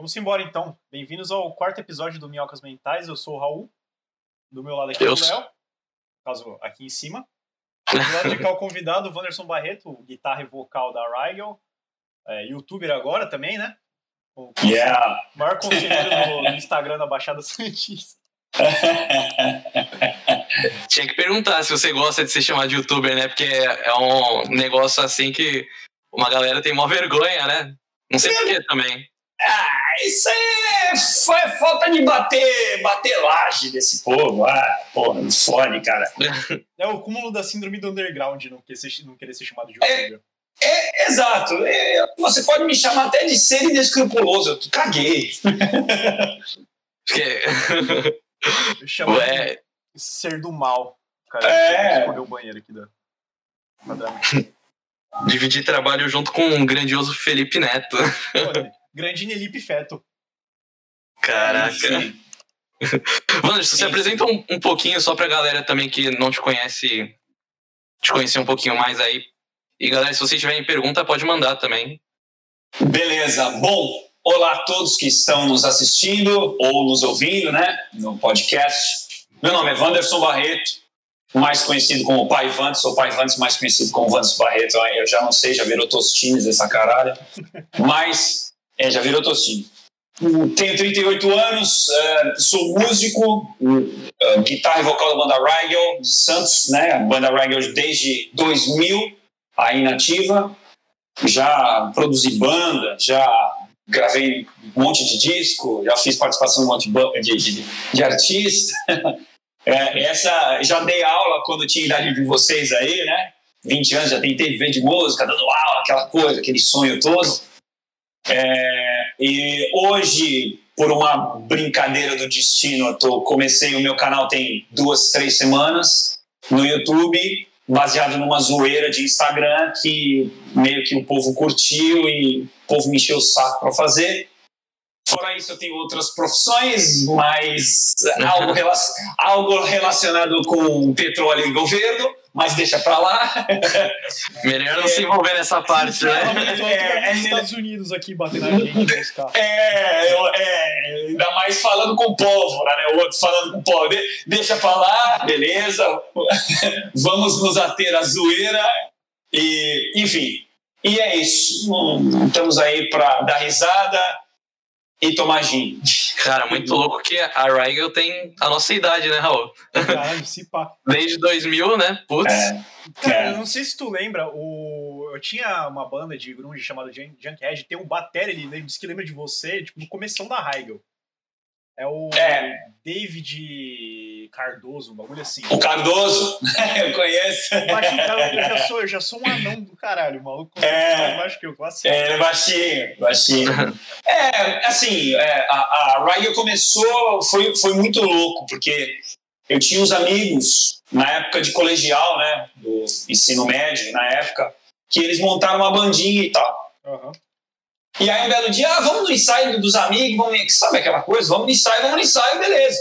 Vamos embora então. Bem-vindos ao quarto episódio do Minhocas Mentais. Eu sou o Raul. Do meu lado aqui é o Léo. Caso, aqui em cima. Do lado de cá o convidado, Wanderson Barreto, guitarra e vocal da Rigel. É, youtuber agora também, né? O yeah. maior conselheiro do, Instagram da Baixada Santista. Tinha que perguntar se você gosta de ser chamado de youtuber, né? Porque é um negócio assim que uma galera tem mó vergonha, né? Não sei porquê também. Ah, isso aí foi falta de bater, bater laje desse povo. Ah, porra, não fone, cara. É o cúmulo da síndrome do underground, não querer ser, não querer ser chamado de youtuber. É, é, exato. É, você pode me chamar até de ser inescrupuloso. Eu caguei. Eu chamo Ué. de ser do mal. Cara, é. o banheiro aqui da. Dividir trabalho junto com um grandioso Felipe Neto. Pô, Grande Nelipe Feto. Caraca. Mano, você apresenta um, um pouquinho só pra galera também que não te conhece, te conhecer um pouquinho mais aí. E galera, se vocês tiverem pergunta, pode mandar também. Beleza. Bom, olá a todos que estão nos assistindo ou nos ouvindo, né, no podcast. Meu nome é Wanderson Barreto, mais conhecido como Pai Vantes, ou Pai Vantes mais conhecido como Vantes Barreto. Eu já não sei, já virou Tostines essa caralho. Mas é, já virou Tostino. Tenho 38 anos, uh, sou músico, uh, guitarra e vocal da banda Rigel de Santos, né? Banda Rigel desde 2000, aí nativa. Já produzi banda, já gravei um monte de disco, já fiz participação em um monte de, de, de artista. é, essa, já dei aula quando tinha idade de vocês aí, né? 20 anos, já tentei viver de música, dando aula, aquela coisa, aquele sonho todo. É, e hoje, por uma brincadeira do destino, eu tô, comecei o meu canal tem duas, três semanas no YouTube, baseado numa zoeira de Instagram que meio que o povo curtiu e o povo me encheu o saco para fazer. Fora isso, eu tenho outras profissões, mas algo, algo relacionado com petróleo e governo mas deixa pra lá. Melhor não é, se envolver nessa parte, né? É, é, é, Estados Unidos aqui batendo na gente É, é, ainda mais falando com pólvora, né? O outro falando com pólvora. deixa pra lá, beleza. Vamos nos ater à zoeira. E, enfim, e é isso. Estamos aí para dar risada e tomar gin. Cara, muito louco que a Rigel tem a nossa idade, né, Raul? Caralho, se pá. Desde 2000, né? Putz. É. Cara, é. eu não sei se tu lembra, o... eu tinha uma banda de grunge chamada Junkhead, tem um batera, ele disse que lembra de você, tipo, no começo da Rigel. É o é. David Cardoso, um bagulho assim. O Cardoso? eu conheço. Baixinho, cara, eu, já sou, eu já sou um anão do caralho, o maluco é mais baixo que eu, classe É, baixinho, baixinho. é, assim, é, a, a Ryan começou, foi, foi muito louco, porque eu tinha uns amigos na época de colegial, né, do ensino médio, na época, que eles montaram uma bandinha e tal. Uhum. E aí um belo dia, ah, vamos no ensaio dos amigos, vamos, sabe aquela coisa? Vamos no ensaio, vamos no ensaio, beleza.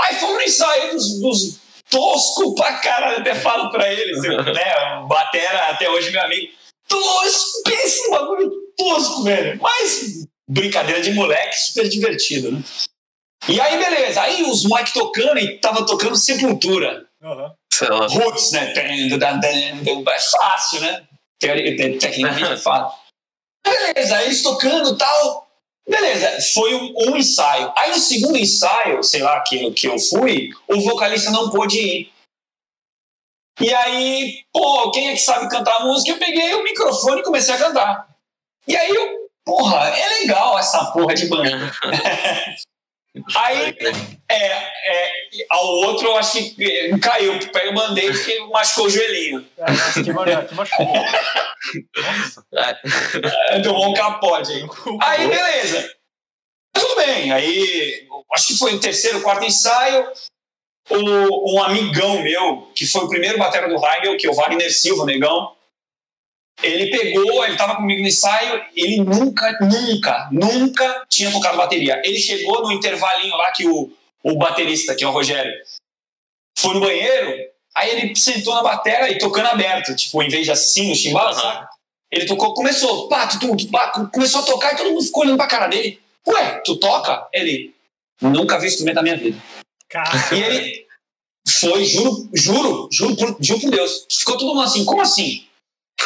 Aí fomos no ensaio dos, dos tosco pra caralho, até falo pra eles, eu, né? Batera até hoje meu amigo. Tosco, pensa no bagulho tosco, velho. Mas brincadeira de moleque, super divertido, né? E aí, beleza. Aí os moleques tocando e tava tocando Sepultura. Uhum. Roots, né? É fácil, né? Tecnicamente é fácil. Beleza, eles tocando e tal. Beleza, foi um, um, ensaio. Aí no segundo ensaio, sei lá, que, que eu fui, o vocalista não pôde ir. E aí, pô, quem é que sabe cantar música? Eu peguei o microfone e comecei a cantar. E aí eu, porra, é legal essa porra de banda. Aí, é, é, ao outro, eu acho que caiu, pega o band-aid que machucou o joelhinho. É, que, machucou. Nossa. É, tomou um capote aí. Aí, beleza. Tudo bem. Aí, acho que foi o terceiro, quarto ensaio. O, um amigão meu, que foi o primeiro batera do Heigel, que é o Wagner Silva, negão, ele pegou, ele estava comigo no ensaio, ele nunca, nunca, nunca tinha tocado bateria. Ele chegou no intervalinho lá que o, o baterista, que é o Rogério, foi no banheiro, aí ele sentou na bateria e tocando aberto, tipo, em vez de assim, no chimbal, sabe? Ele tocou, começou, pá, tu, tu, pá, começou a tocar e todo mundo ficou olhando pra cara dele. Ué, tu toca? Ele, nunca vi instrumento na minha vida. Caramba. E ele foi, juro, juro, juro por, juro por Deus. Ficou todo mundo assim, como assim?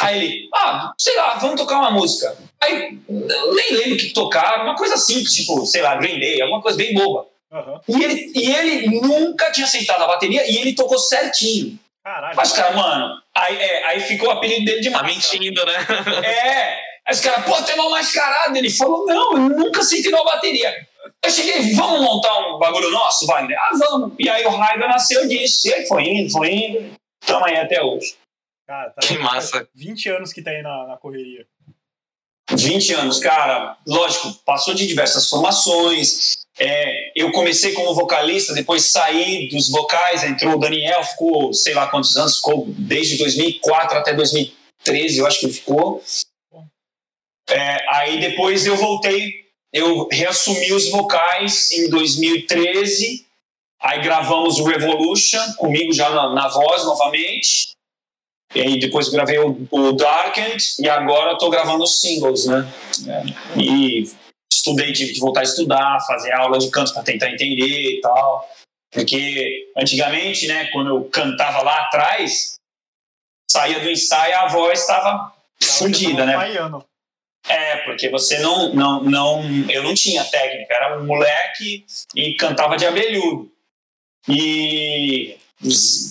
Aí ele, ah, sei lá, vamos tocar uma música. Aí, nem lembro o que tocar, uma coisa simples, tipo, sei lá, Green Day, alguma coisa bem boba. Uhum. E, ele, e ele nunca tinha aceitado a bateria e ele tocou certinho. Caralho. Mas, cara, mano, aí, é, aí ficou o apelido dele de Tá mentindo, né? É. Aí os caras, pô, tem mal mascarado. Ele falou, não, eu nunca aceitei uma bateria. Eu cheguei, vamos montar um bagulho nosso, Wagner? Ah, vamos. E aí o Raider nasceu disso. E aí foi indo, foi indo. Estamos aí até hoje. Cara, tá Que massa. 20 anos que tá aí na, na correria. 20 anos, cara, lógico, passou de diversas formações. É, eu comecei como vocalista, depois saí dos vocais, entrou o Daniel, ficou sei lá quantos anos, ficou desde 2004 até 2013, eu acho que ficou. É, aí depois eu voltei, eu reassumi os vocais em 2013, aí gravamos o Revolution, comigo já na, na voz novamente. E aí depois gravei o, o Darkened e agora estou gravando os singles, né? E estudei, tive que voltar a estudar, fazer aula de canto para tentar entender e tal. Porque antigamente, né, quando eu cantava lá atrás, saía do ensaio e a voz estava fodida, né? Baiano. É, porque você não, não, não. Eu não tinha técnica, era um moleque e cantava de abelhudo. E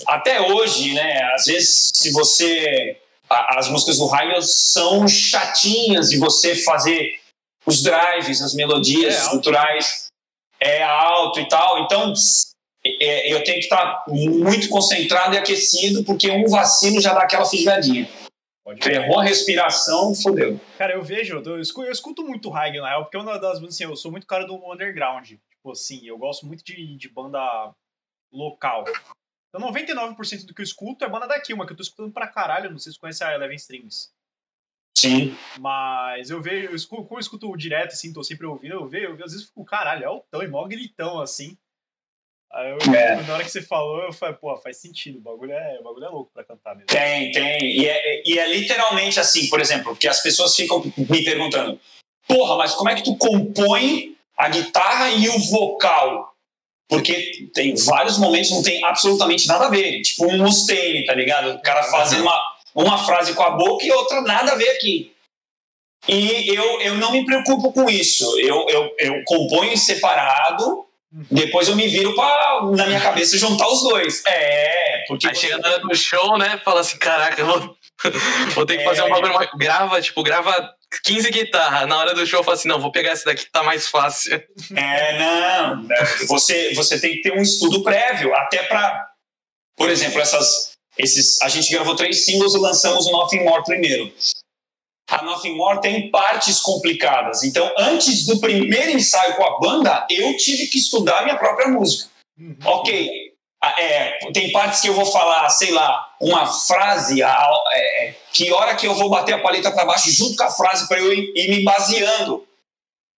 até hoje, né? Às vezes, se você. a- As músicas do Raio são chatinhas de você fazer os drives, as melodias É, culturais é alto e tal. Então, é, eu tenho que estar muito concentrado e aquecido, porque um vacilo já dá aquela fisgadinha. Pode ver. Errou a respiração, fodeu. Cara, eu vejo, eu escuto, eu escuto muito Hagen na real, porque é uma das bandas, assim, eu sou muito cara do underground. Tipo assim, eu gosto muito de, de banda local. Então 99% do que eu escuto é banda daqui, uma que eu tô escutando pra caralho, não sei se você conhece a Eleven Strings. Sim. Mas eu vejo, eu escuto, como eu escuto direto, assim, tô sempre ouvindo, eu vejo, eu, às vezes fico, caralho, é altão e mó gritão, assim. Aí eu, É. na hora que você falou, eu falei, pô, faz sentido, o bagulho é, o bagulho é louco pra cantar mesmo. Tem, tem. E é, e é literalmente assim, por exemplo, que as pessoas ficam me perguntando: porra, mas como é que tu compõe a guitarra e o vocal? Porque tem vários momentos que não tem absolutamente nada a ver. Tipo um Mustaine, tá ligado? O cara fazendo uma, uma frase com a boca e outra nada a ver aqui. E eu, eu não me preocupo com isso. Eu, eu, eu componho separado, depois eu me viro pra, na minha cabeça, juntar os dois. É, porque. Aí chega do show, né? Fala assim, caraca, eu vou, vou ter que fazer um É. bagulho mais. Grava, tipo, grava 15 guitarras. Na hora do show, fala assim, não, vou pegar essa daqui que tá mais fácil. É, não. né, Você, você tem que ter um estudo prévio, até para, por exemplo, essas, esses. A gente gravou três singles e lançamos o Nothing More primeiro. A Nothing More tem partes complicadas. Então, antes do primeiro ensaio com a banda, eu tive que estudar a minha própria música. Uhum. Ok. Ah, É, tem partes que eu vou falar, sei lá, uma frase, ah, é, que hora que eu vou bater a paleta para baixo junto com a frase para eu ir, ir me baseando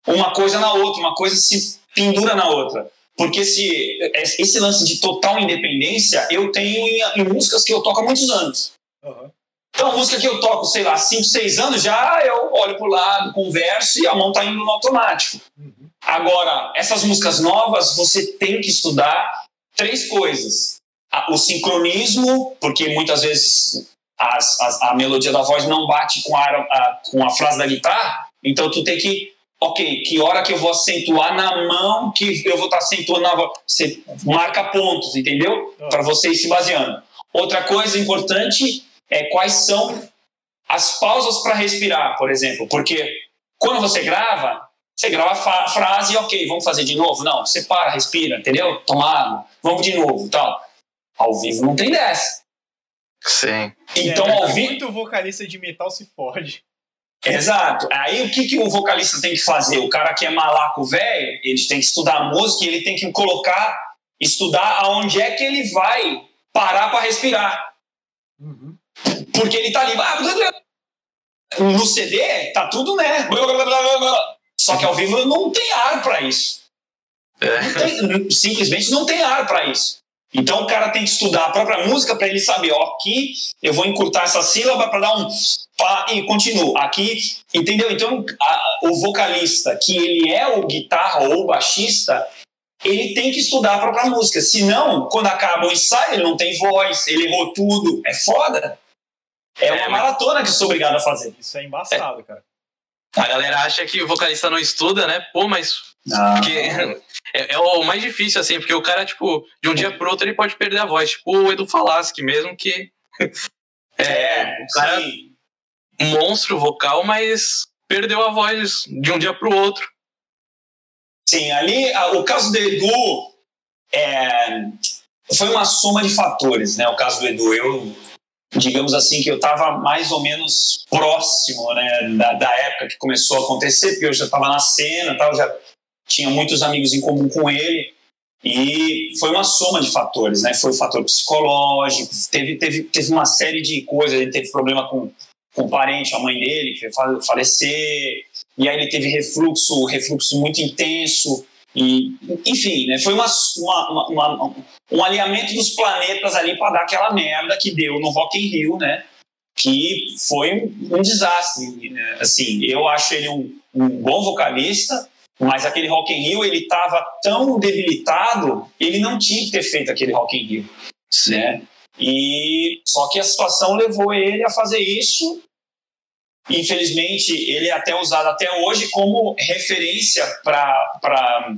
uma coisa na outra, uma coisa se pendura na outra. Porque se esse lance de total independência eu tenho em, em músicas que eu toco há muitos anos. Uhum. Então, a música que eu toco, sei lá, 5, 6 anos, já eu olho pro lado, converso e a mão tá indo no automático. Uhum. Agora, essas músicas novas, você tem que estudar três coisas. O sincronismo, porque muitas vezes as- as- a melodia da voz não bate com a, a- com a frase da guitarra, então tu tem que, ok, que hora que eu vou acentuar na mão que eu vou estar acentuando na voz. Você marca pontos, entendeu? Ah. Para você ir se baseando. Outra coisa importante é quais são as pausas para respirar, por exemplo, porque quando você grava, você grava a frase, ok, vamos fazer de novo? Não, você para, respira, entendeu? Toma água, vamos de novo, tal. Ao vivo não tem dessa. Sim. Então, é, ao vivo. Muito vocalista de metal se fode. Exato. Aí o que, que o vocalista tem que fazer? O cara que é malaco velho, ele tem que estudar a música e ele tem que colocar, estudar aonde é que ele vai parar para respirar. Uhum. Porque ele tá ali. ah. No CD, tá tudo, né? Blá, blá, blá, blá, blá. Só que ao vivo não tem ar para isso. É. Não tem- simplesmente não tem ar para isso. Então o cara tem que estudar a própria música para ele saber, ó, aqui eu vou encurtar essa sílaba para dar um pá e continuo. Aqui, entendeu? Então a, o vocalista, que ele é o guitarra ou o baixista, ele tem que estudar a própria música. Senão, quando acaba o ensaio, ele não tem voz, ele errou tudo. É foda. É uma é, maratona que eu sou obrigado a fazer. Isso é embaçado, é. cara. A galera acha que o vocalista não estuda, né? Pô, mas. Porque é, é, o mais difícil, assim, porque o cara, tipo, de um dia pro outro ele pode perder a voz. Tipo o Edu Falaschi mesmo, que. É, o cara. Sim. Monstro vocal, mas perdeu a voz de um dia pro outro. Sim, ali o caso do Edu é, foi uma soma de fatores, né? O caso do Edu, eu digamos assim, que eu estava mais ou menos próximo né, da, da, época que começou a acontecer, porque eu já estava na cena, tal, já tinha muitos amigos em comum com ele, e foi uma soma de fatores, né? Foi o fator psicológico, teve, teve, teve uma série de coisas, ele teve problema com, com o parente, a mãe dele, que foi falecer, e aí ele teve refluxo, refluxo muito intenso, e, enfim, né, foi uma, uma, uma, um alinhamento dos planetas ali para dar aquela merda que deu no Rock in Rio, né? Que foi um, desastre. Né? Assim, eu acho ele um, um bom vocalista, mas aquele Rock in Rio ele estava tão debilitado, ele não tinha que ter feito aquele Rock in Rio, né? E só que a situação levou ele a fazer isso. Infelizmente, ele é até usado até hoje como referência para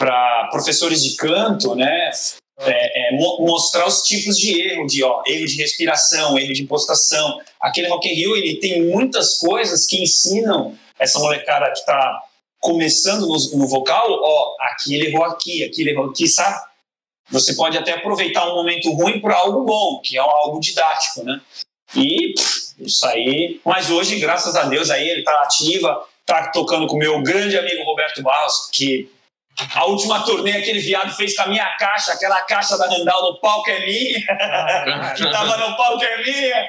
para professores de canto, né? É, é, mostrar os tipos de erro, de ó, erro de respiração, erro de impostação. Aquele Rock in Rio ele tem muitas coisas que ensinam essa molecada que está começando no, no, vocal, ó, aqui ele errou aqui, aqui ele errou aqui, sabe? Você pode até aproveitar um momento ruim para algo bom, que é algo didático, né? E pff, isso aí. Mas hoje, graças a Deus, aí ele está ativa, está tocando com o meu grande amigo Roberto Barros, que a última turnê aquele viado fez com a minha caixa, aquela caixa da Randall no palco é minha, que tava no palco é minha.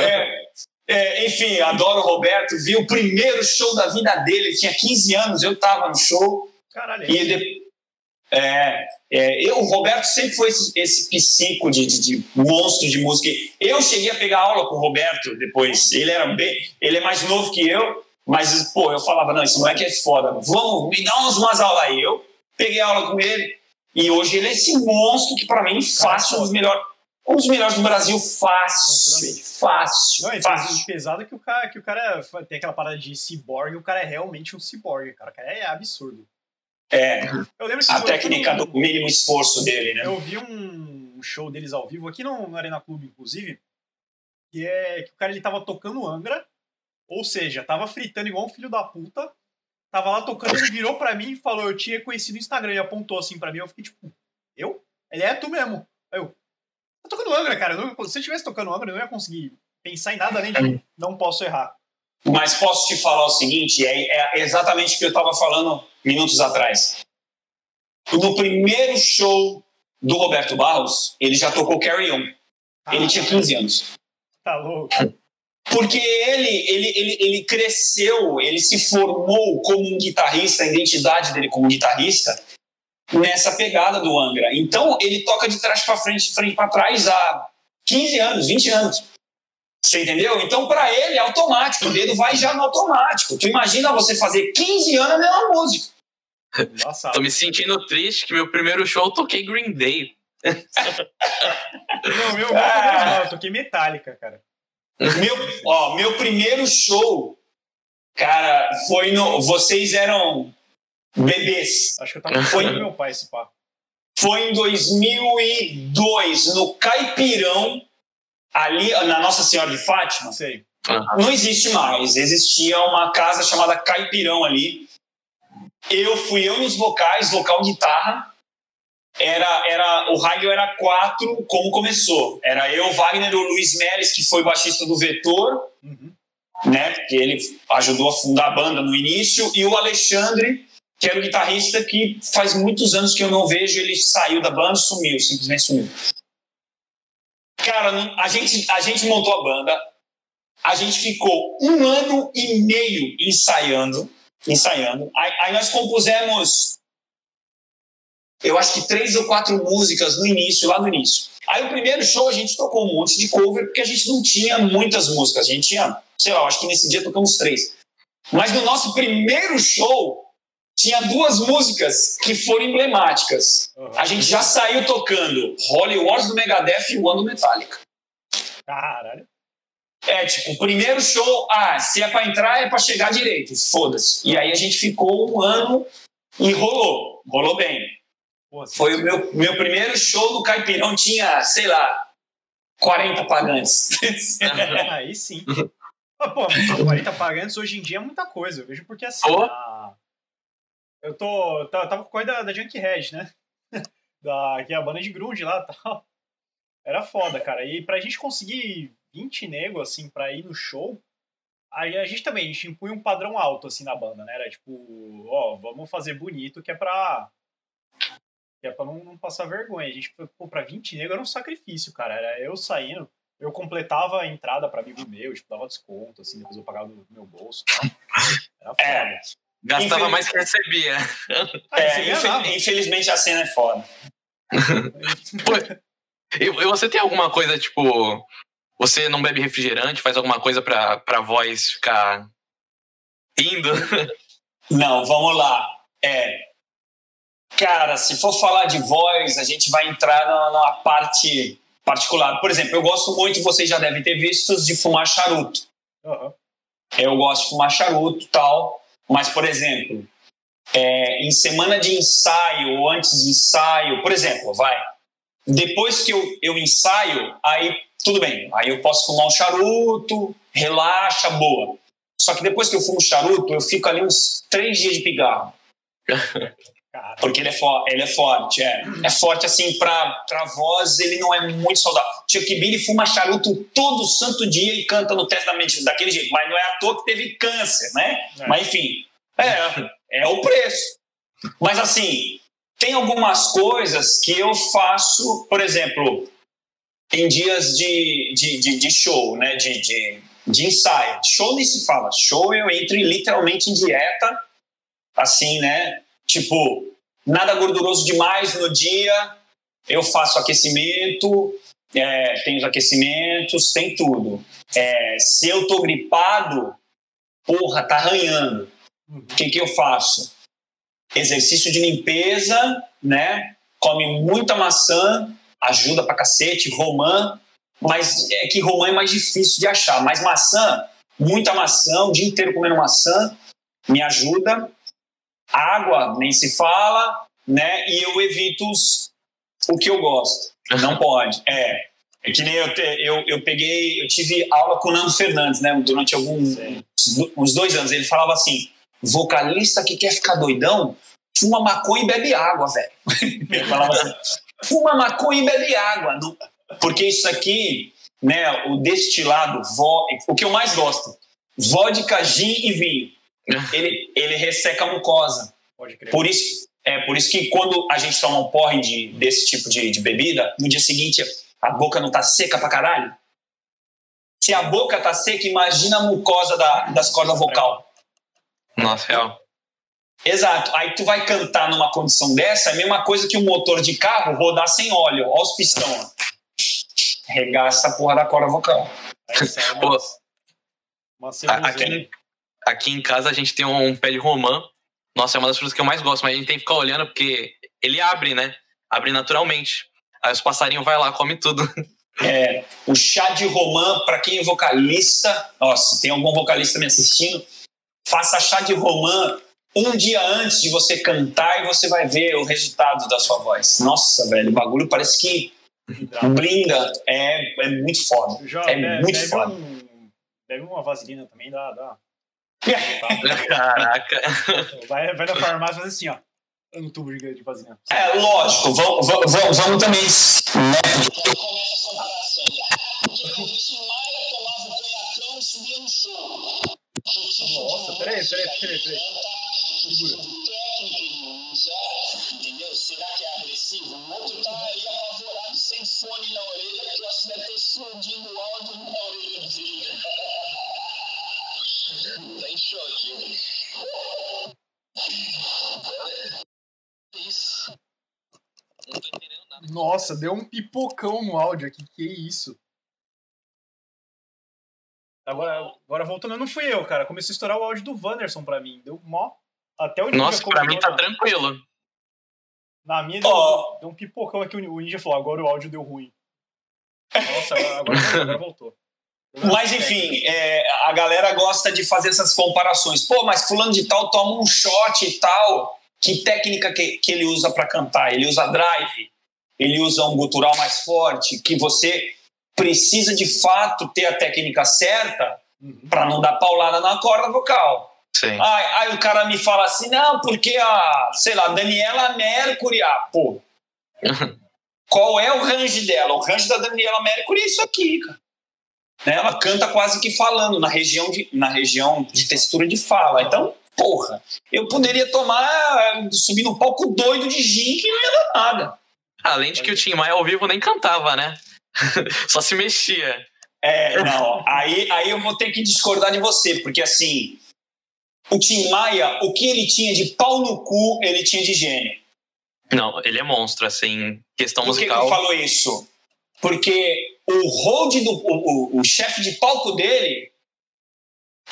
É, é, enfim, adoro o Roberto, vi o primeiro show da vida dele, ele tinha 15 anos, eu tava no show. Caralho. E ele, é, é, eu, o Roberto sempre foi esse, esse psico de, de, de, monstro de música. Eu cheguei a pegar aula com o Roberto depois. Ele era bem, ele é mais novo que eu. Mas, pô, eu falava, não, esse moleque é foda, vamos, me dá umas aulas aí. Eu peguei aula com ele e hoje ele é esse monstro que, para mim, fácil, um dos melhores. Um dos melhores do Brasil, fácil. Fácil. Não, fácil. pesado que o cara, que o cara tem aquela parada de cyborg, o cara é realmente um cyborg, cara. O cara é absurdo. É. a técnica do mínimo esforço dele, né? Eu vi um show deles ao vivo aqui no, no Arena Clube, inclusive, que é que o cara ele tava tocando Angra ou seja, tava fritando igual um filho da puta. Tava lá tocando, ele virou pra mim e falou: Eu tinha conhecido o Instagram e apontou assim pra mim. Eu fiquei tipo: Eu? Ele é tu mesmo. Aí eu. Tá tocando Angra, cara. Não, se eu estivesse tocando Angra, eu não ia conseguir pensar em nada além de não posso errar. Mas posso te falar o seguinte: é, é exatamente o que eu tava falando minutos atrás. No primeiro show do Roberto Barros, ele já tocou Carry On. Ah, ele tinha 15 anos. Tá louco. Porque ele, ele, ele, ele cresceu, ele se formou como um guitarrista, a identidade dele como guitarrista, nessa pegada do Angra. Então ele toca de trás para frente, de frente para trás há 15 anos, 20 anos. Você entendeu? Então, para ele, é automático. O dedo vai já no automático. Tu imagina você fazer 15 anos a mesma música. Nossa. Tô me sentindo triste que meu primeiro show eu toquei Green Day. não, meu, meu ah. não, eu toquei Metallica, cara. Meu, ó, meu primeiro show, cara, foi no. Vocês eram bebês. Acho que eu tava foi, meu pai esse papo. Foi em 2002, no Caipirão, ali na Nossa Senhora de Fátima. Sei. Não existe mais. Existia uma casa chamada Caipirão ali. Eu fui eu nos vocais, vocal guitarra era, era o raio era quatro, como começou. Era eu, Wagner, o Luiz Meres, que foi baixista do Vetor, uhum. né? Que ele ajudou a fundar a banda no início, e o Alexandre, que era o guitarrista que faz muitos anos que eu não vejo, ele saiu da banda, sumiu, simplesmente sumiu. Cara, a gente, a gente montou a banda, a gente ficou um ano e meio ensaiando, ensaiando. Aí, aí nós compusemos eu acho que três ou quatro músicas no início, lá no início. Aí o primeiro show a gente tocou um monte de cover, porque a gente não tinha muitas músicas. A gente tinha, sei lá, acho que nesse dia tocamos três. Mas no nosso primeiro show, tinha duas músicas que foram emblemáticas. Uhum. A gente já saiu tocando Holy Wars do Megadeth e One do Metallica. Caralho. É, tipo, o primeiro show, ah, se é pra entrar, é pra chegar direito, foda-se. E aí a gente ficou um ano e rolou, rolou bem. Foi o meu, meu primeiro show no Caipirão, tinha, sei lá, 40 pagantes. aí sim. Pô, 40 pagantes hoje em dia é muita coisa, eu vejo porque assim. Oh. A... Eu tô. Tava com coisa da, da Junkhead, né? Da, que é a banda de grunge lá tal. Era foda, cara. E pra gente conseguir 20 nego, assim, pra ir no show, aí a gente também, a gente impunha um padrão alto, assim, na banda, né? Era tipo, ó, vamos fazer bonito, que é pra. Que é pra não, não passar vergonha. A gente, pô, pra 20 nego era um sacrifício, cara. Era eu saindo, eu completava a entrada pra amigo meu, tipo, dava desconto, assim, depois eu pagava no meu bolso. Tá? Era foda. É, gastava mais que recebia. É, infel infelizmente a cena é foda. Pô, e você tem alguma coisa, tipo, você não bebe refrigerante, faz alguma coisa pra, pra voz ficar indo? Não, vamos lá. É. Cara, se for falar de voz, a gente vai entrar numa parte particular. Por exemplo, eu gosto muito, vocês já devem ter visto, de fumar charuto. Uhum. Eu gosto de fumar charuto tal, mas, por exemplo, é, em semana de ensaio ou antes de ensaio, por exemplo, vai, depois que eu, eu ensaio, aí tudo bem, aí eu posso fumar um charuto, relaxa, boa. Só que depois que eu fumo charuto, eu fico ali uns três dias de pigarro. Porque ele é, ele é forte, é. É forte, assim, pra, pra voz, ele não é muito saudável. Chuck Billy fuma charuto todo santo dia e canta no Testament daquele jeito. Mas não é à toa que teve câncer, né? É. Mas enfim, é, é o preço. Mas assim, tem algumas coisas que eu faço, por exemplo, em dias de, de, de, de show, né? De, de, de ensaio. Show nem se fala. Show eu entro literalmente em dieta, assim, né? Tipo, nada gorduroso demais no dia, eu faço aquecimento, é, tem os aquecimentos, tem tudo. É, se eu tô gripado, porra, tá arranhando. O que, que eu faço? Exercício de limpeza, né? Come muita maçã, ajuda pra cacete, romã, mas é que romã é mais difícil de achar. Mas maçã, muita maçã, o dia inteiro comendo maçã, me ajuda água nem se fala, né? E eu evito os, o que eu gosto. Não pode. É. É que nem eu, te, eu, eu peguei, eu tive aula com o Nando Fernandes, né? Durante alguns uns dois anos. Ele falava assim: vocalista que quer ficar doidão, fuma maconha e bebe água, velho. Ele falava assim: fuma maconha e bebe água. Porque isso aqui, né? O destilado, vo, o que eu mais gosto: vodka, gin e vinho ele, ele resseca a mucosa. Por isso, é por isso que quando a gente toma um porre de, desse tipo de, de bebida, no dia seguinte a boca não tá seca pra caralho. Se a boca tá seca, imagina a mucosa da, das cordas vocal. Nossa, real. Exato. Aí tu vai cantar numa condição dessa, é a mesma coisa que um motor de carro rodar sem óleo. Olha os pistão. Regaça a porra da corda vocal. É, Pô, aqui, aqui em casa a gente tem um pé de romã. Nossa, é uma das frutas que eu mais gosto, mas a gente tem que ficar olhando porque ele abre, né? Abre naturalmente. Aí os passarinhos vai lá, come tudo. É, o chá de romã, para quem é vocalista, nossa, tem algum vocalista me assistindo, faça chá de romã um dia antes de você cantar e você vai ver o resultado da sua voz. Nossa, velho, o bagulho parece que blinda. É, é muito foda. Já, é, é muito foda. Um, bebe uma vaselina também, dá, dá, Caraca. Vai, vai na farmácia e faz assim, ó. Um tubo de, de vaselina. É, lógico. Vamos, vamos, vamos também. Nossa, peraí, peraí, peraí, peraí. Segura. Entendeu? Será que é agressivo? O outro tá aí apavorado sem fone na orelha, que eu acho que deve ter explodido o áudio na orelha dele. Tá em choque. Isso. Nossa, deu um pipocão no áudio aqui. Que isso? Agora, agora voltando, não fui eu, cara. Comecei a estourar o áudio do Wanderson pra mim. Deu mó. Até o Nossa, pra mim tá na... tranquilo. Na minha oh. deu, deu, um pipocão aqui. O Ninja falou: agora o áudio deu ruim. Nossa, agora, agora voltou. Mas enfim, é, a galera gosta de fazer essas comparações. Pô, mas fulano de tal toma um shot e tal. Que técnica que, que ele usa para cantar? Ele usa drive, ele usa um gutural mais forte, que você precisa de fato ter a técnica certa uhum. para não dar paulada na corda vocal. Sim. Aí, aí, o cara me fala assim, não, porque a, sei lá, Daniela Mercury, ah, pô. qual é o range dela? O range da Daniela Mercury é isso aqui, cara. Né? Ela canta quase que falando na região de, na região de textura de fala. Então, porra, eu poderia tomar, subir no palco doido de gin que não ia dar nada. Além de que o Tim Maia ao vivo nem cantava, né? Só se mexia. É, não. Aí, aí eu vou ter que discordar de você, porque assim, o Tim Maia, o que ele tinha de pau no cu, ele tinha de gênio. Não, ele é monstro, assim, questão Por musical. Por que eu falo isso? Porque o hold do o, o, o chefe de palco dele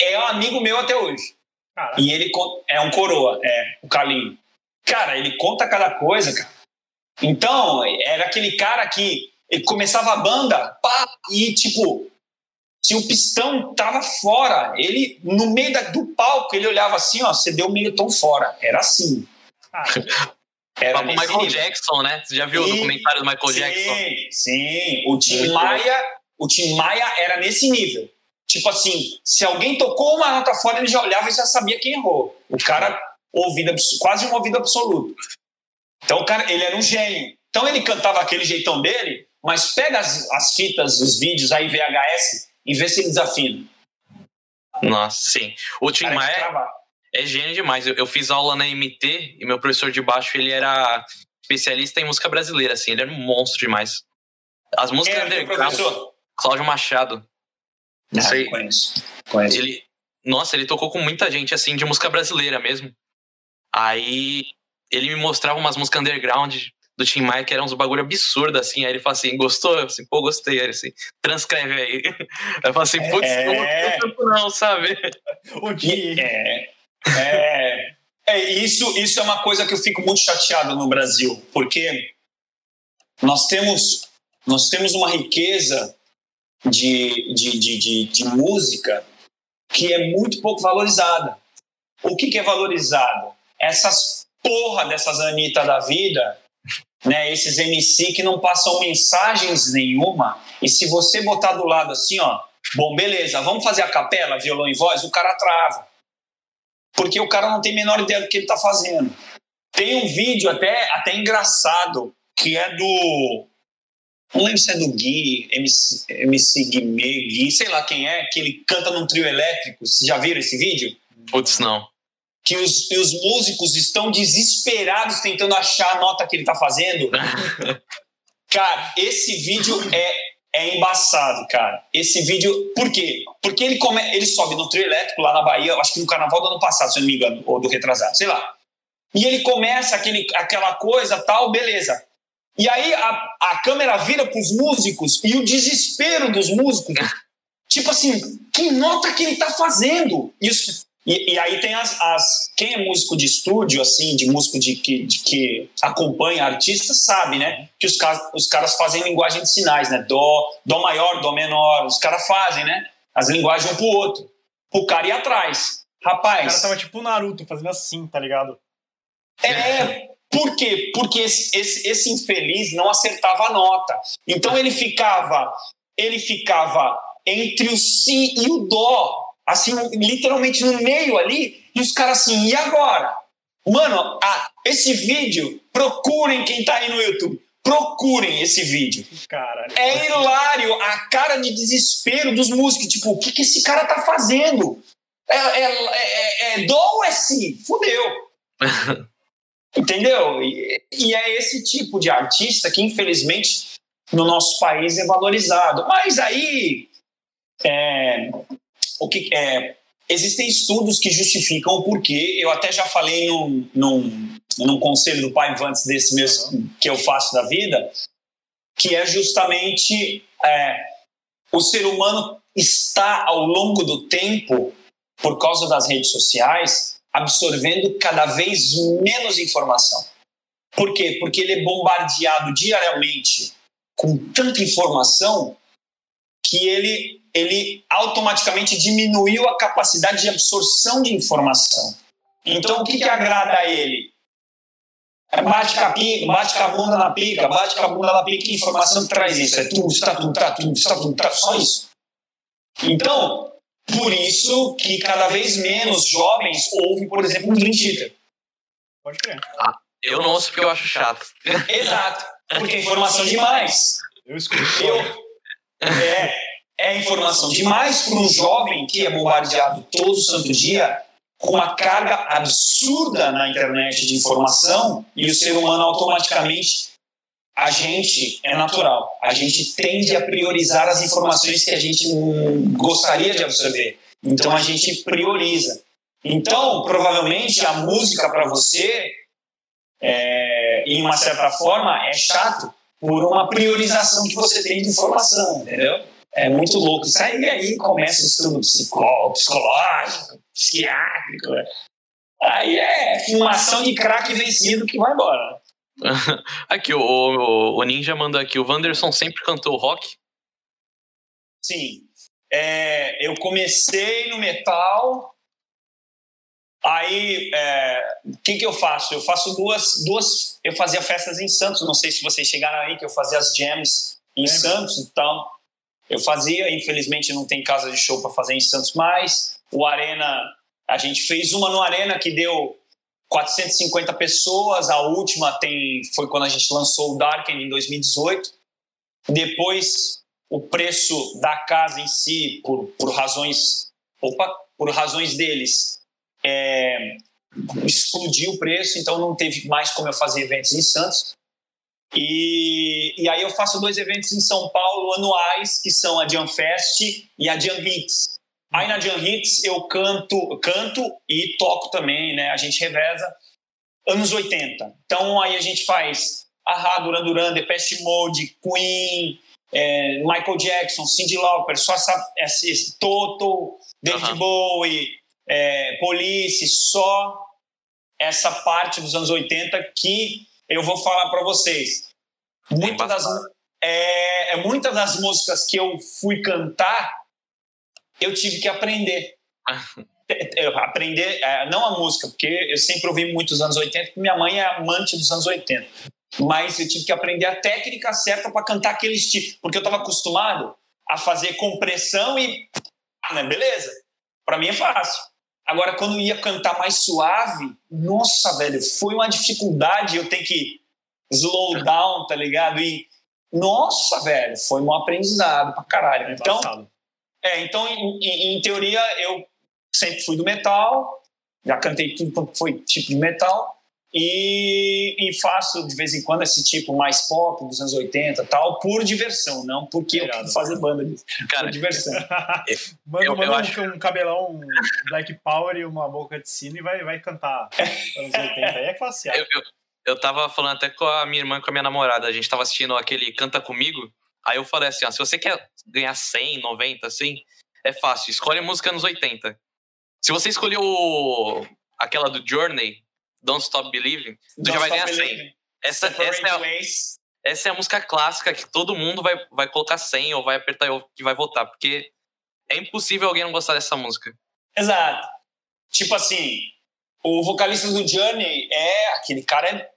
é um amigo meu até hoje. Caraca. E ele é um coroa, é, o Calinho. Cara, ele conta cada coisa, cara. Então, era aquele cara que ele começava a banda, pá, e tipo, se o pistão tava fora, ele, no meio da, do palco, ele olhava assim, ó, você deu meio tom fora. Era assim. Ah, era o Michael. Jackson, né? Você já viu sim, o documentário do Michael sim, Jackson? Sim, o Tim Maia, o Tim Maia era nesse nível. Tipo assim, se alguém tocou uma nota fora, ele já olhava e já sabia quem errou. O cara, ouvido, quase um ouvido absoluto. Então, o cara, ele era um gênio. Então, ele cantava aquele jeitão dele, mas pega as, as fitas, os vídeos aí, VHS, e vê se ele desafina. Nossa, sim. O Tim Maia é, é gênio demais. Eu, eu, fiz aula na MT e meu professor de baixo, ele era especialista em música brasileira, assim. Ele era um monstro demais. As músicas Quem professor? Cláudio Machado. Não ah, sei. Conheço. conheço. Ele, nossa, ele tocou com muita gente, assim, de música brasileira mesmo. Aí ele me mostrava umas músicas underground do Tim Maia que eram uns bagulho absurdo, assim. Aí ele fala assim, gostou? Eu assim, pô, gostei. Aí assim, transcreve aí. Eu falo assim, putz, é... não, não, sabe? O que é, é, é, isso, isso é uma coisa que eu fico muito chateado no Brasil, porque nós temos, nós temos uma riqueza de, de, de, de, de música que é muito pouco valorizada. O que, que é valorizado? Essas porra dessas Anitta da vida, né? Esses MC que não passam mensagens nenhuma. E se você botar do lado assim, ó, bom, beleza, vamos fazer a capela, violão e voz, o cara trava. Porque o cara não tem a menor ideia do que ele está fazendo. Tem um vídeo até, até engraçado, que é do. Não lembro se é do Gui, MC, MC Guimê, Gui, sei lá quem é, que ele canta num trio elétrico. Vocês já viram esse vídeo? Putz, não que os, os músicos estão desesperados tentando achar a nota que ele está fazendo. cara, esse vídeo é, é embaçado, cara. Esse vídeo. Por quê? Porque ele, come, ele sobe no trio elétrico lá na Bahia, acho que no carnaval do ano passado, se eu não me engano, ou do retrasado, sei lá. E ele começa aquele, aquela coisa tal, beleza. E aí a, a câmera vira para os músicos e o desespero dos músicos. Tipo assim, que nota que ele está fazendo? Os, e, e, aí tem as, as, Quem é músico de estúdio, assim, de músico de que, de que acompanha artistas, sabe, né? Que os, os caras fazem linguagem de sinais, né? Dó, dó maior, dó menor. Os caras fazem, né? As linguagens um pro outro. O cara ir atrás. Rapaz. O cara tava tipo o Naruto, fazendo assim, tá ligado? É. Por quê? Porque esse, esse, esse infeliz não acertava a nota. Então ele ficava. Ele ficava entre o si e o dó assim, literalmente no meio ali, e os caras assim, e agora? Mano, ah, esse vídeo, procurem quem tá aí no YouTube. Procurem esse vídeo. Caralho. É hilário a cara de desespero dos músicos. Tipo, o que, que esse cara tá fazendo? É, é, é, é, é dó ou é si? Fudeu. Entendeu? E, e, é esse tipo de artista que, infelizmente, no nosso país é valorizado. Mas aí, é, o que é existem estudos que justificam o porquê. Eu até já falei num, num, num conselho do Pai antes desse mesmo que eu faço da vida, que é justamente é, o ser humano está ao longo do tempo, por causa das redes sociais, absorvendo cada vez menos informação. Por quê? Porque ele é bombardeado diariamente com tanta informação que ele, ele automaticamente diminuiu a capacidade de absorção de informação. Então, o que, que agrada a ele? É bate com, a pica, bate com a bunda na pica, bate com a bunda na pica, que informação que traz isso? É tudo, está tudo, está tudo, está tudo, está só isso. Então, por isso que cada vez menos jovens ouvem, por exemplo, um Dream Theater. Pode crer. Ah, eu não ouço porque eu acho chato. Exato, porque é informação demais. Eu escuto. Eu, é, é informação demais para um jovem que é bombardeado todo santo dia com uma carga absurda na internet de informação e o ser humano automaticamente a gente é natural, a gente tende a priorizar as informações que a gente gostaria de absorver. Então a gente prioriza. Então, provavelmente a música para você, é, em uma certa forma, é chato por uma priorização que você tem de informação, entendeu? É muito louco. Isso aí, aí começa o estudo psicológico, psiquiátrico. Né? Aí é fumação de crack vencido que vai embora. aqui, o, o, o, Ninja manda aqui. O Wanderson sempre cantou rock? Sim. É, eu comecei no metal. Aí, é, o que, que eu faço? Eu faço duas, duas. Eu fazia festas em Santos. Não sei se vocês chegaram aí, que eu fazia as jams em é, Santos. Então, eu fazia. Infelizmente, não tem casa de show para fazer em Santos mais. O Arena, a gente fez uma no Arena que deu 450 pessoas. A última tem foi quando a gente lançou o Darken em 2018. Depois, o preço da casa em si, por, por razões, opa, por razões deles, é, explodiu o preço. Então, não teve mais como eu fazer eventos em Santos. E, e aí eu faço dois eventos em São Paulo anuais, que são a Jam Fest e a Jam Hits. Aí na Jam Hits eu canto, canto e toco também, né? A gente reveza anos 80. Então aí a gente faz Ahá, Duran Duran, Depeche Mode, Queen, é, Michael Jackson, Cyndi Lauper, só essa, esse Toto, David uhum. Bowie, é, Police, só essa parte dos anos 80 que eu vou falar para vocês. Muitas das, é, é, muitas das músicas que eu fui cantar eu tive que aprender. aprender, é, não a música, porque eu sempre ouvi muito os anos 80, porque minha mãe é amante dos anos 80. Mas eu tive que aprender a técnica certa para cantar aquele estilo, porque eu estava acostumado a fazer compressão e. Né, beleza, para mim é fácil. Agora, quando ia cantar mais suave, nossa, velho, foi uma dificuldade eu ter que slow down, tá ligado? E, nossa, velho, foi um aprendizado pra caralho. Então, é, então, em, em, em, teoria, eu sempre fui do metal, já cantei tudo que foi tipo de metal, e, e, faço de vez em quando esse tipo mais pop dos anos 80 tal, por diversão, não porque eu quero fazer banda disso. Cara, por diversão. manda eu, manda eu um, acho... um cabelão, um Black Power e uma boca de sino e vai, vai cantar anos 80. Aí é classe A. Eu, eu, eu tava falando até com a minha irmã com a minha namorada, a gente tava assistindo aquele Canta Comigo, Aí eu falei assim, ó, se você quer ganhar 100, 90, assim, é fácil, escolhe música nos 80. Se você escolheu aquela do Journey, Don't Stop Believing, tu Don't já vai ganhar 100. Essa, essa, é a, essa é a música clássica que todo mundo vai, vai colocar 100 ou vai apertar que vai votar, porque é impossível alguém não gostar dessa música. Exato. Tipo assim, o vocalista do Journey é aquele cara é,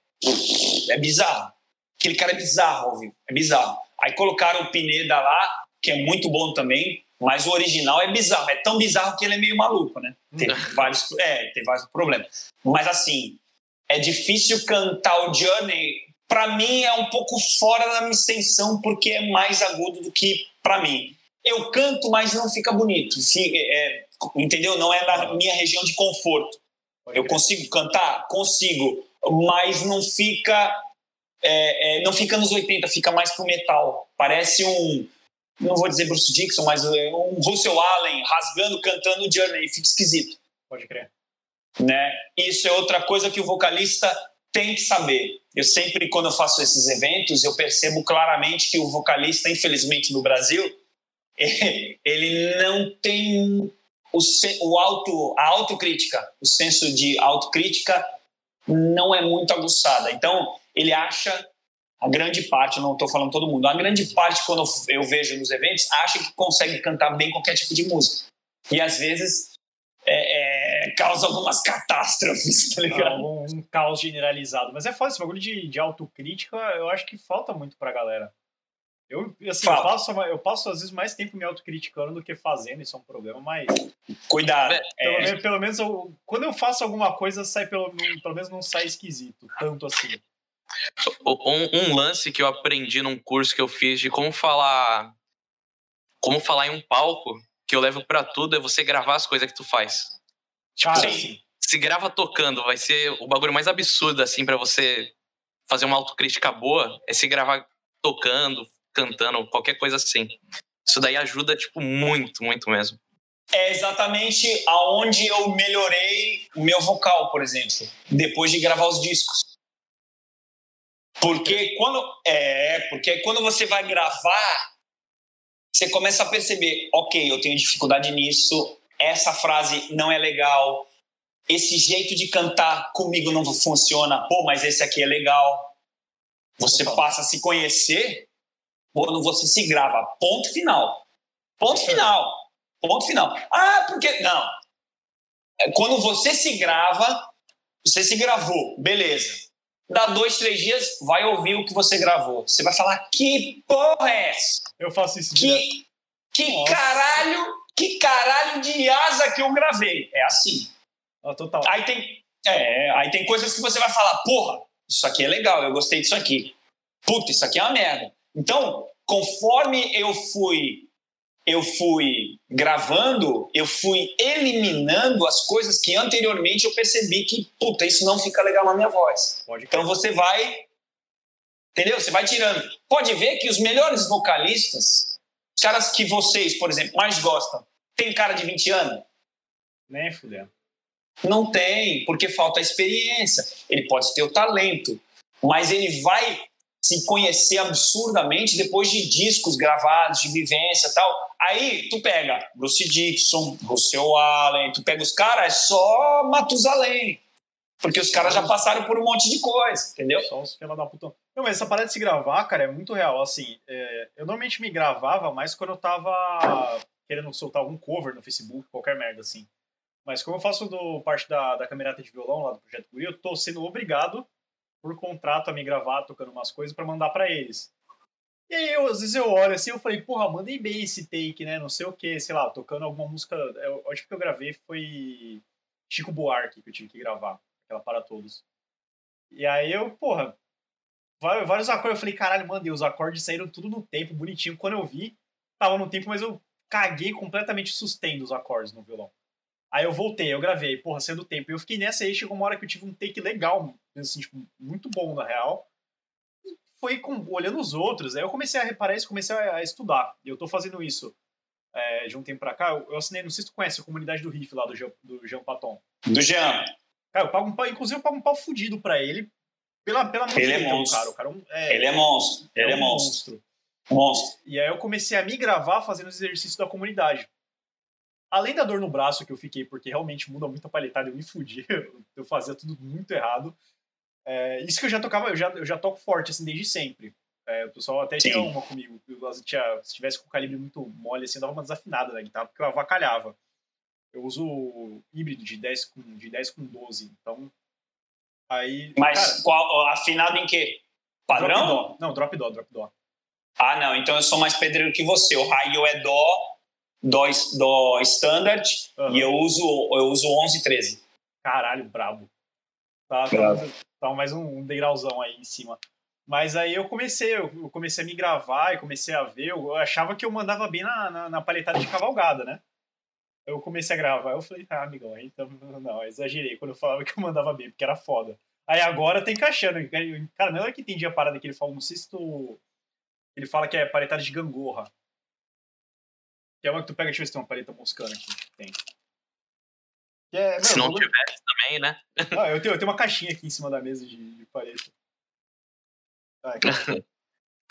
é bizarro. Aquele cara é bizarro, viu? É bizarro. Aí colocaram o Pineda lá, que é muito bom também, mas o original é bizarro. É tão bizarro que ele é meio maluco, né? Tem vários, é, tem vários problemas. Mas assim, é difícil cantar o Journey. Para mim é um pouco fora da minha extensão, porque é mais agudo do que para mim. Eu canto, mas não fica bonito. É, entendeu? Não é na minha região de conforto. Eu consigo cantar? Consigo. Mas não fica é, é, não fica nos 80, fica mais pro metal. Parece um. Não vou dizer Bruce Dixon, mas um Russell Allen rasgando, cantando Journey, fica esquisito. Pode crer. Né? Isso é outra coisa que o vocalista tem que saber. Eu sempre, quando eu faço esses eventos, eu percebo claramente que o vocalista, infelizmente no Brasil, ele não tem o, o auto, a autocrítica, o senso de autocrítica não é muito aguçada. Então, ele acha, a grande parte, não estou falando todo mundo, a grande parte, quando eu vejo nos eventos, acha que consegue cantar bem qualquer tipo de música. E às vezes é, é, causa algumas catástrofes, tá ligado? Um, um, caos generalizado. Mas é foda, esse bagulho de, de autocrítica, eu acho que falta muito pra galera. Eu, assim, eu passo, eu passo às vezes mais tempo me autocriticando do que fazendo, isso é um problema, mas. Cuidado. Pelo, é... pelo menos eu, quando eu faço alguma coisa, sai pelo, pelo menos não sai esquisito, tanto assim. Um, um, lance que eu aprendi num curso que eu fiz de como falar. Como falar em um palco, que eu levo para tudo, é você gravar as coisas que tu faz. Tipo, Cara, se, se grava tocando, vai ser o bagulho mais absurdo, assim, para você fazer uma autocrítica boa, é se gravar tocando, cantando, qualquer coisa assim. Isso daí ajuda, tipo, muito, muito mesmo. É exatamente aonde eu melhorei o meu vocal, por exemplo, depois de gravar os discos. Porque quando é, porque quando você vai gravar, você começa a perceber, OK, eu tenho dificuldade nisso, essa frase não é legal, esse jeito de cantar comigo não funciona, pô, mas esse aqui é legal. Você passa a se conhecer quando você se grava. Ponto final. Ponto final. Ponto final. Ah, porque. Não. É, quando você se grava, você se gravou, beleza. Dá dois, três dias, vai ouvir o que você gravou. Você vai falar: que porra é essa? Eu faço isso Que, que caralho, que caralho de asa que eu gravei. É assim. Ah, total. Aí tem, é, aí tem coisas que você vai falar: porra, isso aqui é legal, eu gostei disso aqui. Puta, isso aqui é uma merda. Então, conforme eu fui eu fui gravando, eu fui eliminando as coisas que anteriormente eu percebi que, puta, isso não fica legal na minha voz. então você vai, entendeu? Você vai tirando. Pode ver que os melhores vocalistas, os caras que vocês, por exemplo, mais gostam, tem cara de 20 anos? Nem fudeu. Não tem, porque falta experiência. Ele pode ter o talento, mas ele vai se conhecer absurdamente depois de discos gravados, de vivência e tal. Aí tu pega Bruce Dixon, Russell Allen, tu pega os caras, é só Matusalém. Porque os caras já passaram por um monte de coisa, entendeu? Só os filha da puta. Não, mas essa parada de se gravar, cara, é muito real. Assim, é, eu normalmente me gravava mais quando eu tava querendo soltar algum cover no Facebook, qualquer merda, assim. Mas como eu faço do, parte da, da camerata de violão lá do Projeto Guri, eu tô sendo obrigado por contrato a me gravar tocando umas coisas para mandar para eles. E aí, eu, às vezes eu olho assim, eu falei, porra, mandei bem esse take, né? Não sei o que, sei lá, tocando alguma música. Eu, acho que eu gravei foi Chico Buarque que eu tive que gravar, aquela para todos. E aí eu, porra, vários acordes, eu falei, caralho, mandei, os acordes saíram tudo no tempo, bonitinho. Quando eu vi, tava no tempo, mas eu caguei completamente sustendo os acordes no violão. Aí eu voltei, eu gravei, porra, sendo tempo. Eu fiquei nessa aí, chegou uma hora que eu tive um take legal, assim, tipo, muito bom, na real. E foi com, olhando os outros, aí eu comecei a reparar isso, comecei a, a estudar. E eu tô fazendo isso é, de um tempo pra cá. Eu, eu, assinei, não sei se tu conhece, a comunidade do Riff lá, do Jean, do Jean Paton. Do Jean. Cara, eu pago um pau, inclusive eu pago um pau fudido pra ele, pela, pela ele é monstro. cara. O cara é, ele é monstro. Ele é, é monstro. monstro. Monstro. E aí eu comecei a me gravar fazendo os exercícios da comunidade além da dor no braço que eu fiquei, porque realmente muda muito a palhetada, eu me fudi, eu fazia tudo muito errado. É, isso que eu já tocava, eu já, eu já toco forte, assim, desde sempre. É, o pessoal até tinha uma comigo, tinha, se tivesse com o calibre muito mole, assim, eu dava uma desafinada na guitarra, porque eu avacalhava. Eu uso híbrido de 10 com, de 10 com 12, então... Aí, Mas cara, qual, afinado em quê? Padrão? Drop dó. Não, drop dó, drop dó. Ah, não, então eu sou mais pedreiro que você. O raio é dó, do, do standard uhum. e eu uso, eu uso 11 13. Caralho, brabo. Tá, tá, tá mais um degrauzão aí em cima. Mas aí eu comecei, eu comecei a me gravar e comecei a ver, eu achava que eu mandava bem na, na, na paletada de cavalgada, né? Eu comecei a gravar, eu falei, tá, amigão, então, não, eu exagerei quando eu falava que eu mandava bem, porque era foda. Aí agora tem encaixando. Cara, não é que entendi a parada que ele falou, não sei se tu. Ele fala que é paletada de gangorra. Que é uma que tu pega, deixa eu ver se tem uma paleta moscando aqui. Tem. É, se não tivesse também, né? Ah, eu tenho, eu tenho uma caixinha aqui em cima da mesa de, de paleta. Ah,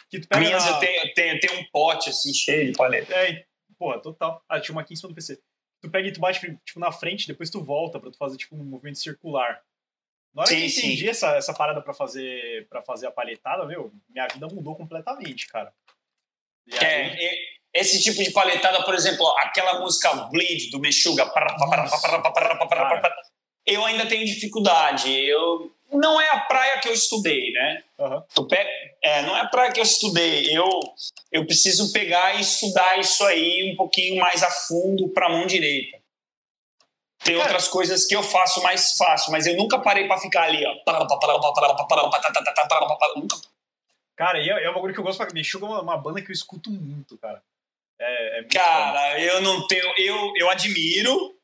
que tu pega Minhas na... eu, tenho, eu, tenho, eu tenho um pote assim cheio de paleta. É, porra, total. Ah, tinha uma aqui em cima do PC. Tu pega e tu bate tipo, na frente, depois tu volta pra tu fazer tipo um movimento circular. Na hora sim, que eu entendi essa, essa parada pra fazer, pra fazer a paletada, meu, minha vida mudou completamente, cara. Aí... É, esse tipo de paletada, por exemplo, aquela música Bleed do Meshuga, eu ainda tenho dificuldade. Eu não é a praia que eu estudei, né? Uhum. É, não é a praia que eu estudei. Eu eu preciso pegar e estudar isso aí um pouquinho mais a fundo para mão direita. Tem Cara, outras coisas que eu faço mais fácil, mas eu nunca parei para ficar ali, ó. Cara, e é, é um bagulho que eu gosto pra Meshuga é uma, uma banda que eu escuto muito, cara. É, é cara, bom. eu não tenho. Eu, eu admiro.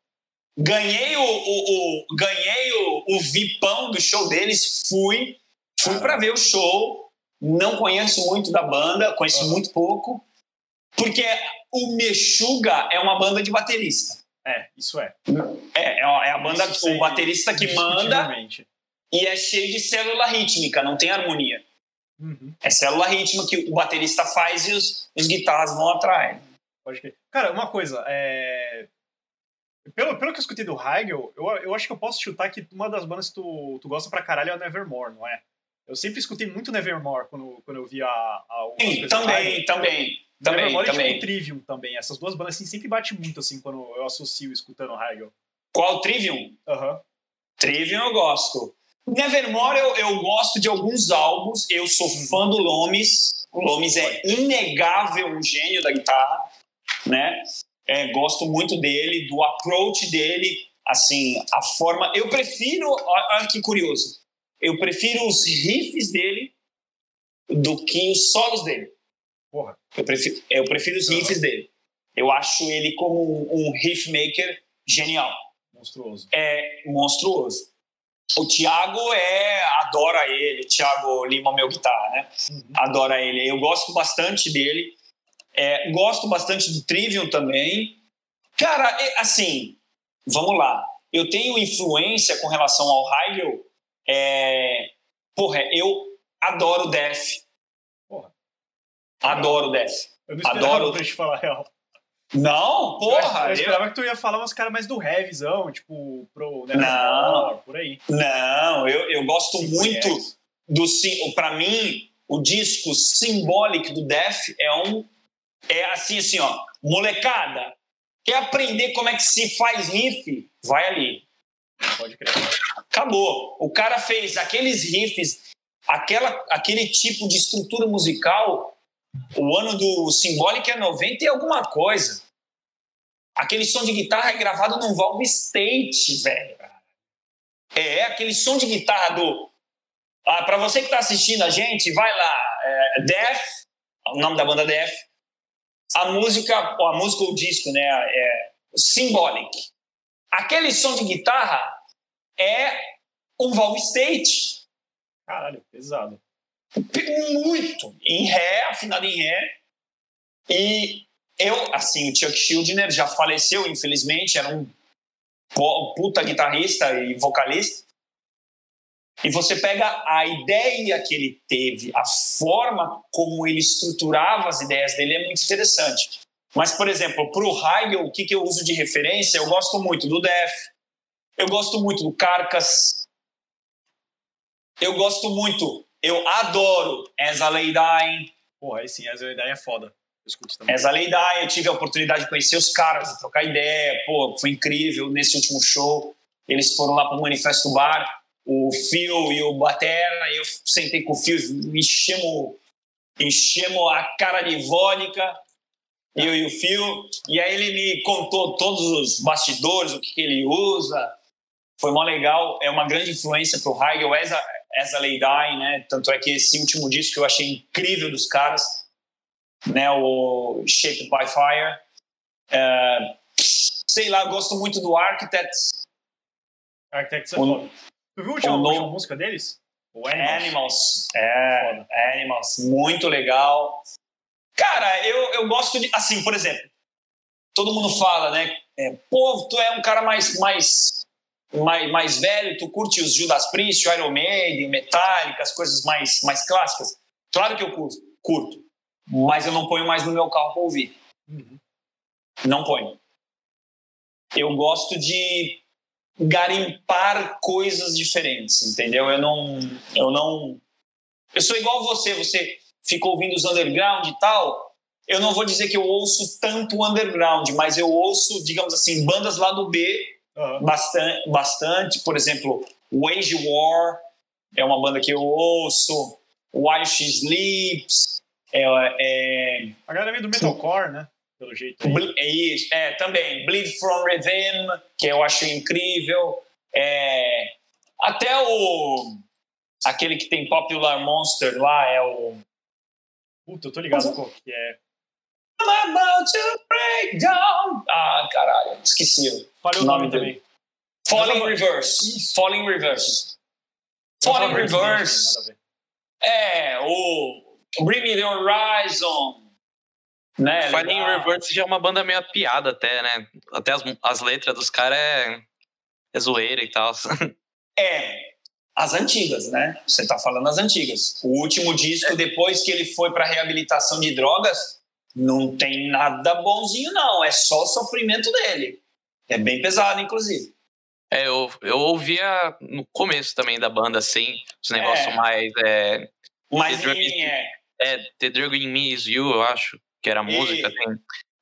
Ganhei o, o, o, ganhei o, o vipão do show deles, fui. Fui para ver o show. Não conheço muito da banda, conheço uhum. muito pouco. Porque o Meshuga é uma banda de baterista. É, isso é. É, é a banda, isso o baterista que manda. E é cheio de célula rítmica, não tem harmonia. Uhum. É célula rítmica que o baterista faz e os, os guitarras vão atrás. Pode crer. Cara, uma coisa, é... Pelo, pelo que eu escutei do Heigl, eu, eu acho que eu posso chutar que uma das bandas que tu, tu gosta pra caralho é o Nevermore, não é? Eu sempre escutei muito Nevermore quando, quando eu vi a. a Sim, também, também. Também, Nevermore também. e tipo, Trivium também. Essas duas bandas assim, sempre bate muito assim quando eu associo escutando o Heigl. Qual Trivium? Aham. Uhum. Trivium eu gosto. Nevermore eu, eu gosto de alguns álbuns. Eu sou uhum. fã do Lomes. O Lomes é inegável um gênio da guitarra, né? É, gosto muito dele, do approach dele, assim, a forma. Eu prefiro, olha que curioso, eu prefiro os riffs dele do que os solos dele. Porra. Eu prefiro, eu prefiro os riffs dele. Eu acho ele como um riff maker genial. Monstruoso. É monstruoso. O Thiago é adora ele, o Thiago Lima, meu guitarra, né? Uhum. Adora ele. Eu gosto bastante dele. É, gosto bastante do Trivium também. Cara, assim, vamos lá. Eu tenho influência com relação ao Heigl. É, porra, eu adoro Def. Porra. Adoro Def. Eu não adoro. pra te falar a real. Não, porra. Eu, eu esperava eu... que tu ia falar umas caras mais do heavyzão, tipo, pro né, não, por aí. Não, eu, eu gosto Sim, muito é. do. Para mim, o disco Symbolic do Def é um é assim assim, ó, molecada. Quer aprender como é que se faz riff? Vai ali. Pode crer. Acabou. O cara fez aqueles riffs, aquela, aquele tipo de estrutura musical o ano do Symbolic é 90 e alguma coisa. Aquele som de guitarra é gravado num Valve State, velho. É, aquele som de guitarra do. Ah, para você que tá assistindo a gente, vai lá. É, Death, o nome da banda Death. A música, a música ou o disco, né? É Symbolic. Aquele som de guitarra é um Valve State. Caralho, pesado muito em Ré, afinado em Ré. E eu, assim, o Chuck Schuldiner já faleceu, infelizmente, era um puta guitarrista e vocalista. E você pega a ideia que ele teve, a forma como ele estruturava as ideias dele é muito interessante. Mas, por exemplo, para o Heigl, o que, que eu uso de referência? Eu gosto muito do Def, eu gosto muito do Carcass, eu gosto muito eu adoro As a Lay Dying. Porra, aí sim, As a Lay Dying é foda. Eu escuto também. As a Lay Dying, eu tive a oportunidade de conhecer os caras, de trocar ideia. Pô, foi incrível nesse último show. Eles foram lá pro Manifesto Bar, o Phil e o Batera. Eu sentei com o Phil, enchemos, enchemos a cara de vodka. Eu e o Phil. E aí ele me contou todos os bastidores, o que, que ele usa. Foi mó legal. É uma grande influência pro Heigl. As a, As a Lay Dying, né? Tanto é que esse último disco que eu achei incrível dos caras, né? O Shaped by Fire. É, sei lá, gosto muito do Architects. Architects é o. Tu viu a última, última música deles? O Animals. Animals. É, foda. Animals. Muito legal. Cara, eu, eu gosto de. Assim, por exemplo, todo mundo fala, né? É, Pô, tu é um cara mais, mais, mais, mais velho, tu curte os Judas Priest, Iron Maiden, Metallica, as coisas mais, mais clássicas. Claro que eu curto, curto, mas eu não ponho mais no meu carro para ouvir. Uhum. Não ponho. Eu gosto de garimpar coisas diferentes, entendeu? Eu não, eu não, eu sou igual você. Você ficou ouvindo os underground e tal. Eu não vou dizer que eu ouço tanto underground, mas eu ouço, digamos assim, bandas lá do B uhum. bastante, bastante. Por exemplo, Wage War é uma banda que eu ouço. While She Sleeps. É, é... A galera vem do metalcore, né? Pelo jeito. É isso, é, também. Bleed from Rhythm, que eu achei incrível. É, até o. Aquele que tem Popular Monster lá é o. Puta, eu tô ligado com que é. I'm about to break down. Ah, caralho, esqueci. Falei o nome, também. Falling Reverse. Isso. Falling Reverse. Falling Reverse. É, o Bring Me the Horizon. Né, Falling Reverse já é uma banda meio piada até, né? Até as, as letras dos caras é, é zoeira e tal. É, as antigas, né? Você tá falando as antigas. O último disco, depois que ele foi para reabilitação de drogas, não tem nada bonzinho, não. É só o sofrimento dele. É bem pesado, inclusive. É, eu, eu ouvia no começo também da banda, assim, os negócios é. mais. É, mais The Drug, é. é, The Drug in Me is You, eu acho que era música. E... Tem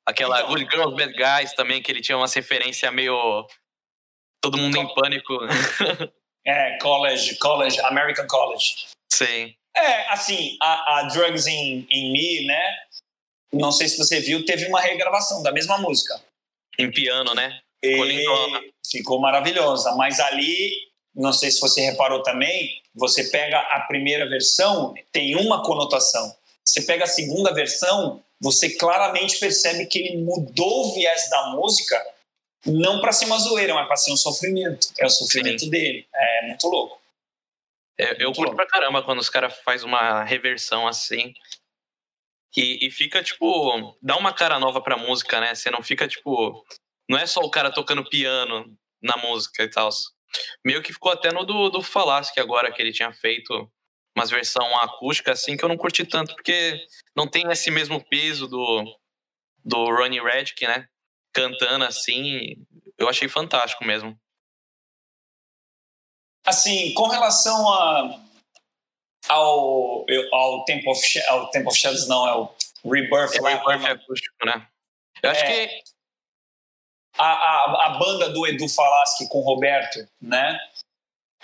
aquela então, Good Girls, Bad Guys também, que ele tinha uma referência meio. Todo mundo em pânico. é, college, college, American College. Sim. É, assim, a, a Drugs in, in Me, né? Não sei se você viu, teve uma regravação da mesma música. Em piano, né? Ficou, ficou maravilhosa. Mas ali, não sei se você reparou também, você pega a primeira versão, tem uma conotação. Você pega a segunda versão, você claramente percebe que ele mudou o viés da música, não para ser uma zoeira, mas para ser um sofrimento. É o sofrimento Sim. dele. É muito louco. É, eu curto pra caramba quando os caras fazem uma reversão assim. E, e, fica, tipo, dá uma cara nova pra música, né? Você não fica, tipo. Não é só o cara tocando piano na música e tal. Meio que ficou até no do, do Falasque agora, que ele tinha feito umas versão acústica assim que eu não curti tanto, porque não tem esse mesmo peso do, do Ronnie Redick, né? Cantando assim, eu achei fantástico mesmo. Assim, com relação a, ao, ao, Temple of, ao Temple of Shadows, não, é o Rebirth. É o Rebirth é acústico, né? Eu acho é, que... A, a, a banda do Edu Falaschi com o Roberto, né?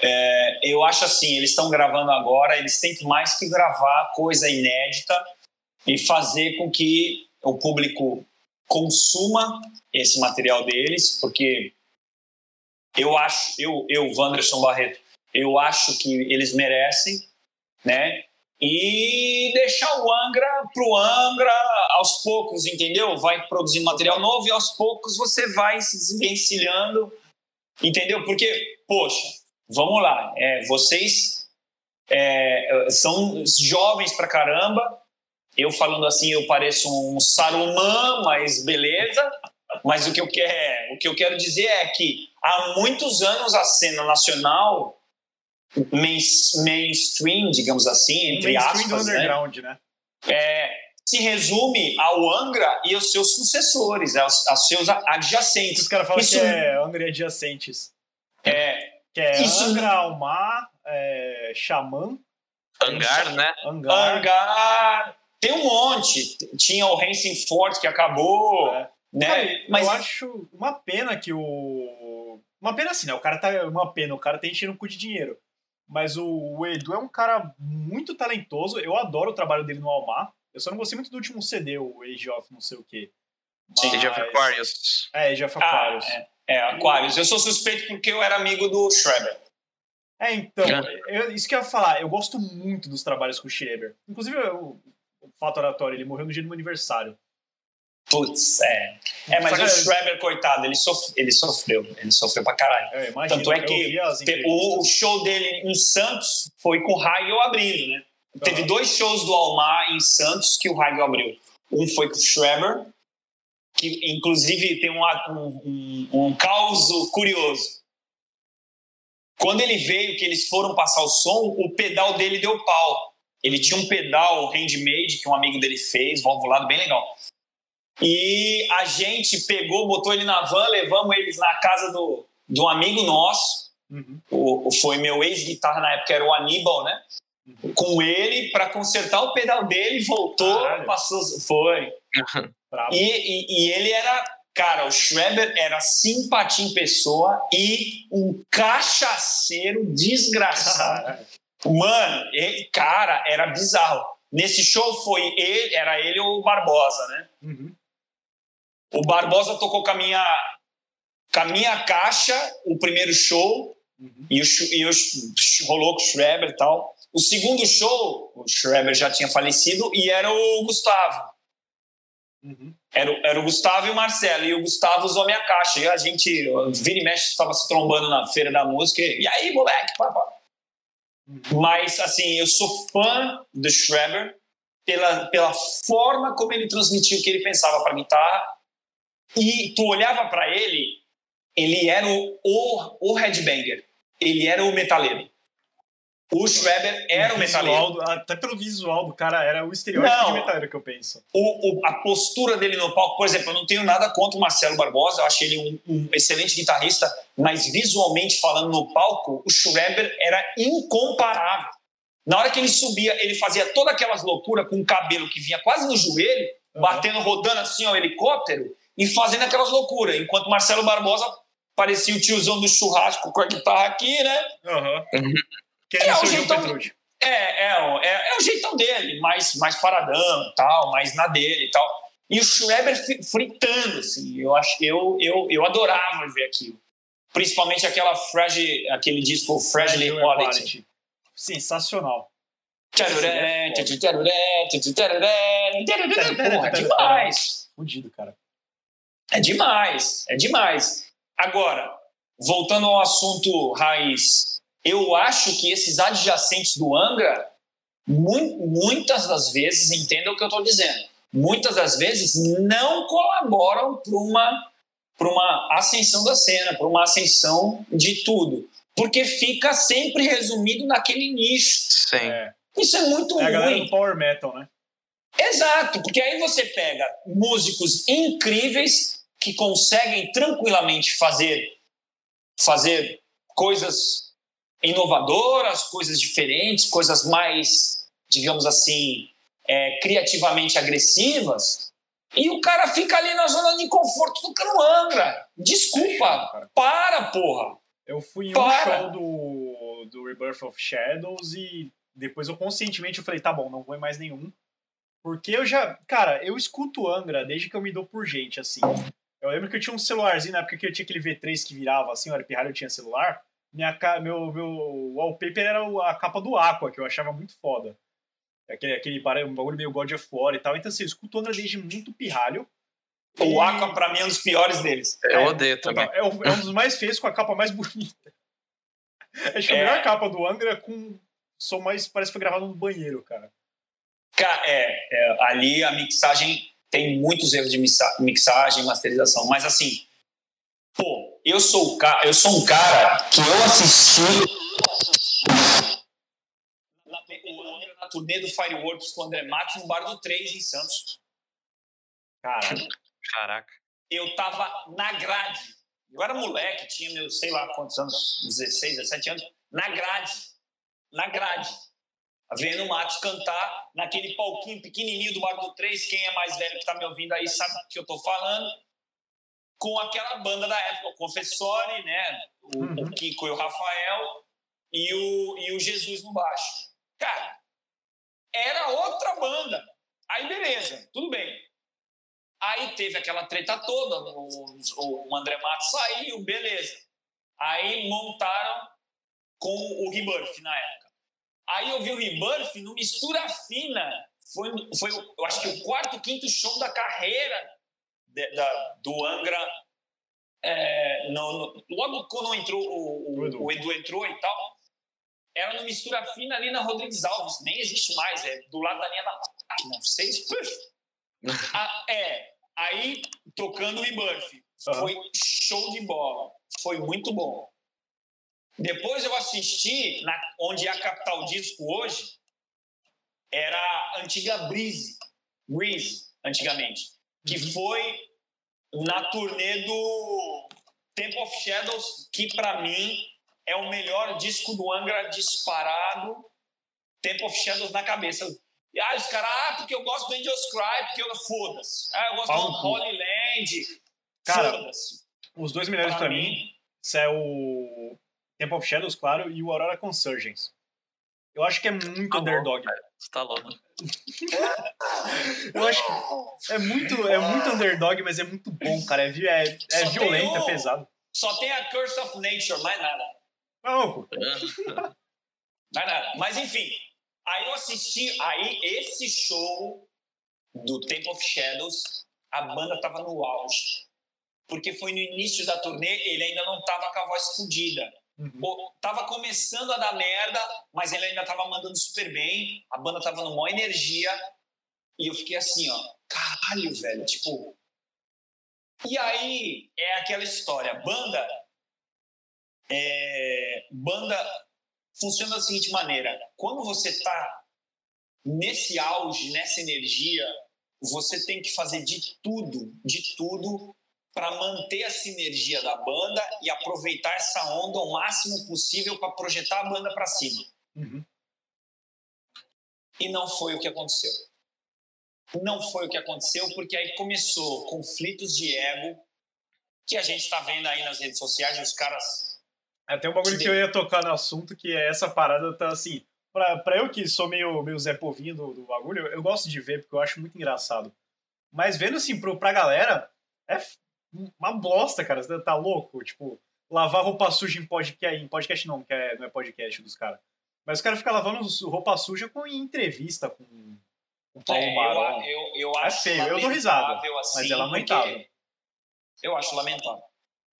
É, eu acho assim, eles estão gravando agora, eles têm que mais que gravar coisa inédita e fazer com que o público consuma esse material deles, porque eu acho, eu, eu Wanderson Barreto, eu acho que eles merecem, né? E deixar o Angra pro Angra aos poucos, entendeu? Vai produzindo material novo e aos poucos você vai se desvencilhando, entendeu? Porque, poxa, vamos lá, é, vocês é, são jovens pra caramba. Eu falando assim, eu pareço um Saruman, mas beleza. Mas o que eu quero, o que eu quero dizer é que há muitos anos a cena nacional main, mainstream, digamos assim, entre mainstream aspas, do underground, né? né? É, se resume ao Angra e aos seus sucessores, aos, aos seus adjacentes. Os caras falam Isso, que é Angra e adjacentes. É, que é Isso... Angra, Almar, é, Xamã. Angar, né? Angar. Angar. Tem um monte. Tinha o Racing Fort que acabou. É. Né? Mas eu acho uma pena que o. Uma pena assim, né? O cara tá. Uma pena, o cara tá enchendo um cu de dinheiro. Mas o, o Edu é um cara muito talentoso. Eu adoro o trabalho dele no Almar. Eu só não gostei muito do último CD, o Age of não sei o quê. Mas... Age of Aquarius. É, Age of Aquarius. Ah, é. É, Aquarius. Eu sou suspeito porque eu era amigo do Schreber. É, então, eu, isso que eu ia falar, eu gosto muito dos trabalhos com o Schreber. Inclusive, o, o fato oratório, ele morreu no dia do meu aniversário. Putz, é. É, mas Saca, o Schreber, coitado, ele, sof ele sofreu. Ele sofreu pra caralho. É, imagino, Tanto é que o, show dele em Santos foi com o Heigl abrindo, né? Uhum. Teve dois shows do Almar em Santos que o Heigl abriu. Um foi com o Schreber que inclusive tem um, um, um, um caos curioso. Quando ele veio, que eles foram passar o som, o pedal dele deu pau. Ele tinha um pedal handmade que um amigo dele fez, valvulado, bem legal. E a gente pegou, botou ele na van, levamos eles na casa do, de um amigo nosso. Uhum. O, foi meu ex-guitarra na época, era o Aníbal, né? Uhum. Com ele para consertar o pedal dele, voltou, Caralho. passou. Foi. e, e, e, ele era. Cara, o Schreber era simpatia em pessoa e um cachaceiro desgraçado. Mano, ele, cara, era bizarro. Nesse show foi ele, era ele ou o Barbosa, né? Uhum. O Barbosa tocou com a minha, com a minha caixa o primeiro show uhum. e, o, e o, rolou com o Schreber e tal. O segundo show, o Schreber já tinha falecido e era o Gustavo. Uhum. Era, era o Gustavo e o Marcelo. E o Gustavo usou a minha caixa. E a gente, vira e mexe, estava se trombando na feira da música. E, aí, moleque, pá, pá. Mas, assim, eu sou fã do Schreber pela, pela forma como ele transmitiu o que ele pensava para guitarra. E tu olhava para ele, ele era o, o, o headbanger. Ele era o metaleiro. O Schreber era o, o metaleiro. até pelo visual do cara, era o estereótipo não, de metaleiro que eu penso. O, o, a postura dele no palco, por exemplo, eu não tenho nada contra o Marcelo Barbosa, eu acho ele um, um excelente guitarrista, mas visualmente falando no palco, o Schreber era incomparável. Na hora que ele subia, ele fazia todas aquelas loucuras com o cabelo que vinha quase no joelho, uhum. batendo, rodando assim ao helicóptero e fazendo aquelas loucuras, enquanto Marcelo Barbosa parecia o tiozão do churrasco com a guitarra aqui, né? Uhum. Que é, o jeitão, é, é, é, é, o jeitão dele, mais, mais paradão, tal, mais na dele e tal. E o Schreber fritando, assim, eu acho que eu, eu, eu adorava ver aquilo. Principalmente aquela fragile, aquele disco Fragile Quality. Sensacional. Demais. Fudido, cara. É demais, é demais. Agora, voltando ao assunto raiz, eu acho que esses adjacentes do Angra, mu muitas das vezes, entendam o que eu estou dizendo, muitas das vezes não colaboram para uma, uma ascensão da cena, para uma ascensão de tudo. Porque fica sempre resumido naquele nicho. Sim. É. Isso é muito é ruim. a galera do power metal, né? Exato, porque aí você pega músicos incríveis que conseguem tranquilamente fazer fazer coisas inovadoras, coisas diferentes, coisas mais, digamos assim, é, criativamente agressivas, e o cara fica ali na zona de conforto tocando Angra. Desculpa, para, porra. Eu fui em um show do, do Rebirth of Shadows e depois eu conscientemente eu falei, tá bom, não vou em mais nenhum. Porque eu já, cara, eu escuto Angra desde que eu me dou por gente, assim. Eu lembro que eu tinha um celularzinho na época que eu tinha aquele V3 que virava assim, o pirralho tinha celular minha, meu, meu wallpaper era a capa do Aqua, que eu achava muito foda. Aquele, aquele um bagulho meio God of War e tal. Então, assim, eu escuto Andra desde muito pirralho. O e... Aqua, pra mim, é um dos piores deles. Eu é, odeio também. É, é, um dos mais feios com a capa mais bonita. Acho que é. a melhor capa do Angra com som mais. Parece que foi gravado no banheiro, cara. Cara, é, é, ali a mixagem tem muitos erros de mixagem, masterização, mas assim, Pô, eu sou, eu sou um cara que eu assisti na turnê do Fireworks com o André Matos no Bar do 3 em Santos. Caraca. Caraca. Eu tava na grade. Eu era moleque, tinha meus, sei lá quantos anos, 16, 17 anos, na grade. Na grade. Vendo o Matos cantar naquele palquinho pequenininho do Bar do 3. Quem é mais velho que tá me ouvindo aí sabe do que eu tô falando com aquela banda da época, o Confessori, né? O, uhum. o Kiko e o Rafael e o, e o Jesus no baixo. Cara, era outra banda. Aí beleza, tudo bem. Aí teve aquela treta toda, o, o André Matos saiu, beleza. Aí montaram com o Rebirth na época. Aí eu vi o Rebirth no Mistura Fina. Foi, foi, eu acho que o quarto, quinto show da carreira de, da, do Angra, é, logo quando entrou o, o, Edu. o, Edu. entrou e tal, era no Mistura Fina ali na Rodrigues Alves, nem existe mais, é do lado da linha da máquina, vocês, a, é, aí tocando o Rebirth. Uhum. Foi show de bola. Foi muito bom. Depois eu assisti, na, onde é a Capital Disco hoje, era a antiga Breeze, Breeze, antigamente, que uhum. foi na turnê do Temple of Shadows, que para mim é o melhor disco do Angra disparado, Temple of Shadows na cabeça. Ah, os caras, ah, porque eu gosto do Angels Cry, porque eu foda-se. Ah, eu gosto Paulo do Holy Land, Cara, os dois melhores para mim, mim é o Temple of Shadows, claro, e o Aurora Consurgence. Eu acho que é muito tá underdog. Você tá louco. eu acho que é muito, é muito underdog, mas é muito bom, cara. É, é, é violento, é pesado. Só tem a Curse of Nature, mais nada. Não, mais nada. Mas enfim, aí eu assisti, aí esse show do Temple of Shadows, a banda tava no auge. Porque foi no início da turnê, ele ainda não tava com a voz fodida. Uhum. Tava começando a dar merda, mas ele ainda tava mandando super bem, a banda tava numa energia, e eu fiquei assim, ó, caralho, velho, tipo. E aí é aquela história, banda. É, banda funciona da seguinte maneira: quando você tá nesse auge, nessa energia, você tem que fazer de tudo, de tudo para manter a sinergia da banda e aproveitar essa onda o máximo possível para projetar a banda para cima. Uhum. E não foi o que aconteceu. Não foi o que aconteceu, porque aí começou conflitos de ego que a gente está vendo aí nas redes sociais, os caras. É, tem um bagulho que eu ia tocar no assunto, que é essa parada tá assim. Pra, pra eu que sou meio, meio Zé Povinho do, do bagulho, eu, eu gosto de ver, porque eu acho muito engraçado. Mas vendo assim, pro, pra galera, é uma bosta, cara. Você tá louco? Tipo, lavar roupa suja em podcast. Em podcast não, que é, não é podcast dos caras. Mas os caras ficam lavando roupa suja com em entrevista com, o Paulo é, Barão. Eu, eu, eu é acho feio, eu dou risada. Assim, mas é lamentável. Eu acho lamentável.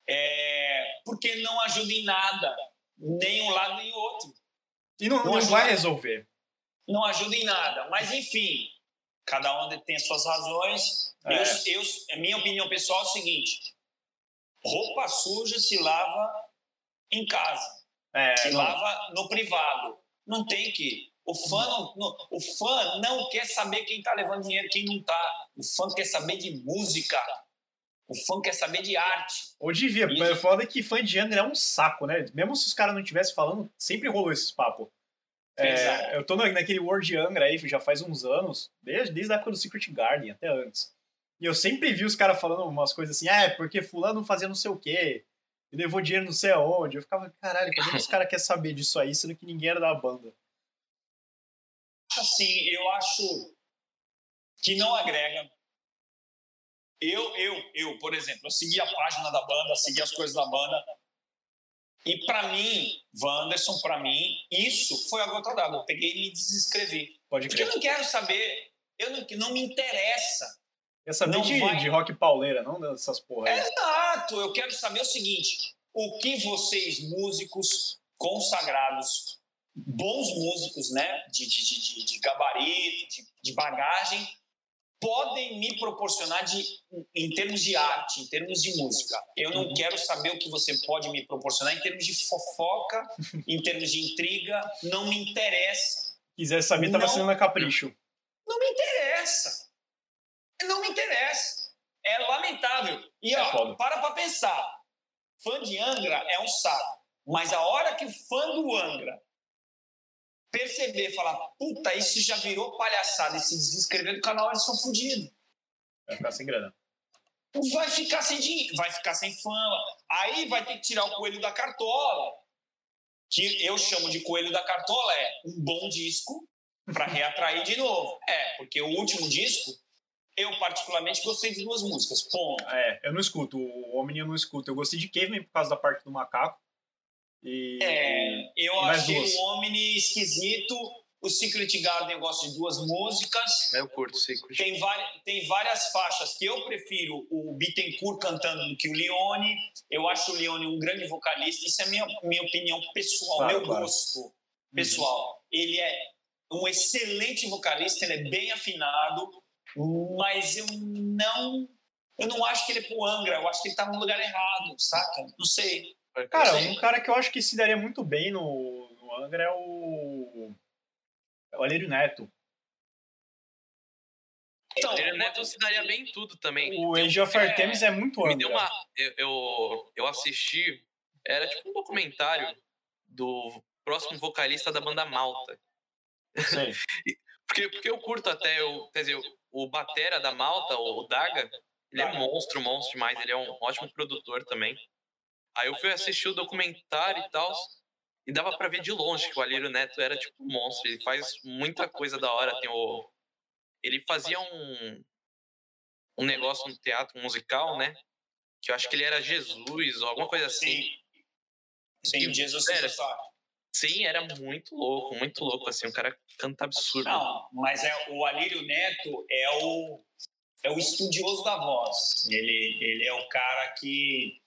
É, porque não ajuda em nada, nem um lado nem o outro. E não, não, não vai resolver. Não ajuda em nada. Mas, enfim, cada um tem suas razões. É. Eu, eu, minha opinião pessoal é o seguinte: roupa suja se lava em casa, é, se não. lava no privado. Não tem que. O fã não, não, o fã não quer saber quem está levando dinheiro, quem não está. O fã quer saber de música. O fã quer saber de arte. Ou devia, mas o foda é que fã de Angra é um saco, né? Mesmo se os caras não estivessem falando, sempre rolou esses papos. É, eu tô naquele World Angra aí já faz uns anos, desde, desde a época do Secret Garden, até antes. E eu sempre vi os caras falando umas coisas assim, ah, é porque fulano fazia não sei o quê, e levou dinheiro não sei aonde. Eu ficava, caralho, como os caras querem saber disso aí, sendo que ninguém era da banda? Assim, eu acho que não agrega. Eu, eu, eu, por exemplo, eu segui a página da banda, segui as coisas da banda, e para mim, Wanderson, para mim, isso foi a gota d'água. Eu peguei e me desinscrevi. Pode crer. Porque eu não quero saber, eu não, não me interessa Quer saber de, vai... de rock pauleira, não dessas porra aí. Exato, eu quero saber o seguinte: o que vocês, músicos consagrados, bons músicos, né, de, de, de, de gabarito, de, de bagagem, podem me proporcionar de, em termos de arte, em termos de música. Eu não uhum. quero saber o que você pode me proporcionar em termos de fofoca, em termos de intriga, não me interessa. Quiser saber, tava sendo a capricho. Não me interessa não me interessa. É lamentável. E é ó, para pra pensar. Fã de Angra é um saco. Mas a hora que o fã do Angra perceber, falar, puta, isso já virou palhaçada e se desinscrever do canal, eles são fodidos. Vai ficar sem grana. Vai ficar sem dinheiro, vai ficar sem fama. Aí vai ter que tirar o coelho da cartola. Que eu chamo de coelho da cartola, é um bom disco para reatrair de novo. É, porque o último disco eu, particularmente, gostei de duas músicas. Ponto. É, eu não escuto. O Omni eu não escuto. Eu gostei de Caveman por causa da parte do macaco. E... É, eu achei duas. o Omni esquisito. O Secret Garden eu gosto de duas músicas. Eu curto Secret. Tem, tem várias faixas que eu prefiro o Bittencourt cantando do que o Leone. Eu acho o Leone um grande vocalista. Isso é minha, minha opinião pessoal, claro, meu claro. gosto pessoal. Uhum. Ele é um excelente vocalista, ele é bem afinado mas eu não Eu não acho que ele é pro Angra, eu acho que ele tá no lugar errado, saca? Não sei. Cara, um cara que eu acho que se daria muito bem no, no Angra é o. É o Alírio Neto. Então, o Alírio Neto se daria bem em tudo também. O Age of Artemis é, é muito Angra. Me deu uma, eu, eu, eu assisti, era tipo um documentário do próximo vocalista da banda Malta. Sim. porque, porque eu curto até, eu, quer dizer, o Batera da Malta, o Daga, ele é monstro, monstro demais, ele é um ótimo produtor também. Aí eu fui assistir o documentário e tal, e dava para ver de longe que o Alírio Neto era tipo um monstro. Ele faz muita coisa da hora. Tem o... Ele fazia um, um negócio no teatro musical, né? Que eu acho que ele era Jesus ou alguma coisa assim. Sim, Sim Jesus era. Sim, era muito louco, muito louco, assim, um cara canta absurdo. Não, mas é, o Alírio Neto é o, é o estudioso da voz. Ele, ele é o cara que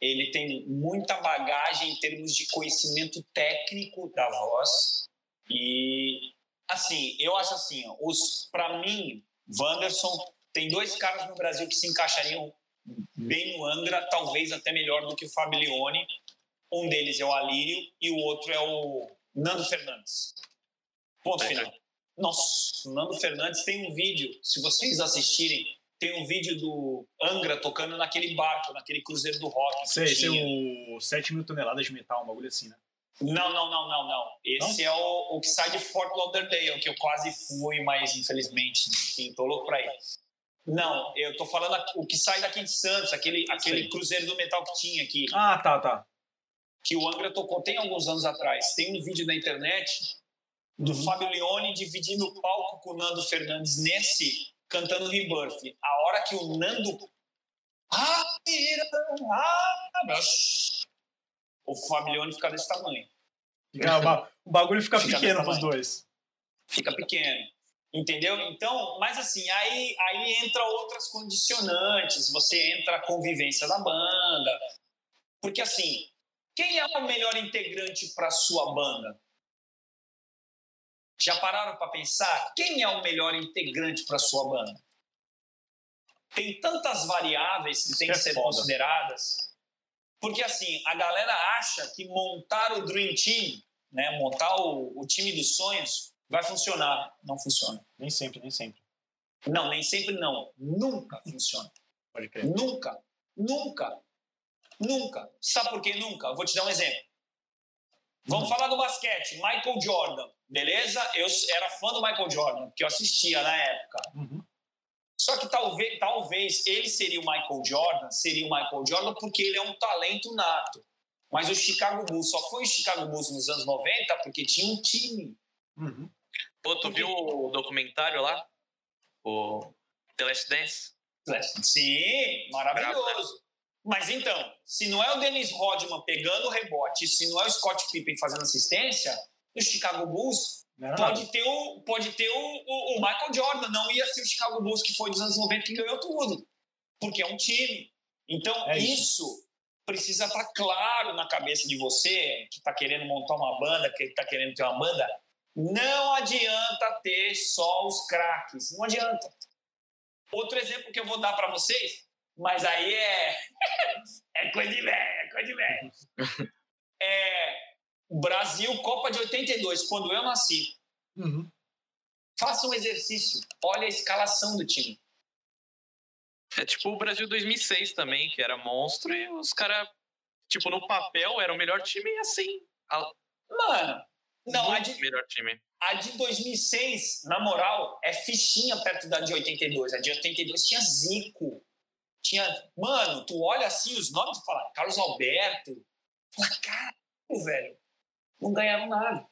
ele tem muita bagagem em termos de conhecimento técnico da voz. E, assim, eu acho assim, os para mim, Wanderson, tem dois caras no Brasil que se encaixariam bem no Angra, talvez até melhor do que o Fablione. Um deles é o Alírio e o outro é o Nando Fernandes. Ponto final. Nossa, o Nando Fernandes tem um vídeo, se vocês assistirem, tem um vídeo do Angra tocando naquele barco, naquele cruzeiro do rock. Sei, esse é o 7 mil toneladas de metal, um bagulho assim, né? Não, não, não, não, não. Esse não? é o, o que sai de Fort Lauderdale, que eu quase fui, mas infelizmente, enfim, tô louco pra ir. Não, eu tô falando o que sai daqui de Santos, aquele, aquele cruzeiro do metal que tinha aqui. Ah, tá, tá. Que o Angra tocou tem alguns anos atrás. Tem um vídeo na internet do uhum. Fábio Leone dividindo o palco com o Nando Fernandes nesse cantando Rebirth. A hora que o Nando. O Fabione fica desse tamanho. o bagulho fica, fica pequeno para os dois. Fica pequeno. Entendeu? Então, mas assim, aí, aí entra outras condicionantes, você entra a convivência da banda. Porque assim, quem é o melhor integrante para sua banda? Já pararam para pensar quem é o melhor integrante para sua banda? Tem tantas variáveis que têm que ser foda. consideradas. Porque assim, a galera acha que montar o Dream Team, né, montar o, o time dos sonhos, vai funcionar. Não funciona. Nem sempre, nem sempre. Não, nem sempre não. Nunca funciona. Pode crer. Nunca. Nunca. Nunca. Sabe por que nunca? Vou te dar um exemplo. Vamos falar do basquete. Michael Jordan, beleza? Eu era fã do Michael Jordan, que eu assistia na época. Uhum. Só que talvez, talvez ele seria o Michael Jordan, seria o Michael Jordan porque ele é um talento nato. Mas o Chicago Bulls só foi o Chicago Bulls nos anos 90 porque tinha um time. Uhum. Pô, tu viu o documentário lá? O The Last Dance? Sim, maravilhoso. Mas então, se não é o Dennis Rodman pegando o rebote, se não é o Scott Pippen fazendo assistência, o Chicago Bulls pode ter, o, pode ter o, o, o, Michael Jordan. Não ia ser o Chicago Bulls que foi dos anos 90 que ganhou tudo. Porque é um time. Então, é isso. isso. precisa estar tá claro na cabeça de você que está querendo montar uma banda, que está querendo ter uma banda. Não adianta ter só os craques. Não adianta. Outro exemplo que eu vou dar para vocês mas aí é. é coisa de velho, é coisa de velho. É. Brasil, Copa de 82, quando eu nasci. Uhum. Faça um exercício. Olha a escalação do time. É tipo o Brasil 2006 também, que era monstro e os caras, tipo, no papel era o melhor time e assim. A... Mano, não, a de, melhor time. A de 2006, na moral, é fichinha perto da de 82. A de 82 tinha Zico, tinha, mano, tu olha assim os nomes e fala, Carlos Alberto. Fala, caralho, velho. Não ganharam nada.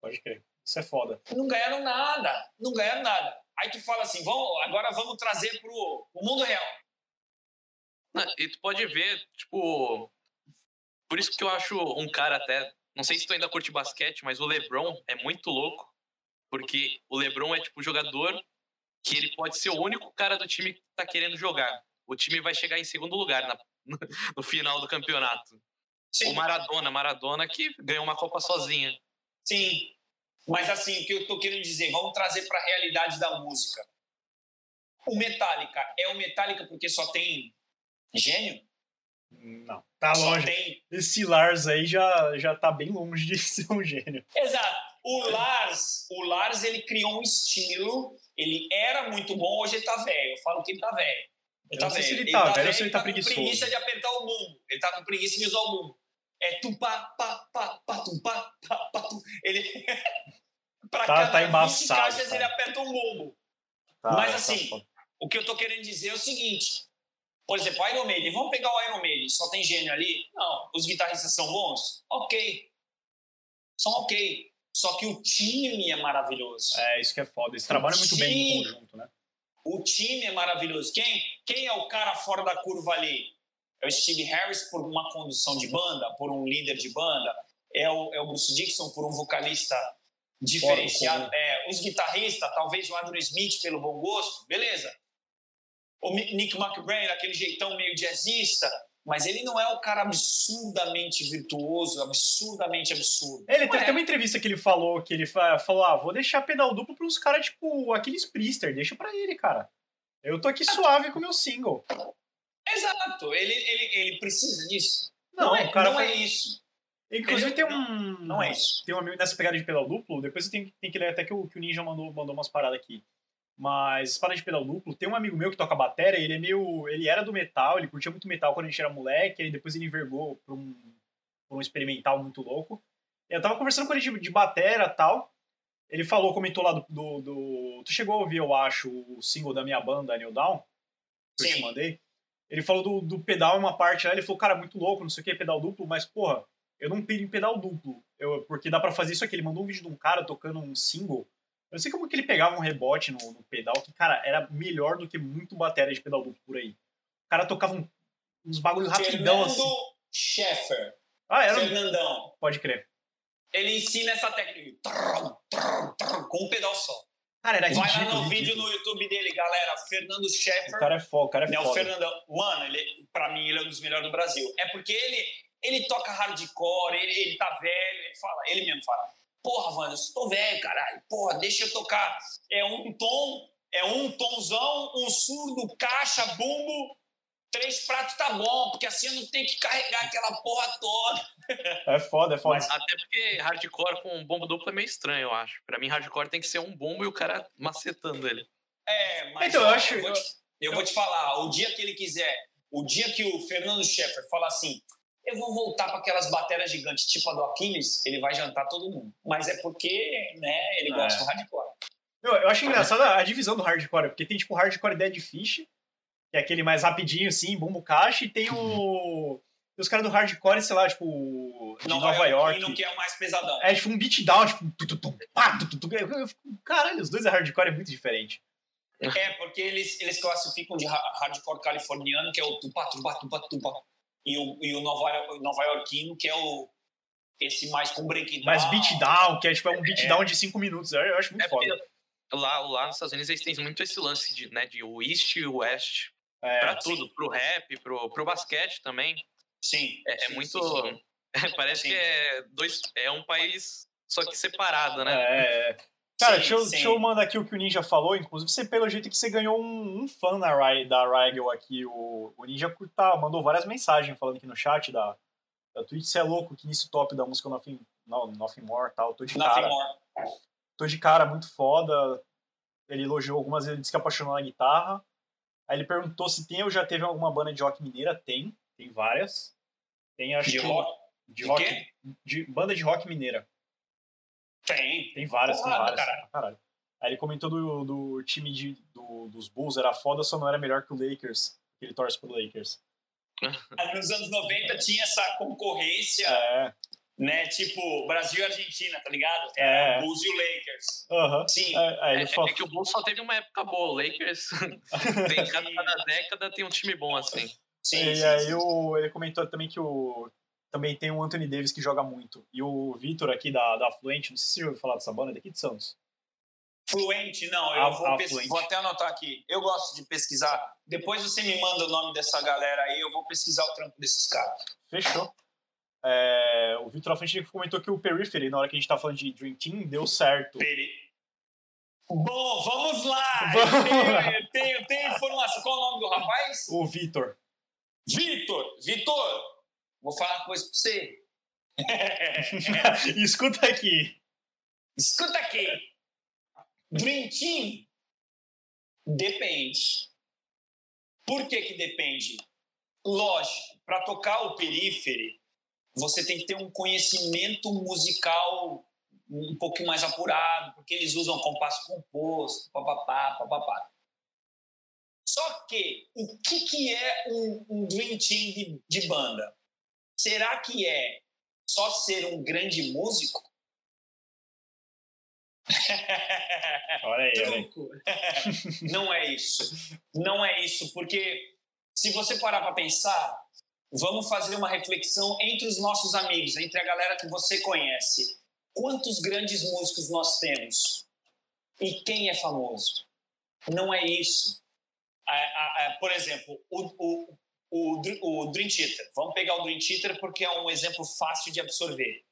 Pode crer. Isso é foda. Não ganharam nada. Não ganharam nada. Aí tu fala assim, vamos, agora vamos trazer pro, pro mundo real. E tu pode ver, tipo. Por isso que eu acho um cara até. Não sei se tu ainda curte basquete, mas o LeBron é muito louco. Porque o LeBron é tipo jogador que ele pode ser o único cara do time que tá querendo jogar o time vai chegar em segundo lugar na, no final do campeonato. Sim. O Maradona, Maradona que ganhou uma Copa sozinha. Sim, mas assim, o que eu tô querendo dizer, vamos trazer para a realidade da música. O Metallica é o Metallica porque só tem gênio? Não, tá longe. Tem... Esse Lars aí já, já tá bem longe de ser um gênio. Exato. O Lars, o Lars, ele criou um estilo, ele era muito bom, hoje ele tá velho. Eu falo que ele tá velho. Ele tá velho. Se ele, tá, ele tá velho ou se ele tá, tá preguiçoso. com preguiça de apertar o bumbo. Ele tá com preguiça de usar o bumbo. É tupá, pá, pá, pá, tum, pá, pá, pá, tum. Ele... pra tá, cada tá embaçado, caixas tá. ele aperta um bumbo. Tá, Mas tá assim, tá o que eu tô querendo dizer é o seguinte. Por exemplo, Iron Maiden. Vamos pegar o Iron Maiden. Só tem gênio ali? Não. Os guitarristas são bons? Ok. São ok. Só que o time é maravilhoso. É, isso que é foda. Eles trabalham muito time, bem em conjunto, né? O time é maravilhoso. Quem, quem é o cara fora da curva ali? É o Steve Harris por uma condução de banda, por um líder de banda. É o, é o Bruce Dixon por um vocalista diferenciado. É, os guitarristas, talvez o Andrew Smith pelo bom gosto, beleza. O Nick McBrain, aquele jeitão meio jazzista mas ele não é o cara absurdamente virtuoso, absurdamente absurdo. Ele tem, é. uma entrevista que ele falou, que ele falou, ah, vou deixar pedal duplo para uns caras tipo aqueles Priester, deixa para ele, cara. Eu tô aqui suave com o meu single. Exato, ele, ele, ele precisa disso. Não, não, é, cara não é isso. Inclusive ele, tem um. Não, não, é isso. Tem um amigo nessa pegada de pedal duplo, depois eu tenho, tenho que ler até que o, que o Ninja mandou, mandou umas paradas aqui. Mas espada de pedal duplo, tem um amigo meu que toca bateria, ele é meio. Ele era do metal, ele curtia muito metal quando a gente era moleque, aí depois ele envergou pra um, pra um experimental muito louco. Eu tava conversando com ele de, de batera e tal. Ele falou, comentou lá do, do, do, Tu chegou a ouvir, eu acho, o single da minha banda, New Down? Que Sim. eu te mandei. Ele falou do, do pedal uma parte lá, ele falou, cara, muito louco, não sei o que, pedal duplo, mas, porra, eu não em pedal duplo. Eu, porque dá para fazer isso aqui. Ele mandou um vídeo de um cara tocando um single eu não sei como que ele pegava um rebote no, no, pedal, que, cara, era melhor do que muito bateria de pedal duplo por aí. O cara tocava um, uns bagulho rapidão assim. Scheffer. Ah, era? Fernandão. Pode crer. Ele ensina essa técnica com um pedal só. Cara, era Vai ridículo, lá no ridículo. vídeo no YouTube dele, galera. Fernando Scheffer. O cara é foda, o cara é né, foda. O Fernandão. Mano, ele, pra mim, ele é um dos melhores do Brasil. É porque ele, ele toca hardcore, ele, ele tá velho, ele fala, ele mesmo fala Porra, Wanda, eu tô velho, caralho. Porra, deixa eu tocar. É um tom, é um tomzão, um surdo, caixa, bumbo, três pratos tá bom, porque assim eu não tenho que carregar aquela porra toda. É foda, é foda. Mas até porque hardcore com bombo duplo é meio estranho, eu acho. Pra mim, hardcore tem que ser um bombo e o cara macetando ele. É, mas então, eu, acho. Eu vou, te, eu vou te falar, o dia que ele quiser, o dia que o Fernando Scheffer falar assim, eu vou voltar para aquelas baterias gigantes, tipo a do Aquiles, ele vai jantar todo mundo. Mas é porque, né, ele é. gosta do hardcore. Eu, eu acho engraçado a divisão do hardcore, porque tem tipo hardcore Dead Fish, que é aquele mais rapidinho, assim, bumbo caixa, e tem o. os caras do hardcore, sei lá, tipo. De Nova, Nova York. York. que é o mais pesadão. É tipo um beatdown, tipo. Tututum, pá, tututum. Caralho, os dois é hardcore é muito diferente. É, porque eles, eles classificam de hardcore californiano, que é o tupa, tupa, tupa, tupa e o, e o Nova, Nova Yorkino, que é o esse mais com breakdown. Mais beatdown, que é tipo é um beatdown é. de 5 minutos. Eu acho muito é foda. Lá, lá nos Estados Unidos eles têm muito esse lance de, né, de o East e o West. É, pra tudo, sim. pro rap, pro, pro basquete também. Sim. É, é sim, muito. Sim, parece que é, dois, é um país só que separado, né? É. Cara, sim, deixa, eu, deixa eu mandar aqui o que o Ninja falou. Inclusive, você, pelo jeito que você ganhou um, um fã na da Rigel aqui. O, o Ninja tá, mandou várias mensagens falando aqui no chat da, da Twitch. Você é louco que nesse top da música Nothing, no, Nothing More tal. Tô de Nothing cara. More. Tô de cara, muito foda. Ele elogiou algumas vezes, ele disse que apaixonou na guitarra. Aí ele perguntou se tem ou já teve alguma banda de rock mineira. Tem, tem várias. Tem, acho de que. Rock? De, rock. De, banda de rock mineira. Tem. Tem várias, Porra, tem várias. Caralho. caralho. Aí ele comentou do, do time de, do, dos Bulls, era foda, só não era melhor que o Lakers. Ele torce pro Lakers. Nos anos 90 tinha essa concorrência, é. Né? Tipo, Brasil e Argentina, tá ligado? É. o Bulls e o Lakers. Uhum. Sim. É, é, é, falou... é, que o Bulls só teve uma época boa. O Lakers, tem, cada, cada década tem um time bom assim. Sim, e sim, aí sim. O, ele comentou também que o também tem o Anthony Davis que joga muito. E o Vitor aqui da, da Fluente, não sei se você já ouviu falar dessa banda, daqui de Santos. Fluente, não, eu a, vou, a vou, até anotar aqui. Eu gosto de pesquisar. Depois você me manda o nome dessa galera aí, eu vou pesquisar o trampo desses caras. Fechou. É, o Vitor Frente comentou que o Periphery, na hora que a gente tá falando de Dream Team, deu certo. Peri... Bom, vamos lá. Vamos tenho informação. Qual é o nome do rapaz? O Vitor. Vitor, Vitor, vou falar uma coisa pra você. Escuta aqui. Escuta aqui. Dream Team depende. Por que que depende? Lógico, para tocar o perífero, você tem que ter um conhecimento musical um pouquinho mais apurado, porque eles usam compasso composto, papapá, papapá. Só que, o que, que é um, um Dream Team de, de banda? Será que é só ser um grande músico? Olha aí, Truco. Não é isso. Não é isso, porque se você parar para pensar, vamos fazer uma reflexão entre os nossos amigos, entre a galera que você conhece. Quantos grandes músicos nós temos? E quem é famoso? Não é isso. por exemplo, o, o, o, o Dream Theater. Vamos pegar o Dream Theater porque é um exemplo fácil de absorver.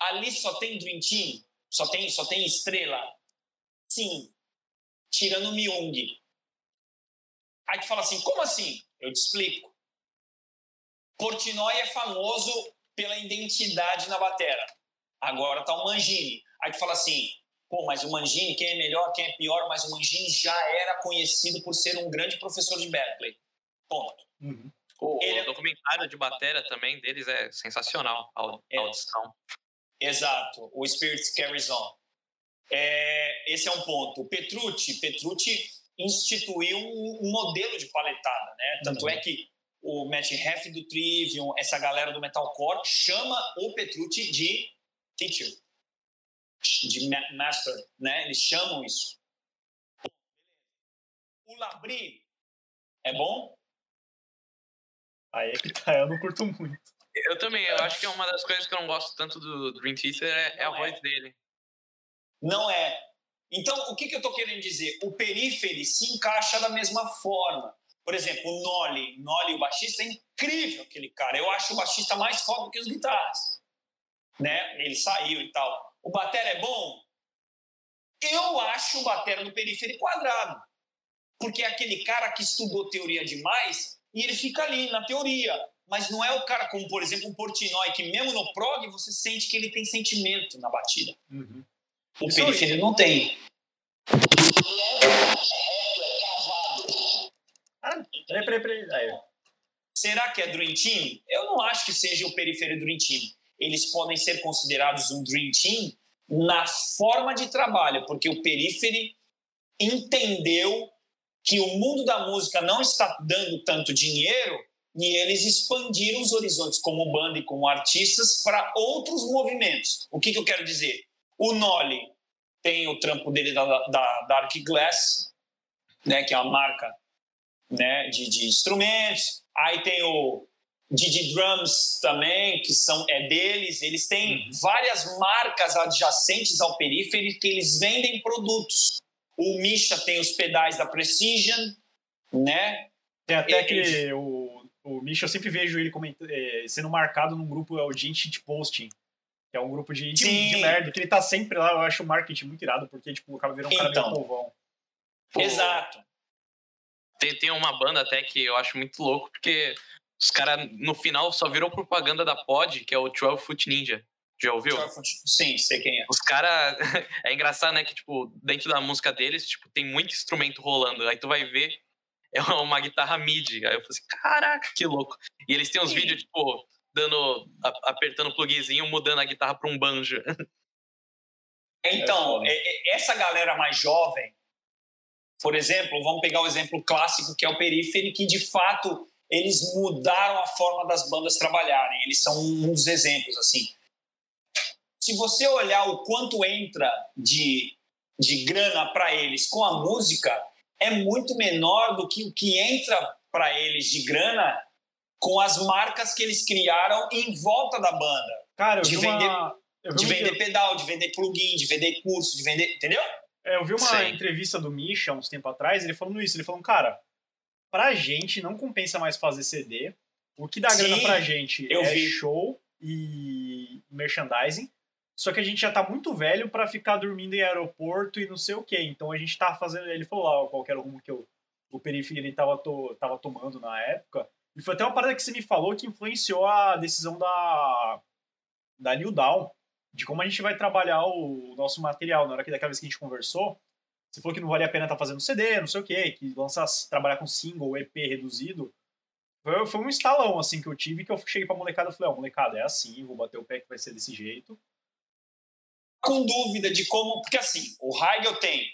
Ali só tem Dream Team? Só tem, só tem estrela? Sim. Tirando o Myung. Aí tu fala assim, como assim? Eu te explico. Portnoy é famoso pela identidade na batera. Agora tá o Mangini. Aí tu fala assim, pô, mas o Mangini, quem é melhor, quem é pior, mas o Mangini já era conhecido por ser um grande professor de Berkeley. Ponto. Uhum. O, Ele... o, é documentário de bateria também deles é sensacional, a é. audição. É. Exato, o Spirit Carries On. É, esse é um ponto. Petrucci, Petrucci instituiu um, um modelo de paletada, né? Tanto uhum. é que o Matt Heff do Trivium, essa galera do metalcore, chama o Petrucci de teacher, de master, né? Eles chamam isso. O Labri é bom? Aí é que tá, eu não curto muito. Eu também, eu acho que é uma das coisas que eu não gosto tanto do Dream Theater é, é a voz é. dele. Não é. Então, o que, que eu tô querendo dizer? O perífero se encaixa da mesma forma. Por exemplo, o Nolly. Nolly, o baixista, é incrível aquele cara. Eu acho o baixista mais foda do que os guitarras né? Ele saiu e tal. O Batera é bom? Eu acho o Batera no periférico quadrado. Porque é aquele cara que estudou teoria demais e ele fica ali na teoria. Mas não é o cara como, por exemplo, um Portnoy, que mesmo no prog você sente que ele tem sentimento na batida. Uhum. O periférico não tem. Peraí, peraí, peraí. Será que é Dream Team? Eu não acho que seja o periférico Dream Team eles podem ser considerados um Dream Team na forma de trabalho, porque o Periphery entendeu que o mundo da música não está dando tanto dinheiro e eles expandiram os horizontes como banda e como artistas para outros movimentos. O que, que, eu quero dizer? O Nolly tem o trampo dele da, da Dark Glass, né, que é uma marca né, de, de instrumentos. Aí tem o Didi Drums também, que são é deles. Eles têm uhum. várias marcas adjacentes ao Periphery que eles vendem produtos. O Misha tem os pedais da Precision, né? Tem até que o, o Misha, eu sempre vejo ele é, sendo marcado num grupo, é o Gin Posting, que é um grupo de, de, de merda, que ele tá sempre lá, eu acho o marketing muito irado, porque tipo, acaba virando um cara então, meio povão. Exato. Tem, tem uma banda até que eu acho muito louco, porque os caras, no final, só virou propaganda da Pod, que é o 12 Foot Ninja. Já ouviu? Sim, sei quem é. Os caras. é engraçado, né? Que, tipo, dentro da música deles, tipo, tem muito instrumento rolando. Aí tu vai ver, é uma guitarra MIDI. Aí eu falei assim, caraca, que louco. E eles têm uns Sim. vídeos, tipo, dando. apertando o plugzinho, mudando a guitarra pra um banjo. Então, é, é, essa galera mais jovem, por exemplo, vamos pegar o exemplo clássico que é o Periphery, que de fato eles mudaram a forma das bandas trabalharem. Eles são um dos exemplos, assim. Se você olhar o quanto entra de, de grana para eles com a música, é muito menor do que o que entra para eles de grana com as marcas que eles criaram em volta da banda. Cara, eu de vender, uma... de vender pedal, de vender plugin, de vender curso, de vender. Entendeu? É, eu vi uma Sim. entrevista do Misha uns tempo atrás, ele falando isso. Ele falou, cara, pra gente não compensa mais fazer CD. O que dá Sim, grana pra gente é vi. show e merchandising. Só que a gente já tá muito velho para ficar dormindo em aeroporto e não sei o que. Então a gente tá fazendo. Ele falou lá qual era o rumo que eu, o Periferi tava, to, tava tomando na época. E foi até uma parada que você me falou que influenciou a decisão da, da New Down, de como a gente vai trabalhar o nosso material. Na hora que daquela vez que a gente conversou, você falou que não valia a pena estar tá fazendo CD, não sei o que, que lançar, trabalhar com single, EP reduzido. Foi, foi um estalão, assim, que eu tive, que eu cheguei pra molecada e falei, ó, oh, molecada, é assim, vou bater o pé que vai ser desse jeito. Com dúvida de como... Porque, assim, o Heigl tem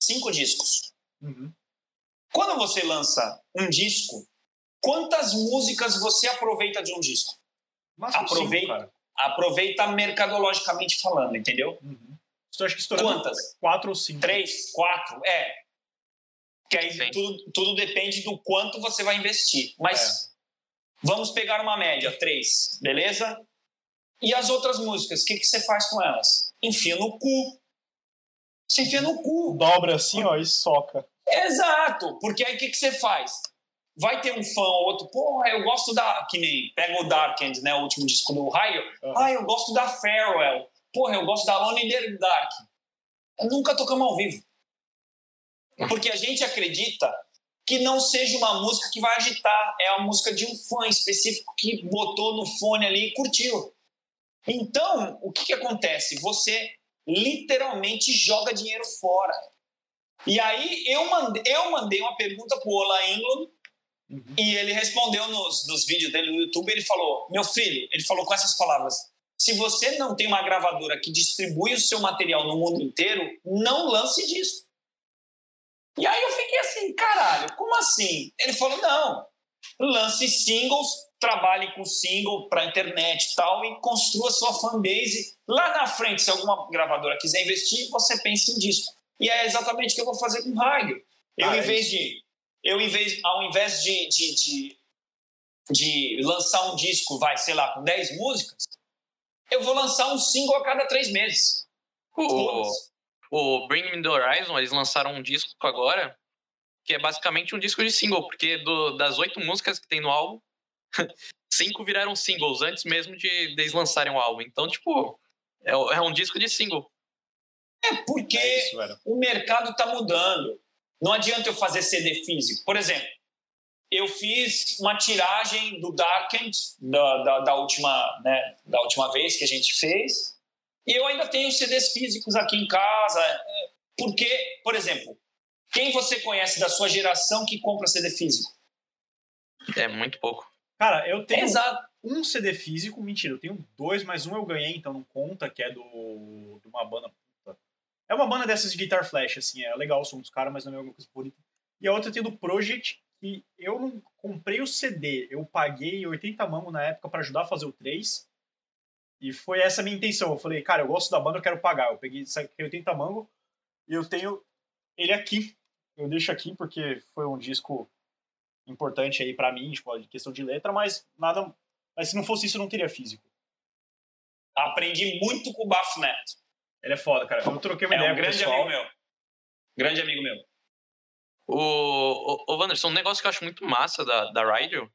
cinco discos. Uhum. Quando você lança um disco, quantas músicas você aproveita de um disco? Mas aproveita, cinco, aproveita mercadologicamente falando, entendeu? Uhum. Acha que Quantas? Quatro ou cinco? Três, quatro, é. Que aí tudo, tudo depende do quanto você vai investir. Mas é. vamos pegar uma média, três, beleza? E as outras músicas, o que, que você faz com elas? Enfia no cu. Você enfia no cu. Dobra assim, ó, e soca. Exato, porque aí o que, que você faz? Vai ter um fã ou outro, porra, eu gosto da. Que nem pega o Darkend, né? O último disco do Raio. Uhum. Ah, eu gosto da Farewell. Porra, eu gosto da Alone in the Dark. Nunca tocamos ao vivo. Porque a gente acredita que não seja uma música que vai agitar, é a música de um fã específico que botou no fone ali e curtiu. Então, o que, que acontece? Você literalmente joga dinheiro fora. E aí eu mandei, eu mandei uma pergunta pro Ola England uhum. e ele respondeu nos, nos vídeos dele no YouTube. Ele falou: Meu filho, ele falou com essas palavras: Se você não tem uma gravadora que distribui o seu material no mundo inteiro, não lance disco. E aí eu fiquei assim, caralho, como assim? Ele falou: Não, lance singles, trabalhe com single para internet e tal e construa sua fanbase. Lá na frente, se alguma gravadora quiser investir, você pensa em disco. E é exatamente o que eu vou fazer com o Raio. Eu, ah, em é vez de. Eu, em vez, ao invés de, de, de, de, lançar um disco, vai, sei lá, com 10 músicas, eu vou lançar um single a cada três meses. O, o Bring Me The Horizon, eles lançaram um disco agora, que é basicamente um disco de single, porque do, das oito músicas que tem no álbum, cinco viraram singles antes mesmo de, de eles lançarem o álbum. Então, tipo, é, é um disco de single. É porque é isso, o mercado está mudando. Não adianta eu fazer CD físico. Por exemplo, eu fiz uma tiragem do Darkened da, da, da, última, né, da última vez que a gente fez. E eu ainda tenho CDs físicos aqui em casa. É, porque, por exemplo, quem você conhece da sua geração que compra CD físico? É muito pouco. Cara, eu tenho Exato. um CD físico, mentira, eu tenho dois, mas um eu ganhei, então não conta, que é do, de uma banda é uma banda dessas de guitar flash, assim, é legal o som dos caras, mas não é alguma coisa bonita. E a outra tem do Project, que eu não comprei o CD, eu paguei 80 mangos na época para ajudar a fazer o 3. E foi essa a minha intenção. Eu falei, cara, eu gosto da banda, eu quero pagar. Eu peguei 80 mangos e eu tenho ele aqui. Eu deixo aqui porque foi um disco importante aí para mim, tipo, questão de letra, mas nada. Mas se não fosse isso, eu não teria físico. Aprendi muito com o Bafo Neto. Ele é foda, cara. Eu troquei uma é ideia um grande pessoal. amigo meu. Grande amigo meu. O, o, o Wanderson, um negócio que eu acho muito massa da, da Rigel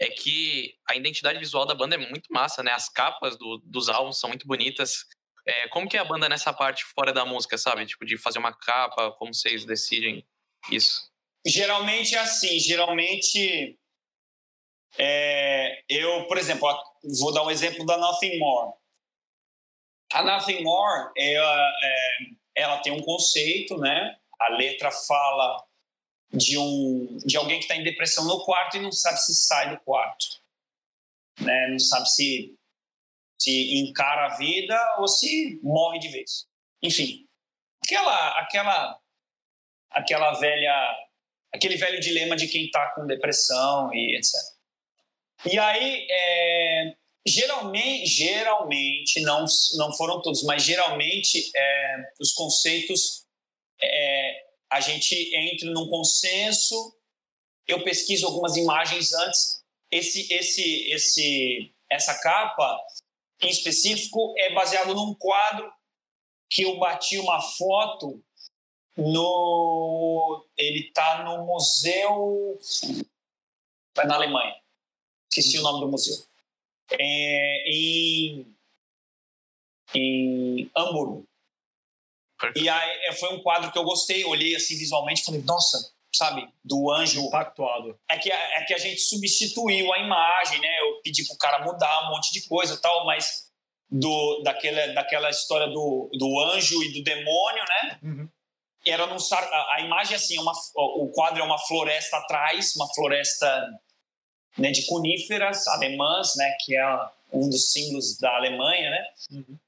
é que a identidade visual da banda é muito massa, né? As capas do, dos álbuns são muito bonitas. É, como que é a banda nessa parte fora da música, sabe? Tipo, de fazer uma capa, como vocês decidem isso? Geralmente é assim, geralmente é, eu, por exemplo, vou dar um exemplo da Nothing More. A Nothing More, ela, é, ela tem um conceito, né? A letra fala de um de alguém que está em depressão no quarto e não sabe se sai do quarto, né? Não sabe se se encara a vida ou se morre de vez. Enfim, aquela aquela aquela velha aquele velho dilema de quem está com depressão e etc. E aí é, Geralmente, geralmente não, não foram todos, mas geralmente é, os conceitos é, a gente entra num consenso. Eu pesquiso algumas imagens antes. Esse, esse, esse, essa capa em específico é baseado num quadro que eu bati uma foto no ele está no museu na Alemanha esqueci o nome do museu é, em, em Hamburgo. E aí é, foi um quadro que eu gostei, olhei assim visualmente, falei, nossa, sabe, do anjo. Impactuado. É que, é que a gente substituiu a imagem, né? Eu pedi pro cara mudar um monte de coisa tal, mas do, daquela, daquela história do, do anjo e do demônio, né? Uhum. Era num, a, a imagem assim, uma, o quadro é uma floresta atrás, uma floresta né, de coníferas alemãs, né? Que é um dos símbolos da Alemanha, né? Uhum.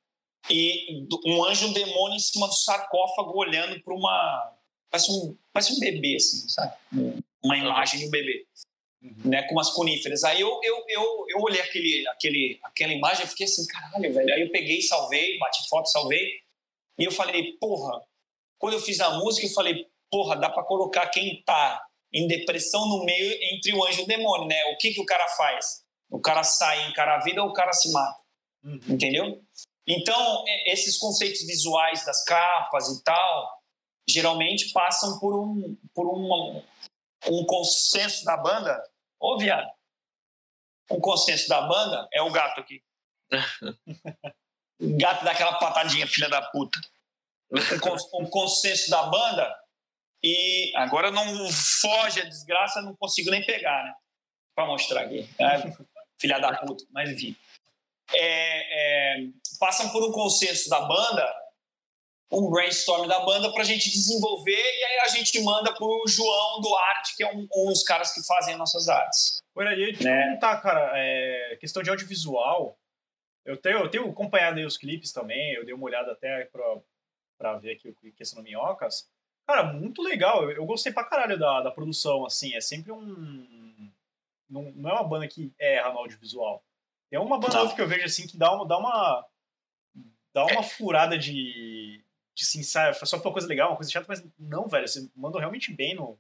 E um anjo um demônio em cima do sarcófago olhando para uma parece um, parece um bebê, assim, sabe? Uma imagem de um bebê. Uhum. Né, com umas coníferas. Aí eu, eu, eu, eu olhei aquele, aquele, aquela imagem e fiquei assim, caralho, velho. Aí eu peguei, salvei, bati foto, salvei. E eu falei, porra, quando eu fiz a música, eu falei, porra, dá para colocar quem tá em depressão no meio entre o anjo e o demônio, né? O que, que o cara faz? O cara sai, encara a vida ou o cara se mata? Uhum. Entendeu? Então, esses conceitos visuais das capas e tal, geralmente passam por um, por uma, um consenso da banda. Ô, viado, um consenso da banda é o gato aqui. o gato daquela patadinha, filha da puta. Um, um consenso da banda e agora não foge a desgraça, não consigo nem pegar, né? Pra mostrar aqui. É, filha da puta, mas enfim. É, é, passam por um consenso da banda um brainstorm da banda para a gente desenvolver e aí a gente manda para o João Duarte, que é um, um, dos caras que fazem nossas artes. Olha, deixa eu né? perguntar, cara, é, questão de audiovisual, eu tenho, eu tenho acompanhado os clipes também, eu dei uma olhada até para ver aqui o questão do Minhocas. Cara, muito legal, eu, eu, gostei pra caralho da, da produção, assim, é sempre um... Não, não é uma banda que erra no audiovisual. É uma banda que eu vejo, assim, que dá uma... Dá uma dá uma furada de, de se ensaiar, só pra uma coisa legal, uma coisa chata, mas não, velho, você mandou realmente bem no,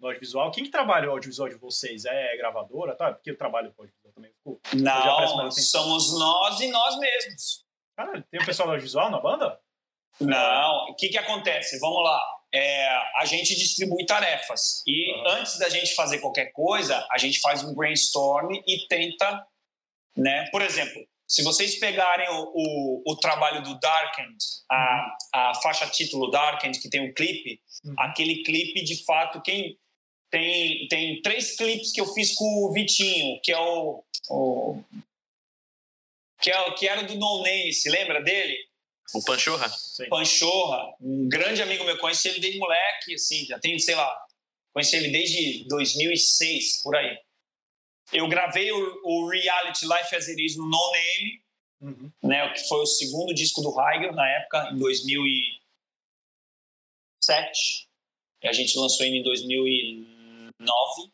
no audiovisual. Quem que trabalha o audiovisual de vocês? É gravadora? Tá? Porque eu trabalho com audiovisual também. Não, somos nós e nós mesmos. Cara, tem um pessoal do audiovisual na banda? Não, o que que acontece? Vamos lá. É, a gente distribui tarefas e uhum. antes da gente fazer qualquer coisa, a gente faz um brainstorm e tenta, né? Por exemplo, se vocês pegarem o, o, o trabalho do Darkened, a, a faixa título Darkened, que tem um clipe, uhum. aquele clipe, de fato, quem tem, tem três clipes que eu fiz com o Vitinho, que é o, o que, é, que era do No Name, se lembra dele? O Panchorra? Sim. Panchorra, um grande amigo meu, conheci ele desde moleque, assim, já tem, sei lá, conheci ele desde 2006, por aí eu gravei o, o, reality Life as It Is no No Name, uhum. né, que foi o segundo disco do Heigl na época, em 2007. E a gente lançou ele em 2009.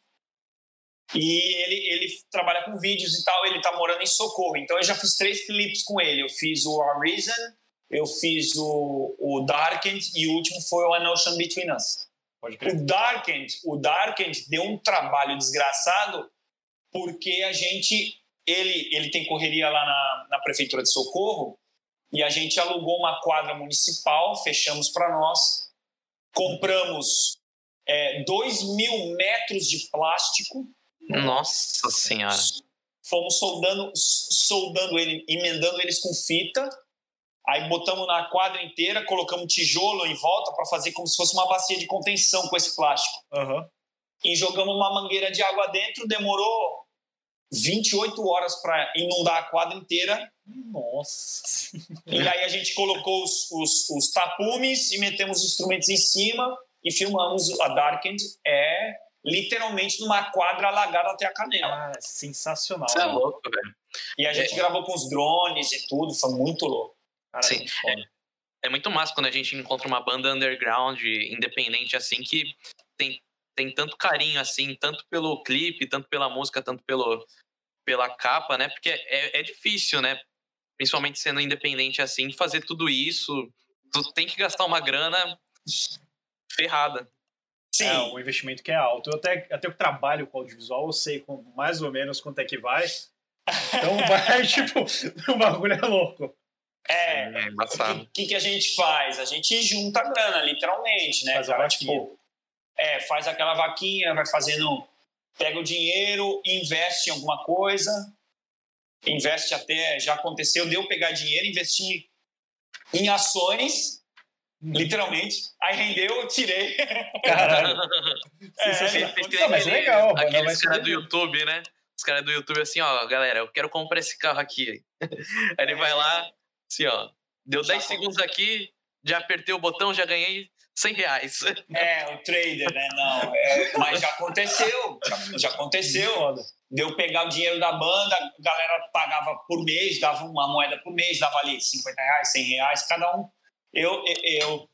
E ele, ele trabalha com vídeos e tal, ele tá morando em Socorro. Então eu já fiz três clipes com ele. Eu fiz o A Reason, eu fiz o, o Darkened e o último foi o An Ocean Between Us. O Darkened, o Darkened deu um trabalho desgraçado porque a gente, ele, ele tem correria lá na, na prefeitura de Socorro e a gente alugou uma quadra municipal, fechamos para nós, compramos é, dois mil metros de plástico. Nossa Senhora! Fomos soldando, soldando ele, emendando eles com fita. Aí botamos na quadra inteira, colocamos tijolo em volta para fazer como se fosse uma bacia de contenção com esse plástico. Uhum e jogamos uma mangueira de água dentro, demorou 28 horas para inundar a quadra inteira. Nossa! E aí a gente colocou os, os, os tapumes e metemos os instrumentos em cima e filmamos a Darkened. É literalmente numa quadra alagada até a canela. Ah, sensacional. Isso é louco, velho. E a gente é. gravou com os drones e tudo, foi muito louco. Cara, Sim. É, é, muito massa quando a gente encontra uma banda underground, independente, assim, que tem tem tanto carinho assim, tanto pelo clipe, tanto pela música, tanto pelo, pela capa, né? Porque é, é difícil, né? Principalmente sendo independente assim, fazer tudo isso. Tu tem que gastar uma grana ferrada. Sim. É um investimento que é alto. Eu até, até eu trabalho com audiovisual, eu sei com, mais ou menos quanto é que vai. Então vai, tipo, o bagulho é louco. É, é o que, que, a gente faz? A gente junta a grana, literalmente, né? Faz cara, tipo, é, faz aquela vaquinha, vai fazendo, pega o dinheiro, investe em alguma coisa, investe até, já aconteceu, deu pegar dinheiro, investir em ações, literalmente. Aí rendeu, eu tirei. Caralho. É, Sensacional. Não, mas é aquele- legal, Aqueles caras do. YouTube, né? Os caras do YouTube assim, ó, galera, eu quero comprar esse carro aqui. Aí ele vai lá, assim, ó, deu Já 10 com- segundos aqui, já apertei o botão, já ganhei 100 reais. É, o trader, né? Não, é, mas já aconteceu, já, já aconteceu. Deu pegar o dinheiro da banda, a galera pagava por mês, dava uma moeda por mês, dava ali 50 reais, 100 reais, cada um. Eu, eu,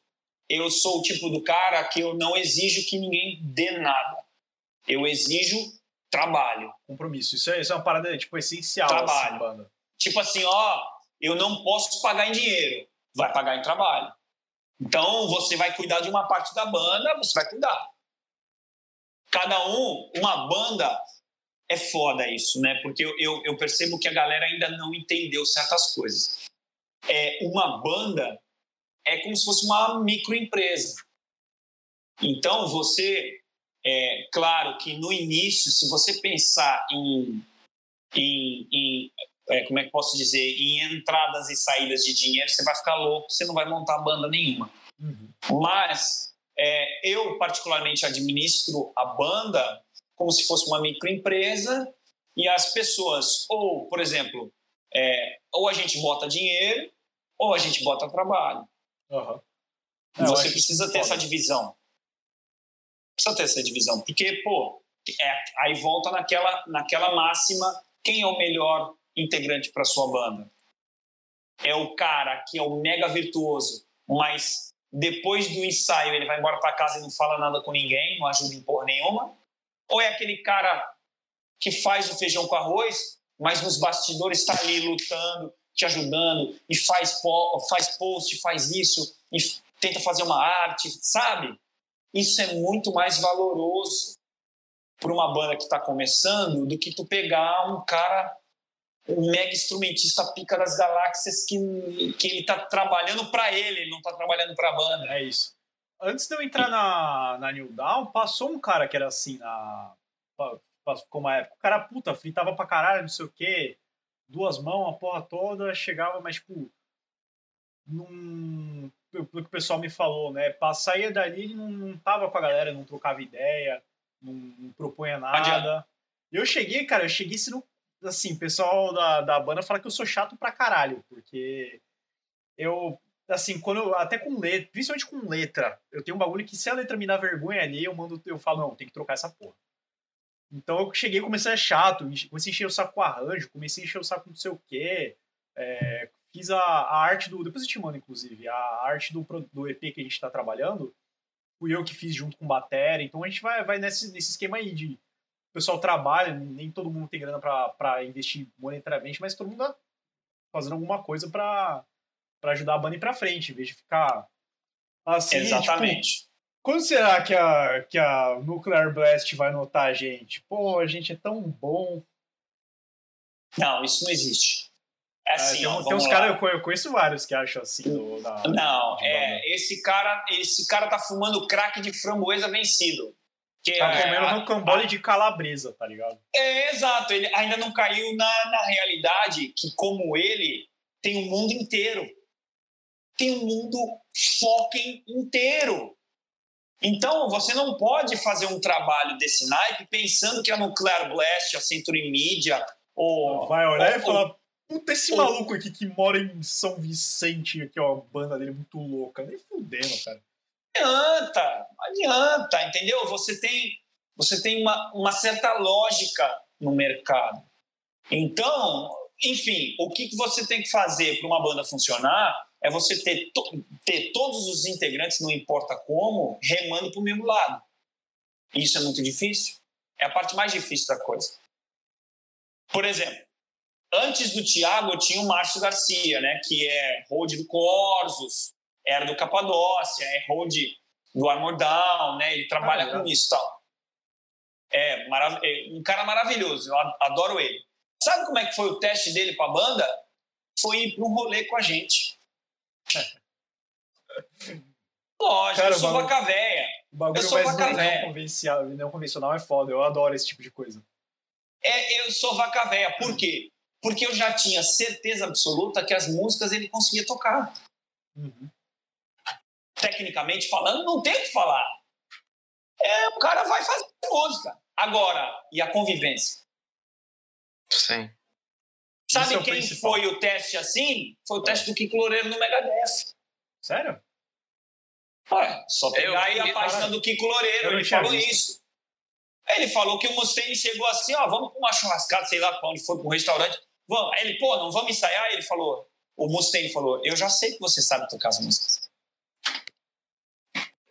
eu sou o tipo do cara que eu não exijo que ninguém dê nada. Eu exijo trabalho. Compromisso. Isso é, isso é uma parada, tipo, essencial. Trabalho. Assim, banda. Tipo assim, ó, eu não posso pagar em dinheiro, vai pagar em trabalho. Então você vai cuidar de uma parte da banda, você vai cuidar. Cada um, uma banda, é foda isso, né? Porque eu, eu, eu percebo que a galera ainda não entendeu certas coisas. É, uma banda é como se fosse uma microempresa. Então você, é claro que no início, se você pensar em, em, em é, como é que posso dizer, em entradas e saídas de dinheiro, você vai ficar louco, você não vai montar banda nenhuma. Uhum. Mas é, eu, particularmente, administro a banda como se fosse uma microempresa e as pessoas, ou, por exemplo, é, ou a gente bota dinheiro ou a gente bota trabalho. Eu Você precisa ter essa divisão. Precisa ter essa divisão. Porque, pô, é, aí volta naquela, naquela máxima: quem é o melhor integrante para sua banda? É o cara que é o mega virtuoso, mas depois do ensaio ele vai embora para casa e não fala nada com ninguém, não ajuda em porra nenhuma? Ou é aquele cara que faz o feijão com arroz, mas nos bastidores está ali lutando, te ajudando, e faz, faz post, faz isso, e tenta fazer uma arte, sabe? Isso é muito mais valoroso para uma banda que está começando do que tu pegar um cara, um mega instrumentista pica das galáxias que, que ele está trabalhando para ele, ele não está trabalhando para a banda. É isso. Antes de eu entrar na, na New Down, passou um cara que era assim, na. Ficou uma época. O cara, puta, fritava pra caralho, não sei o quê. Duas mãos, a porra toda, chegava, mas, tipo. Num. Pelo que o pessoal me falou, né? Sair dali, ele não, não tava com a galera, não trocava ideia, não, não propunha nada. Eu cheguei, cara, eu cheguei sendo. Assim, o pessoal da, da banda fala que eu sou chato pra caralho, porque eu assim, quando eu, até com letra, principalmente com letra, eu tenho um bagulho que se a letra me dá vergonha ali, eu mando, eu falo, não, tem que trocar essa porra. Então eu cheguei e comecei a ser chato, comecei a encher o saco com arranjo, comecei a encher o saco com não sei o quê. é, fiz a, a arte do. Depois eu te mando, inclusive, a arte do, do EP que a gente tá trabalhando. Fui eu que fiz junto com Batera. Então a gente vai, vai nesse, nesse esquema aí de. O pessoal trabalha, nem todo mundo tem grana pra, pra investir monetariamente, mas todo mundo tá fazendo alguma coisa pra, pra ajudar a banda ir pra frente, em vez de ficar assim. tipo, Exatamente. quando será que a, que a Nuclear Blast vai notar a gente? Pô, a gente é tão bom. Não, isso não existe. É assim, tem, ó, tem uns caras, eu conhe- eu conheço vários que acham assim. Do, da, Não, é, esse cara, esse cara tá fumando crack de framboesa vencido. Que Tá é, comendo a- rocambole de calabresa, tá ligado? É, exato, ele ainda não caiu na, na realidade que, como ele, tem o mundo inteiro. Tem o mundo fucking inteiro. Então, você não pode fazer um trabalho desse naipe pensando que a Nuclear Blast, a Century Media, ou... Vai olhar e ou- falar: Puta, esse ou- maluco aqui que mora em São Vicente, aqui, ó, a banda dele é muito louca. Nem fudendo, cara. Adianta, não adianta, entendeu? Você tem, você tem uma, uma certa lógica no mercado. Então, enfim, o que, que você tem que fazer para uma banda funcionar é você ter, to- ter todos os integrantes, não importa como, remando para o mesmo lado. Isso é muito difícil. É a parte mais difícil da coisa. Por exemplo, antes do Thiago, eu tinha o Márcio Garcia, né, que é hold do Corsos, era do Capadócia, é hold do Armor Down, né? Ele trabalha Ah, com isso e tal. É, marav- é um cara maravilhoso, eu adoro ele. Sabe como é que foi o teste dele para a banda? Foi ir para um rolê com a gente. Lógico, Cara, eu sou bagulho- vaca véia. O bagulho Eu sou mais vaca não, véia. convencional, não convencional é foda. Eu adoro esse tipo de coisa. É, eu sou vaca véia. Por quê? Porque eu já tinha certeza absoluta que as músicas ele conseguia tocar. Uhum. Tecnicamente falando, não tem o que falar. É, o cara vai fazer música. Agora, e a convivência? Sim. Sabe é quem principal. foi o teste assim? Foi o teste do Kiko Loureiro no Megadeth. Sério? Ué, só pegar aí a página cara. do Kiko Loureiro, ele falou visto. isso. Ele falou que o Mustaine chegou assim, ó, vamos pra uma churrascada, sei lá pra onde foi, pra um restaurante. Vamos. Aí ele, pô, não vamos ensaiar? Ele falou, o Mustaine falou, eu já sei que você sabe tocar as músicas.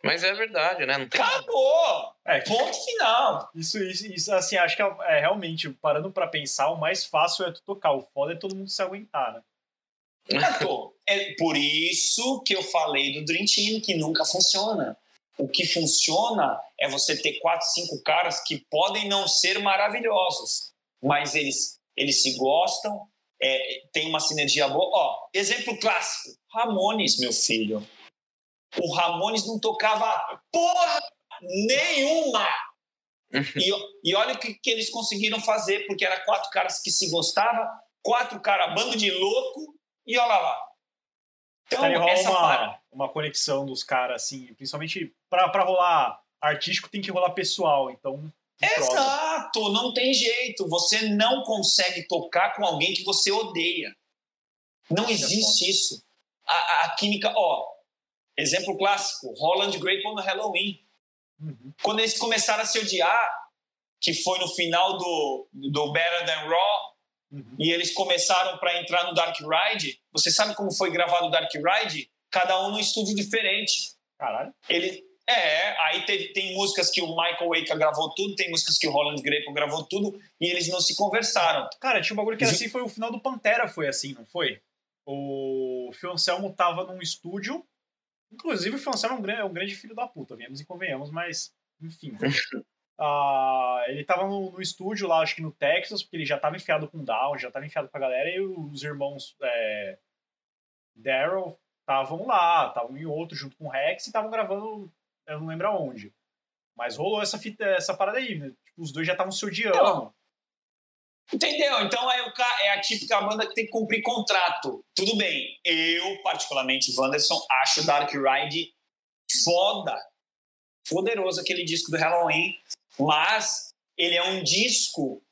Mas é verdade, né? Não tem. Acabou! É, que- Ponto final. isso, isso, isso, assim, acho que é, é realmente, parando pra pensar, o mais fácil é tu tocar. O foda é todo mundo se aguentar, né? É por isso que eu falei do Dream Team, que nunca funciona. O que funciona é você ter quatro, cinco caras que podem não ser maravilhosos, mas eles, eles se gostam, é, tem uma sinergia boa. Ó, exemplo clássico: Ramones, meu filho. O Ramones não tocava porra nenhuma. E, e olha o que, que eles conseguiram fazer, porque era quatro caras que se gostavam, quatro caras, bando de louco, e olha lá. Então, rola essa para. uma, uma conexão dos caras, assim, principalmente pra, pra rolar artístico tem que rolar pessoal, então. Exato, não tem jeito. Você não consegue tocar com alguém que você odeia. Não é existe isso. A, a- a química, ó, exemplo clássico: Holland Grape no Halloween. Uhum. Quando eles começaram a se odiar, que foi no final do, do Better Than Raw, Uhum. e eles começaram para entrar no Dark Ride. Você sabe como foi gravado o Dark Ride? Cada um num estúdio diferente. Caralho. Ele é, aí teve, tem músicas que o Michael Waker gravou tudo, tem músicas que o Roland Greco gravou tudo e eles não se conversaram. Cara, tinha um bagulho que era assim, foi o final do Pantera, foi assim, não foi? O Anselmo tava num estúdio. Inclusive, o Anselmo é um grande, é um grande filho da puta, viemos e convenhamos, mas, enfim. Ah, ele tava no, no estúdio lá, acho que no Texas, porque ele já tava enfiado com o Down, já tava enfiado com a galera, e os irmãos é, Daryl estavam lá, estavam em outro junto com o Rex e estavam gravando, eu não lembro aonde. Mas rolou essa fita, essa parada aí, né? Tipo, os dois já estavam se odiando. Não. Entendeu? Então é, o, é a típica banda que tem que cumprir contrato. Tudo bem. Eu, particularmente, Wanderson, acho o Dark Ride foda. Poderoso aquele disco do Halloween. Mas ele é um disco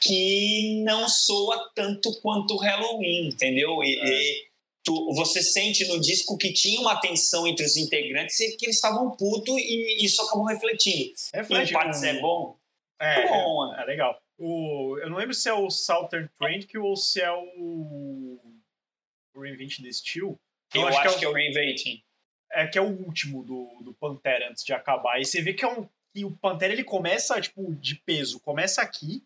que não soa tanto quanto o Halloween, entendeu? E- e tu- você sente no disco que tinha uma tensão entre os integrantes e que eles estavam putos e isso acabou refletindo. Reflete Em partes com- é bom? É, bom, mano. é legal. O, eu não lembro se é o Southern Trend ou se é o, o Reinvent the Steel. Eu, acho acho, que é o- que é o Reinventing. É que é o último do, do Pantera antes de acabar. E você vê que, é um, que o Pantera ele começa, tipo, de peso. Começa aqui,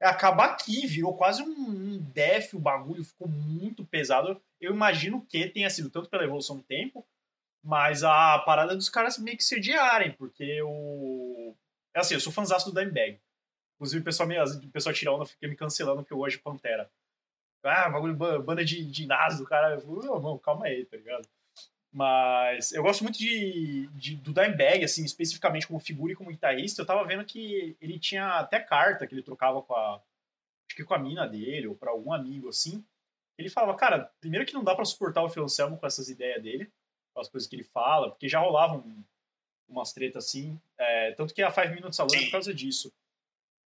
acaba aqui, virou quase um, um death, o bagulho ficou muito pesado. Eu imagino que tenha sido tanto pela evolução do tempo, mas a parada dos caras meio que se odiarem, porque o. É assim, eu sou fãzaço do Dimebag. Inclusive, o pessoal, me, o pessoal tira onda, fica me cancelando porque eu gosto de Pantera. Ah, bagulho, ba- banda de, de nazi do cara. Eu falo, "Não, mano, calma aí, tá ligado? Mas eu gosto muito de, de- do Dimebag, assim, especificamente como figura e como guitarrista. Eu tava vendo que ele tinha até carta que ele trocava com a. Acho que com a mina dele, ou pra algum amigo, assim. Ele falava, cara, primeiro que não dá pra suportar o Phil Anselmo com essas ideias dele, com as coisas que ele fala, porque já rolavam umas tretas assim. é, tanto que a Five Minutes Alone é por causa disso.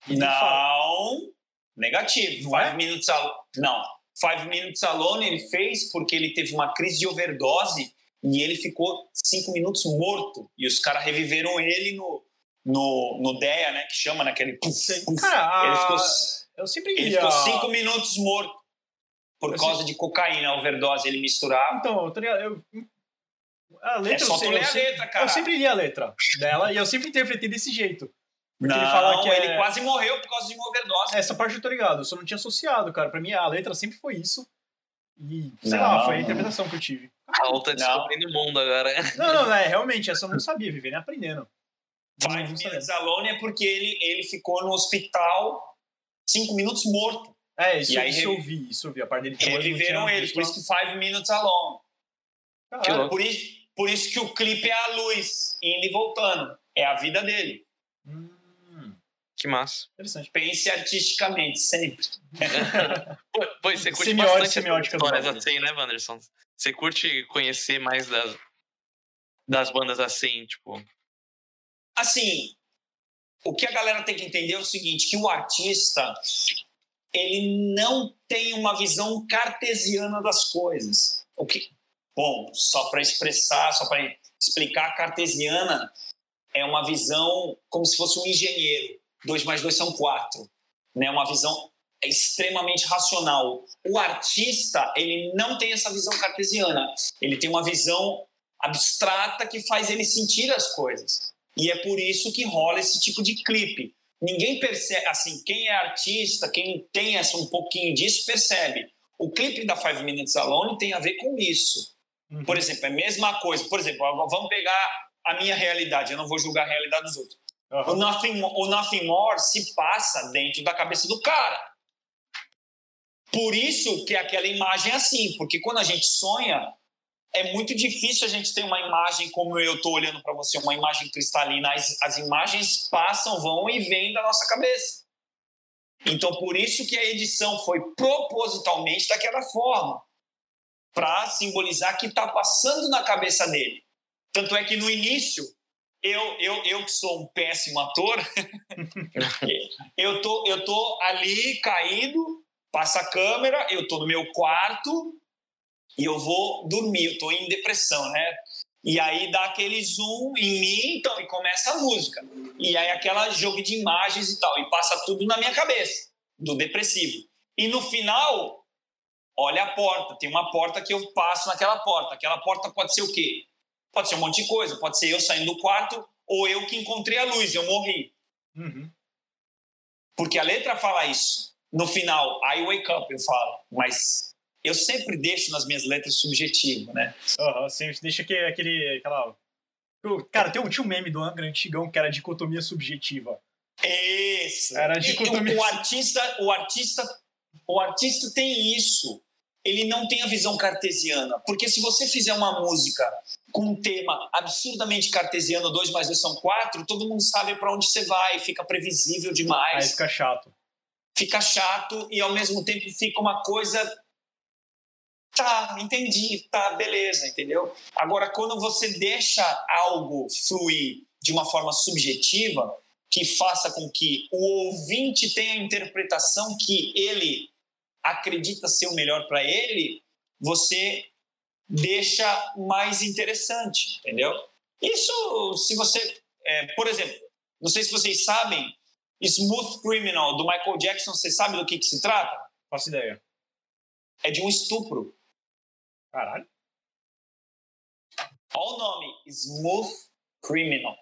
Não, negativo. Não Five é? Minutes Alone. Não. Five Minutes Alone ele fez porque ele teve uma crise de overdose e ele ficou cinco minutos morto. E os caras reviveram ele no, no, no DEA, né? Que chama naquele. Puf, Sei. puf. Cara, Ele a- ficou, eu sempre ele ficou cinco minutos morto por Eu causa de cocaína, overdose. Ele misturava. Então, eu, tô ligado, eu- a letra É só tu ler a letra, cara. eu sempre li a letra dela e eu sempre interpretei desse jeito. Porque Não, ele fala que é- ele quase morreu por causa de uma overdose. Essa parte eu tô ligado, eu só não tinha associado, cara. Pra mim a letra sempre foi isso. E, sei Não. lá, foi a interpretação que eu tive. Raul tá descobrindo o mundo agora. Não, não, é, realmente, essa eu não sabia, vivendo e aprendendo. Five. Minutes Alone é porque ele, ele ficou no hospital cinco minutos morto. É, isso, E aí isso eu vi, isso eu vi. A parte dele Reviveram ele, por isso que Five Minutes Alone. Caralho. Por isso, por isso que o clipe é a luz, indo e voltando. É a vida dele. Que massa. Interessante. Pense artisticamente, sempre. Pô, você curte Semiótica, bastante semiótica histórias assim, né, Wanderson? Você curte conhecer mais das, das bandas assim, tipo... Assim, o que a galera tem que entender é o seguinte, que o artista, ele não tem uma visão cartesiana das coisas. O que, bom, só para expressar, só para explicar, cartesiana é uma visão como se fosse um engenheiro. Dois mais dois são quatro. Né? Uma visão extremamente racional. O artista, ele não tem essa visão cartesiana. Ele tem uma visão abstrata que faz ele sentir as coisas. E é por isso que rola esse tipo de clipe. Ninguém percebe, assim, quem é artista, quem tem essa, um pouquinho disso, percebe. O clipe da Five Minutes Alone tem a ver com isso. Uhum. Por exemplo, é a mesma coisa. Por exemplo, vamos pegar a minha realidade, eu não vou julgar a realidade dos outros. O Aham. Nothing, o Nothing More se passa dentro da cabeça do cara. Por isso que aquela imagem é assim, porque quando a gente sonha, é muito difícil a gente ter uma imagem como eu estou olhando para você, uma imagem cristalina. As, as imagens passam, vão e vêm da nossa cabeça. Então, por isso que a edição foi propositalmente daquela forma, para simbolizar que está passando na cabeça dele. Tanto é que no início, eu, eu, eu que sou um péssimo ator, eu tô, eu tô ali caído, passa a câmera, eu tô no meu quarto e eu vou dormir, eu tô em depressão, né? E aí dá aquele zoom em mim, então, e começa a música. E aí aquela jogo de imagens e tal, e passa tudo na minha cabeça, do depressivo. E no final, olha a porta, tem uma porta que eu passo naquela porta. Aquela porta pode ser o quê? Pode ser um monte de coisa, pode ser eu saindo do quarto ou eu que encontrei a luz, eu morri. Uhum. Porque a letra fala isso. No final, I wake up, eu falo. Mas eu sempre deixo nas minhas letras subjetivo, né? Aham, sempre deixa que, aquele. aquela. Cara, tem um, tinha um meme do Angra antigão que era dicotomia subjetiva. Isso. Era dicotomia. o, o artista, o artista, o artista tem isso. Ele não tem a visão cartesiana, porque se você fizer uma música com um tema absurdamente cartesiano, 2 mais 2 são 4, todo mundo sabe para onde você vai, fica previsível Aí demais, fica chato. fica chato e ao mesmo tempo fica uma coisa tá, entendi, tá, beleza, entendeu? Agora quando você deixa algo fluir de uma forma subjetiva, que faça com que o ouvinte tenha a interpretação que ele acredita ser o melhor para ele, você deixa mais interessante, entendeu? Isso, se você, é, por exemplo, não sei se vocês sabem, Smooth Criminal do Michael Jackson, você sabe do que, que se trata? Faço ideia. É de um estupro. Caralho. Olha o nome, Smooth Criminal.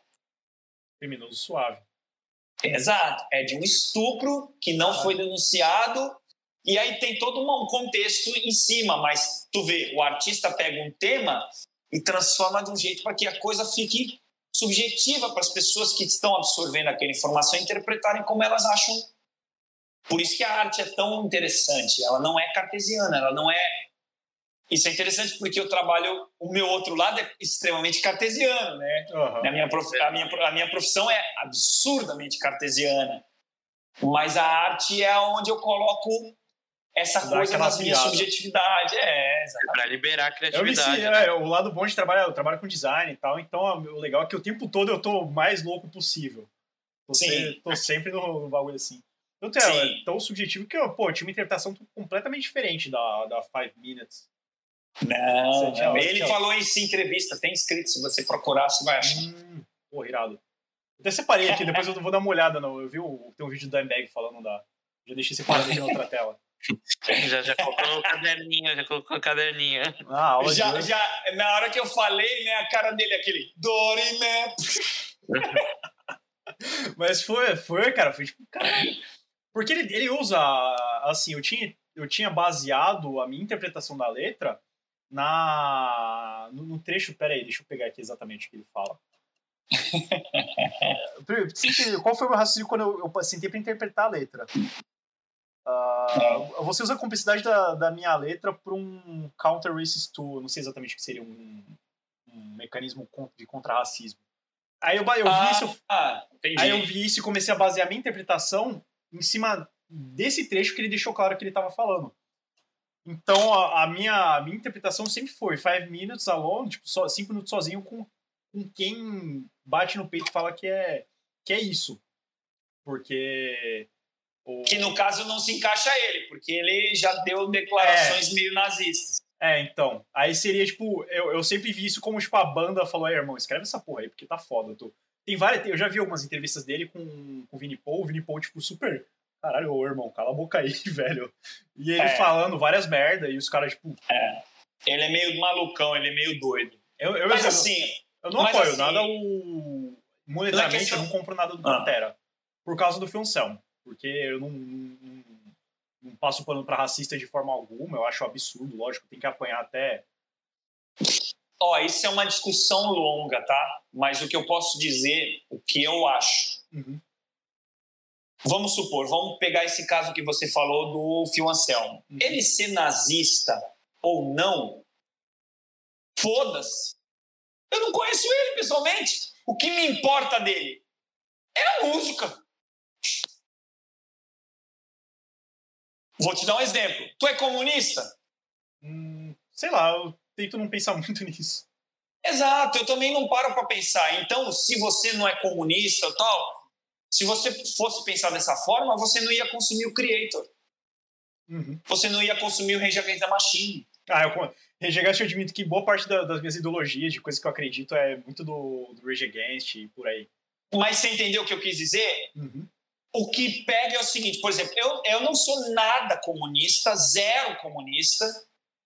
Criminoso suave. Exato, é de um estupro que não foi denunciado e aí tem todo um contexto em cima, mas tu vê, o artista pega um tema e transforma de um jeito para que a coisa fique subjetiva para as pessoas que estão absorvendo aquela informação interpretarem como elas acham. Por isso que a arte é tão interessante, ela não é cartesiana, ela não é isso é interessante porque eu trabalho, o meu outro lado é extremamente cartesiano, né? Aham. A minha, prof... a, minha, a minha profissão é absurdamente cartesiana. Mas a arte é onde eu coloco essa Dá coisa da minha subjetividade. É, exatamente. Pra liberar a Eu me criatividade. sinto, né? é, o lado bom de trabalhar, eu trabalho com design e tal, então o legal é que o tempo todo eu tô o mais louco possível. Tô, Sim. se- tô sempre no, no bagulho assim. Tanto é, é tão subjetivo que eu, pô, tinha uma interpretação completamente diferente da, da Five Minutes. Não, não. ele falou isso em entrevista, tem escrito, se você procurar, você vai achar. Hum, pô, irado. Até separei aqui, depois eu vou dar uma olhada. No, eu vi o, tem um vídeo do Dimebag falando da. Já deixei separado aqui na outra tela. Já, já colocou o caderninho, já colocou o caderninho. Ah, Já, já, na hora que eu falei, né, a cara dele é aquele Dorime. Mas foi, foi, cara, foi tipo, caralho. Porque ele, ele usa, assim, eu tinha, eu tinha baseado a minha interpretação da letra na no, no trecho, peraí, deixa eu pegar aqui exatamente o que ele fala. Entender, Qual foi o meu raciocínio quando eu, eu sentei pra interpretar a letra? Ah, você usa a complexidade da, da minha letra para um counter racist tool, não sei exatamente o que seria um, um mecanismo de contra-racismo. Aí eu, eu vi Ah, isso. ah. Aí eu vi isso e comecei a basear minha interpretação em cima desse trecho que ele deixou claro que ele estava falando. Então a, a minha, a minha interpretação sempre foi five minutes alone, tipo, só, cinco minutos sozinho com, com quem bate no peito e fala que é, que é isso. Porque. Que no caso não se encaixa ele, porque ele já deu declarações meio nazistas. É, então. Aí seria, tipo, eu, eu sempre vi isso como, tipo, a banda falou, aí, irmão, escreve essa porra aí, porque tá foda. Eu, tô... Tem várias, eu já vi algumas entrevistas dele com, com o Vini Paul, o Vini Paul, tipo, super. Caralho, ô, irmão, cala a boca aí, velho. E ele É. falando várias merda, e os caras, tipo. Ele é meio malucão, ele é meio doido. Eu, eu, Mas eu, assim, eu não apoio assim- nada o. Monetariamente, questão- eu não compro nada do Ah. Pantera. Por causa do Filmcel. Porque eu não, não, não passo pano pra racista de forma alguma, eu acho absurdo, lógico, tem que apanhar até. ó, isso é uma discussão longa, tá? Mas o que eu posso dizer, o que eu acho. Uhum. Vamos supor, vamos pegar esse caso que você falou do Phil Anselmo. Uhum. Ele ser nazista ou não, foda-se. Eu não conheço ele pessoalmente. O que me importa dele é a música. Vou te dar um exemplo. Tu é comunista? Hum, sei lá, eu tento não pensar muito nisso. Exato, eu também não paro para pensar. Então, se você não é comunista ou tal, se você fosse pensar dessa forma, você não ia consumir o Creator. Uhum. Você não ia consumir o Rage Against the Machine. Ah, eu, Rage Against eu admito que boa parte da- das minhas ideologias, de coisas que eu acredito, é muito do, do Rage Against e por aí. Mas você entendeu o que eu quis dizer? Uhum. O que pega é o seguinte, por exemplo, eu, eu não sou nada comunista, zero comunista,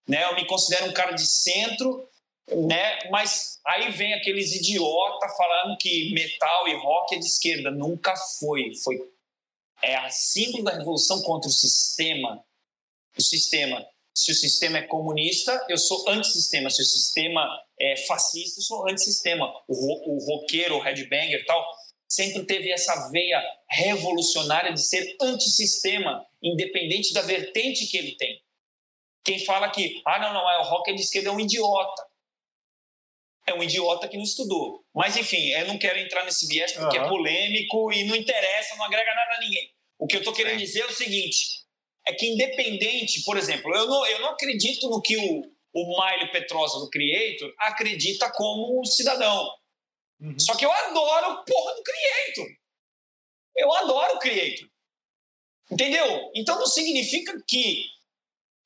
né? Eu me considero um cara de centro, né? Mas aí vem aqueles idiota falando que metal e rock é de esquerda. Nunca foi. Foi é a símbolo da revolução contra o sistema. O sistema. Se o sistema é comunista, eu sou antissistema. Se o sistema é fascista, eu sou antissistema. O, o roqueiro, o headbanger tal, sempre teve essa veia revolucionária de ser antissistema, independente da vertente que ele tem. Quem fala que, ah, não, não, é o rock é de esquerda é um idiota. É um idiota que não estudou. Mas, enfim, eu não quero entrar nesse viés porque é Aham. polêmico e não interessa, não agrega nada a ninguém. O que eu estou querendo É. dizer é o seguinte: é que, independente, por exemplo, eu não, eu não acredito no que o, o Miley Petrosa do Creator acredita como cidadão. Uhum. Só que eu adoro o porra do Creator. Eu adoro o Creator. Entendeu? Então não significa que,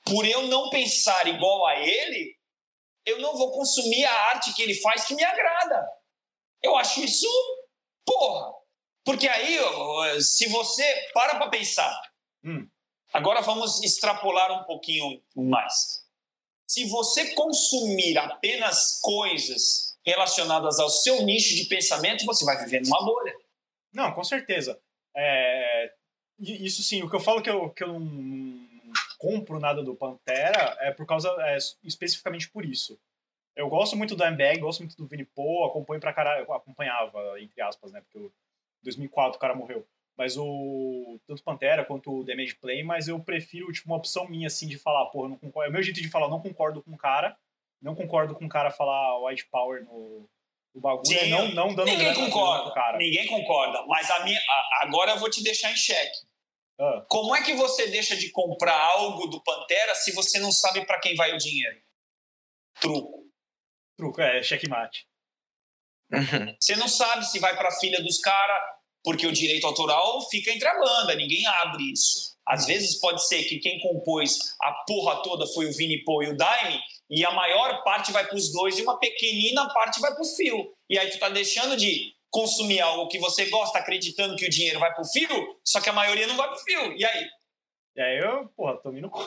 por eu não pensar igual a ele, eu não vou consumir a arte que ele faz que me agrada. Eu acho isso, porra. Porque aí, se você para pra pensar, Hum. agora vamos extrapolar um pouquinho mais. Se você consumir apenas coisas relacionadas ao seu nicho de pensamento, você vai viver numa bolha. Não, com certeza. É, Isso sim, o que eu falo que eu, que eu não compro nada do Pantera é por causa, é, especificamente por isso. Eu gosto muito do Ambag, gosto muito do Vini Paul, acompanho pra caralho, acompanhava, entre aspas, né, porque em 2004 o cara morreu. Mas o tanto Pantera quanto o Damage Play, mas eu prefiro tipo uma opção minha assim de falar, porra, não concordo, é o meu jeito de falar, não concordo com o cara, não concordo com o cara falar white power no, no bagulho, Sim, é não, não dando Ninguém concorda. cara. Ninguém concorda. Mas a minha, a- agora eu vou te deixar em xeque. Ah. Como é que você deixa de comprar algo do Pantera se você não sabe para quem vai o dinheiro? Truco. Truco, é, checkmate. Você não sabe se vai para a filha dos caras, porque o direito autoral fica entre a banda, ninguém abre isso. Às vezes pode ser que quem compôs a porra toda foi o Vini Paul e o Daime, e a maior parte vai para os dois e uma pequenina parte vai para o fio. E aí tu tá deixando de consumir algo que você gosta, acreditando que o dinheiro vai para o fio, só que a maioria não vai para o fio. E aí? E aí eu, porra, tô indo com.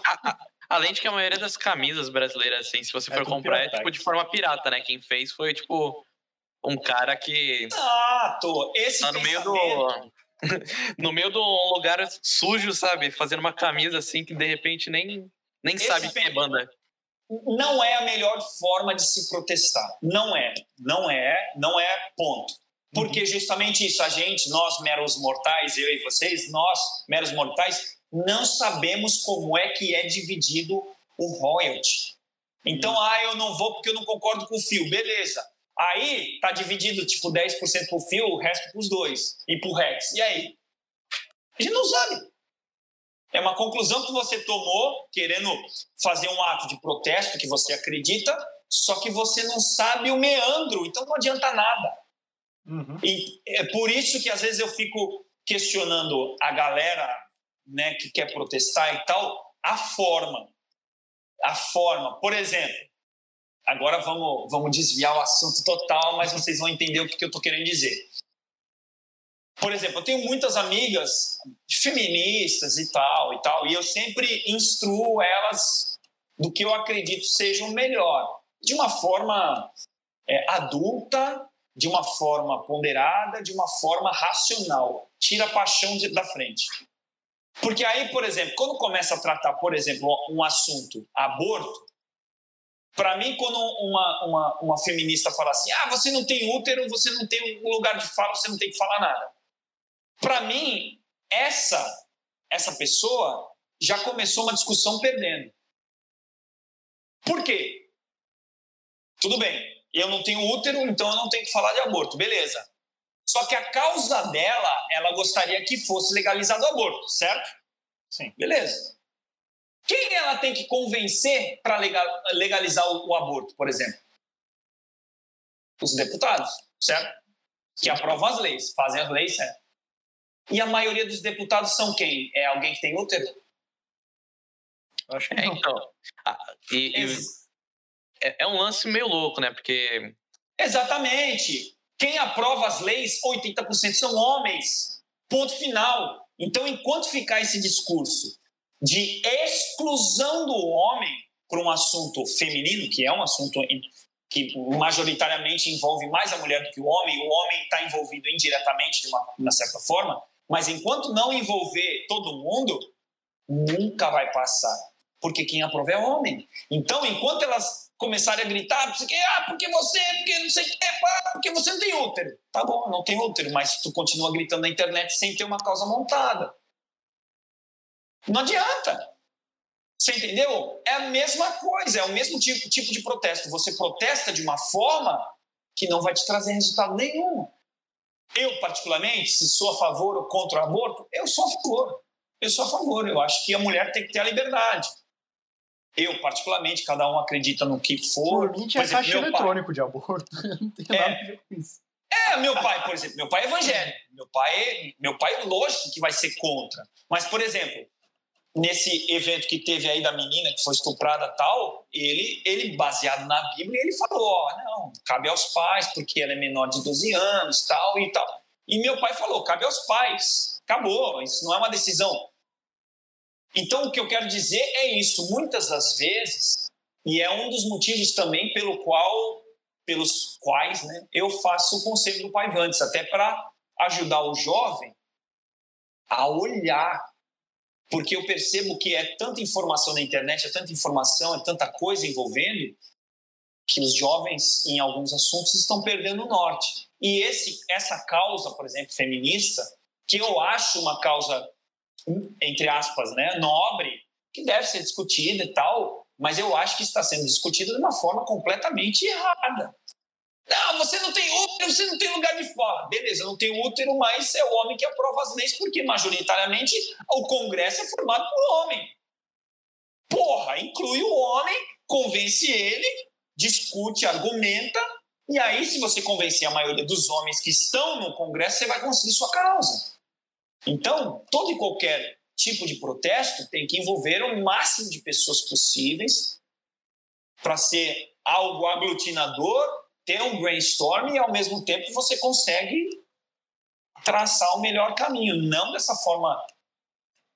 Além de que a maioria das camisas brasileiras, assim, se você É for comprar, é pirata. tipo de forma pirata, né? Quem fez foi, tipo, um cara que Exato. Esse tá no meio do. no meio de um lugar sujo, sabe? Fazendo uma camisa assim que de repente nem, nem Esse sabe quem é banda. Não é a melhor forma de se protestar. Não é. Não é. Não é ponto. Porque justamente isso, a gente, nós meros mortais, eu e vocês, nós, meros mortais, não sabemos como é que é dividido o royalty. Então, ah, eu não vou porque eu não concordo com o fio. Beleza. Aí tá dividido tipo 10% pro fio, o resto pros dois. E pro Rex. E aí? A gente não sabe. É uma conclusão que você tomou querendo fazer um ato de protesto que você acredita, só que você não sabe o meandro, então não adianta nada. Uhum. E é por isso que às vezes eu fico questionando a galera né, que quer protestar e tal, a forma. A forma. Por exemplo, agora vamos, vamos desviar o assunto total, mas vocês vão entender o que eu estou querendo dizer. Por exemplo, eu tenho muitas amigas feministas e tal e tal, e eu sempre instruo elas do que eu acredito seja o melhor, de uma forma é, adulta, de uma forma ponderada, de uma forma racional. Tira a paixão de, da frente. Porque aí, por exemplo, quando começa a tratar, por exemplo, um assunto aborto, para mim, quando uma, uma, uma feminista fala assim, ah, você não tem útero, você não tem um lugar de fala, você não tem que falar nada. Para mim, essa essa pessoa já começou uma discussão perdendo. Por quê? Tudo bem, eu não tenho útero, então eu não tenho que falar de aborto, beleza. Só que a causa dela, ela gostaria que fosse legalizado o aborto, certo? Sim. Beleza. Quem ela tem que convencer para legalizar o, aborto, por exemplo? Os deputados, certo? Que aprovam as leis, fazem as leis certo? E a maioria dos deputados são quem? É alguém que tem útero? Acho que é, então. Ah, e, e, é, é um lance meio louco, né? Porque. Exatamente. Quem aprova as leis, 80% são homens. Ponto final. Então, enquanto ficar esse discurso de exclusão do homem por um assunto feminino, que é um assunto que majoritariamente envolve mais a mulher do que o homem, o homem está envolvido indiretamente de uma, de uma certa forma, mas enquanto não envolver todo mundo, nunca vai passar. Porque quem aprova é homem. Então, enquanto elas começarem a gritar, porque, ah, porque você, porque não sei o que, porque você não tem útero. Tá bom, não tem útero, mas tu continua gritando na internet sem ter uma causa montada. Não adianta. Você entendeu? É a mesma coisa, é o mesmo tipo, tipo de protesto. Você protesta de uma forma que não vai te trazer resultado nenhum. Eu, particularmente, se sou a favor ou contra o aborto, eu sou a favor. Eu sou a favor. Eu acho que a mulher tem que ter a liberdade. Eu, particularmente, cada um acredita no que for. Por mim, tinha exemplo, caixa eletrônico pai... de aborto. Não tem é, nada a ver com isso. É, meu pai, por exemplo, meu pai é evangélico. Meu pai, meu pai, lógico que vai ser contra. Mas, por exemplo, nesse evento que teve aí da menina que foi estuprada tal, ele, ele baseado na Bíblia, ele falou, ó, não, cabe aos pais, porque ela é menor de 12 anos, tal e tal. E meu pai falou, cabe aos pais. Acabou, isso não é uma decisão então, o que eu quero dizer é isso. Muitas das vezes, e é um dos motivos também pelo qual, pelos quais né, eu faço o conselho do Pai Vantes, até para ajudar o jovem a olhar. Porque eu percebo que é tanta informação na internet, é tanta informação, é tanta coisa envolvendo, que os jovens, em alguns assuntos, estão perdendo o norte. E esse, essa causa, por exemplo, feminista, que eu acho uma causa entre aspas, né, nobre, que deve ser discutida e tal, mas eu acho que está sendo discutida de uma forma completamente errada. Não, você não tem útero, você não tem lugar de fala. Beleza, não tem útero, mas é o homem que aprova as leis, porque majoritariamente o Congresso é formado por homem. Porra, inclui o homem, convence ele, discute, argumenta, e aí, se você convencer a maioria dos homens que estão no Congresso, você vai conseguir sua causa. Então, todo e qualquer tipo de protesto tem que envolver o máximo de pessoas possíveis para ser algo aglutinador, ter um brainstorm e ao mesmo tempo você consegue traçar o melhor caminho, não dessa forma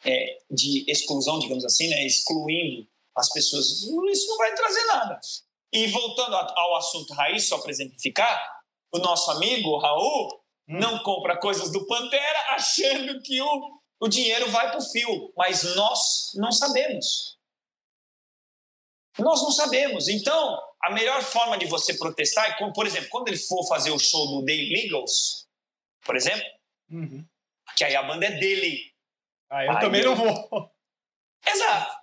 é, de exclusão, digamos assim, né, excluindo as pessoas. Isso não vai trazer nada. E voltando ao assunto raiz, só para exemplificar, o nosso amigo Raul, não compra coisas do Pantera achando que o, o dinheiro vai para o fio. Mas nós não sabemos. Nós não sabemos. Então, a melhor forma de você protestar é, como, por exemplo, quando ele for fazer o show do The Illegals, por exemplo, uhum. que aí a banda é dele. Ah, eu aí também não vou. Exato.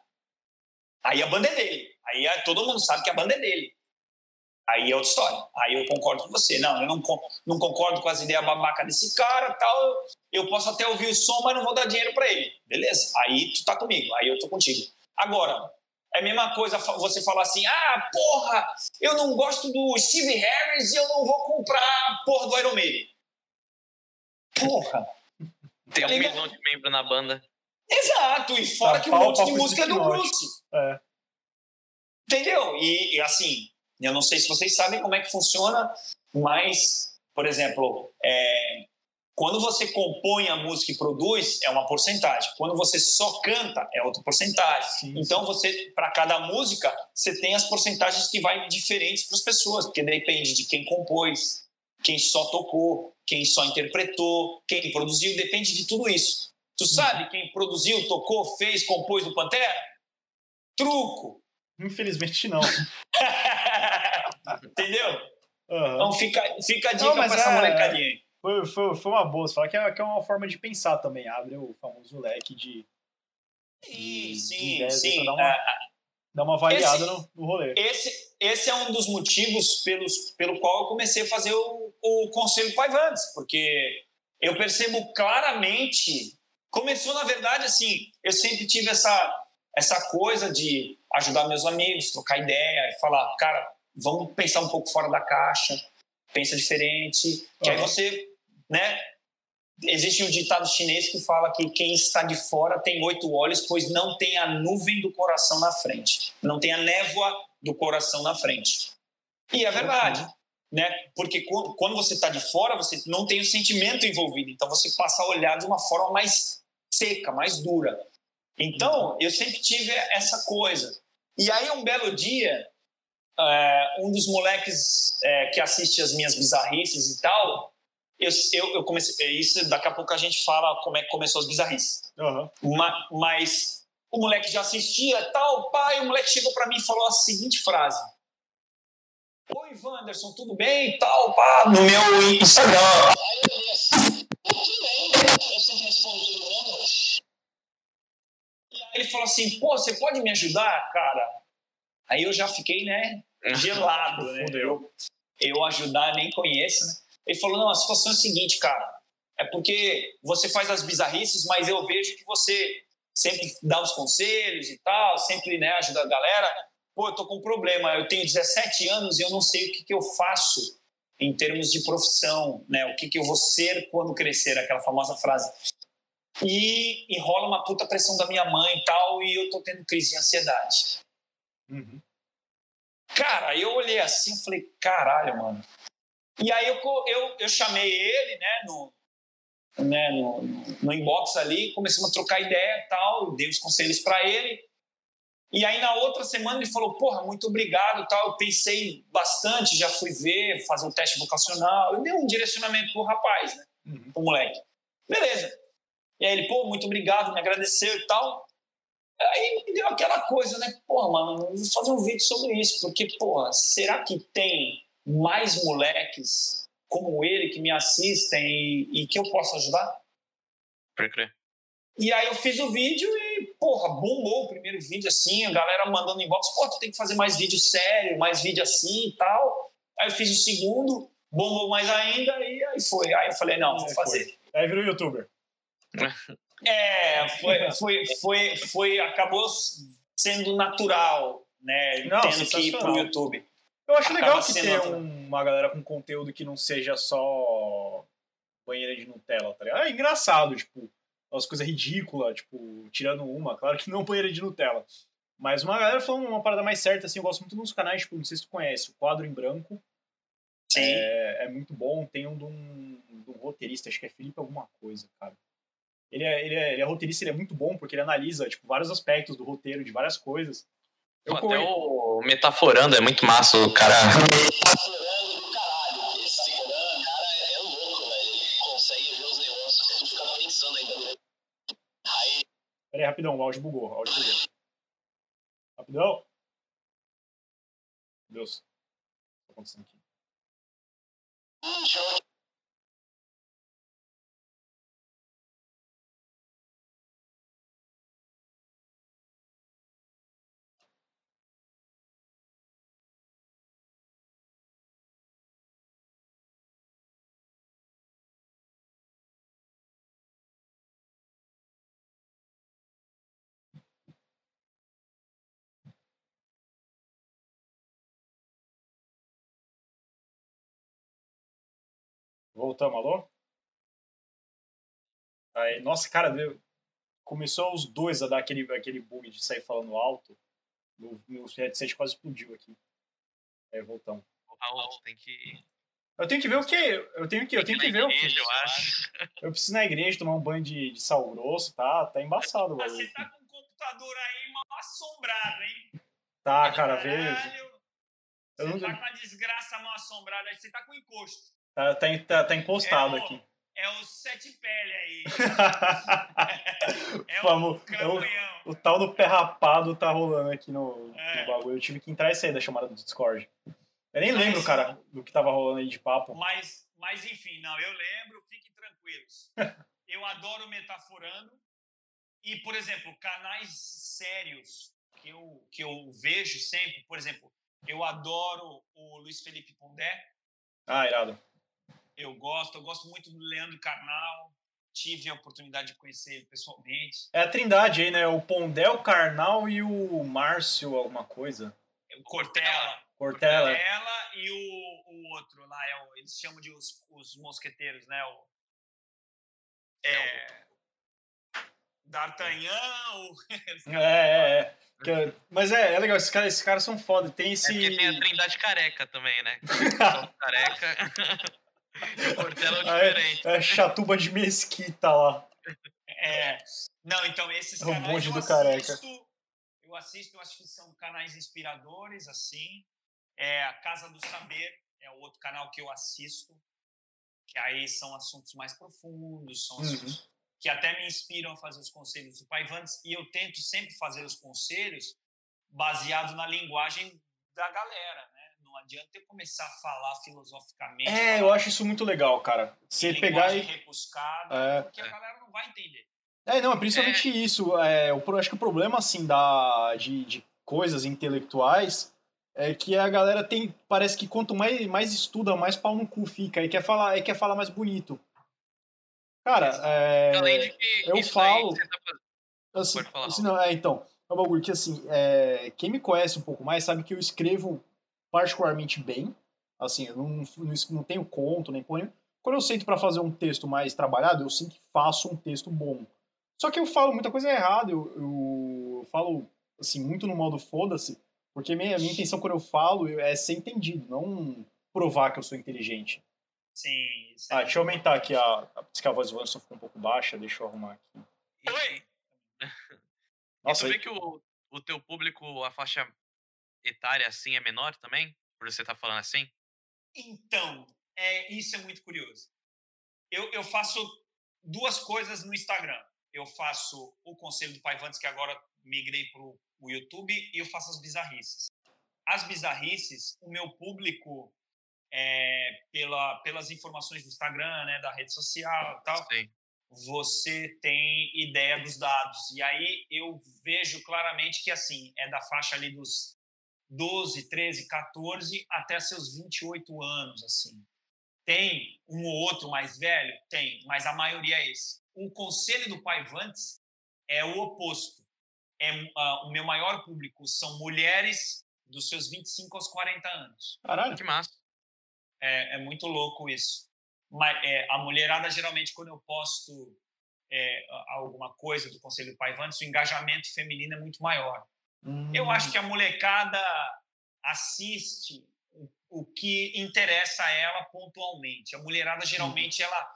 Aí a banda é dele. Aí todo mundo sabe que a banda é dele. Aí é outra história. Aí eu concordo com você. Não, eu não, não concordo com as ideias babaca desse cara, tal. Eu posso até ouvir o som, mas não vou dar dinheiro para ele. Beleza? Aí tu tá comigo. Aí eu tô contigo. Agora, é a mesma coisa você falar assim: ah, porra, eu não gosto do Steve Harris e eu não vou comprar a porra do Iron Maiden. Porra. Tem um milhão de membros na banda. Exato, e fora tá, que um monte de música é do Bruce. É. Entendeu? E, e assim, eu não sei se vocês sabem como é que funciona, mas, por exemplo, é, quando você compõe a música e produz, é uma porcentagem. Quando você só canta, é outra porcentagem. Sim, então, você, para cada música, você tem as porcentagens que vai diferentes para as pessoas, porque depende de quem compôs, quem só tocou, quem só interpretou, quem produziu, depende de tudo isso. Tu sabe quem produziu, tocou, fez, compôs do Pantera? Truco. Infelizmente não. Entendeu? Uhum. Então fica, fica a dica para essa é, molecadinha Foi, foi, foi uma boa. Você fala que é, que é uma forma de pensar também. Abre o famoso leque de. Sim, de, sim, de sim. Dá uma, dá uma variada esse, no, no rolê. Esse, esse é um dos motivos pelos, pelo qual eu comecei a fazer o, o Conselho Paivantes, porque eu percebo claramente. Começou, na verdade, assim, eu sempre tive essa, essa coisa de ajudar meus amigos, trocar ideia e falar, cara, vamos pensar um pouco fora da caixa, pensa diferente, que uhum. aí você, né? Existe um ditado chinês que fala que quem está de fora tem oito olhos, pois não tem a nuvem do coração na frente, não tem a névoa do coração na frente. E é verdade, uhum. né? Porque quando você está de fora, você não tem o sentimento envolvido, então você passa a olhar de uma forma mais seca, mais dura. Então, eu sempre tive essa coisa. E aí, um belo dia, é, um dos moleques é, que assiste as minhas bizarrices e tal, eu, eu, eu, comecei. Isso, daqui a pouco a gente fala como é que começou as bizarrices. Uhum. Ma, mas o moleque já assistia tal, pai, o moleque chegou para mim e falou a seguinte frase. Oi, Wanderson, tudo bem? Tal, pá, no meu Instagram. E aí ele falou assim, pô, você pode me ajudar, cara? Aí eu já fiquei, né, gelado, né? Eu, eu ajudar nem conheço, né? Ele falou, não, a situação é a seguinte, cara, é porque você faz as bizarrices, mas eu vejo que você sempre dá os conselhos e tal, sempre né, ajuda a galera. Pô, eu tô com um problema, eu tenho 17 anos e eu não sei o que, que eu faço em termos de profissão, né? O que, que eu vou ser quando crescer, aquela famosa frase. E, e rola uma puta pressão da minha mãe e tal, e eu tô tendo crise de ansiedade. Uhum. Cara, eu olhei assim e falei, caralho, mano. E aí eu, eu, eu chamei ele, né, no, né, no, no inbox ali, começamos a trocar ideia e tal, dei os conselhos para ele. E aí na outra semana ele falou, porra, muito obrigado tal. Eu pensei bastante, já fui ver, fazer um teste vocacional. Eu dei um direcionamento pro rapaz, né, uhum. pro moleque. Beleza. E aí ele, pô, muito obrigado, me agradeceu e tal. Aí me deu aquela coisa, né? Porra, mano, vou fazer um vídeo sobre isso, porque, porra, será que tem mais moleques como ele que me assistem e, e que eu posso ajudar? Pode crer. E aí eu fiz o vídeo e, porra, bombou o primeiro vídeo assim, a galera mandando inbox, pô, tu tem que fazer mais vídeo sério, mais vídeo assim e tal. Aí eu fiz o segundo, bombou mais ainda e aí foi. Aí eu falei, não, vou fazer. Aí virou youtuber. É, foi, foi, foi, foi, acabou sendo natural, né? Não, tendo que ir pro YouTube. Eu acho legal que ter uma galera com conteúdo que não seja só banheira de Nutella, tá ligado? É engraçado, tipo, umas coisas ridículas, tipo, tirando uma, claro que não banheira de Nutella. Mas uma galera falando uma parada mais certa, assim, eu gosto muito dos canais, tipo, não sei se tu conhece, o Quadro em Branco. Sim. É, é muito bom, tem um de um, de um roteirista, acho que é Felipe alguma coisa, cara. Ele é, ele, é, ele é roteirista, ele é muito bom, porque ele analisa tipo, vários aspectos do roteiro, de várias coisas. Eu Até corri... o Metaforando é muito massa, o cara. Metaforando do caralho. Esse cara é louco, velho. Ele consegue ver os negócios e fica pensando ainda. Aí. Pera aí, rapidão, o áudio bugou. O áudio bugou. Rapidão. Meu Deus. O que tá acontecendo aqui? Voltamos, alô? Aí, nossa, cara, deu... começou os dois a dar aquele, aquele bug de sair falando alto. Meu, meu headset quase explodiu aqui. Aí, voltamos. Raul, tem que. Eu tenho que ver o quê? Eu tenho que, eu tenho que ver o quê? Eu acho. Eu preciso ir na igreja tomar um banho de, de sal grosso, tá? Tá embaçado, Ah. Você tá com o computador aí mal assombrado, hein? Tá, cara. Caralho. Eu Você não- tá com a desgraça mal assombrada aí, você tá com encosto. Tá, tá, tá, tá encostado É o- aqui. É o sete pele aí. É Famo- o crampanhão. O tal do pé rapado tá rolando aqui no, É. no bagulho. Eu tive que entrar e sair da chamada do Discord. Eu nem Mas- lembro, cara, do que tava rolando aí de papo. Mas, mas enfim, não, eu lembro, fiquem tranquilos. Eu adoro metaforando. E, por exemplo, canais sérios que eu, que eu vejo sempre, por exemplo, eu adoro o Luiz Felipe Pondé, Ah, irado. Eu gosto, eu gosto muito do Leandro Carnal, tive a oportunidade de conhecer ele pessoalmente. É a trindade aí, né? O Pondé, o Karnal e o Márcio, alguma coisa. O Cortella, Cortella. Cortella e o, o outro lá, é o, eles chamam de os, os mosqueteiros, né? O, é, D'Artagnan, o, os É, caras é, é. Que- mas é, é legal, esses caras, esses caras são foda. Tem É esse. porque tem a Trindade Careca também, né? Careca. e o é Ah, é- diferente. É chatuba de mesquita lá. É, não, então esses É o canais eu assisto, eu assisto, acho que são canais inspiradores, assim. É, a Casa do Saber é o outro canal que eu assisto, que aí são assuntos mais profundos, são Uhum. assuntos que até me inspiram a fazer os conselhos do Paivantes, e eu tento sempre fazer os conselhos baseado na linguagem da galera, né? Não adianta eu começar a falar filosoficamente. É, eu acho isso muito legal, cara. Você pegar e. rebuscada, É. porque a galera não vai entender. É, não, é principalmente isso. É, eu acho que o problema, assim, da, de, de coisas intelectuais é que a galera tem. Parece que quanto mais, mais estuda, mais pau no cu fica. E quer falar, e quer falar mais bonito. Cara, é, Além de que eu isso falo- tá assim, pode falar, assim, não, é, então, é um bagulho que, assim, é, quem me conhece um pouco mais sabe que eu escrevo particularmente bem. Assim, eu não, não, não tenho conto, nem ponho. Quando eu sento para fazer um texto mais trabalhado, eu sinto que faço um texto bom. Só que eu falo muita coisa errada, eu, eu falo, assim, muito no modo foda-se, porque minha, minha intenção quando eu falo é ser entendido, não provar que eu sou inteligente. Sim. Ah, deixa eu aumentar aqui a, diz que a voz do Anderson ficou um pouco baixa, deixa eu arrumar aqui. Oi! Nossa, e tu vê que o, o teu público, a faixa etária assim é menor também? Por você estar falando assim? Então, é, isso é muito curioso. Eu, eu faço duas coisas no Instagram. Eu faço o Conselho do Paivantes, que agora migrei para o YouTube, e eu faço as bizarrices. As bizarrices, o meu público, é, pela, pelas informações do Instagram, né, da rede social e tal, Sim. você tem ideia dos dados. E aí eu vejo claramente que, assim, é da faixa ali dos 12, 13, 14 até seus 28 anos, assim. Tem um ou outro mais velho? Tem, mas a maioria é esse. O conselho do Paivantes é o oposto. É, ah, o meu maior público são mulheres dos seus 25 aos 40 anos. caralho. Que massa. É, é muito louco isso. Mas, é, a mulherada, geralmente, quando eu posto é, a- alguma coisa do Conselho do Paivantes, o engajamento feminino é muito maior. Eu Hum. acho que a molecada assiste o, que interessa a ela pontualmente. A mulherada, geralmente, ela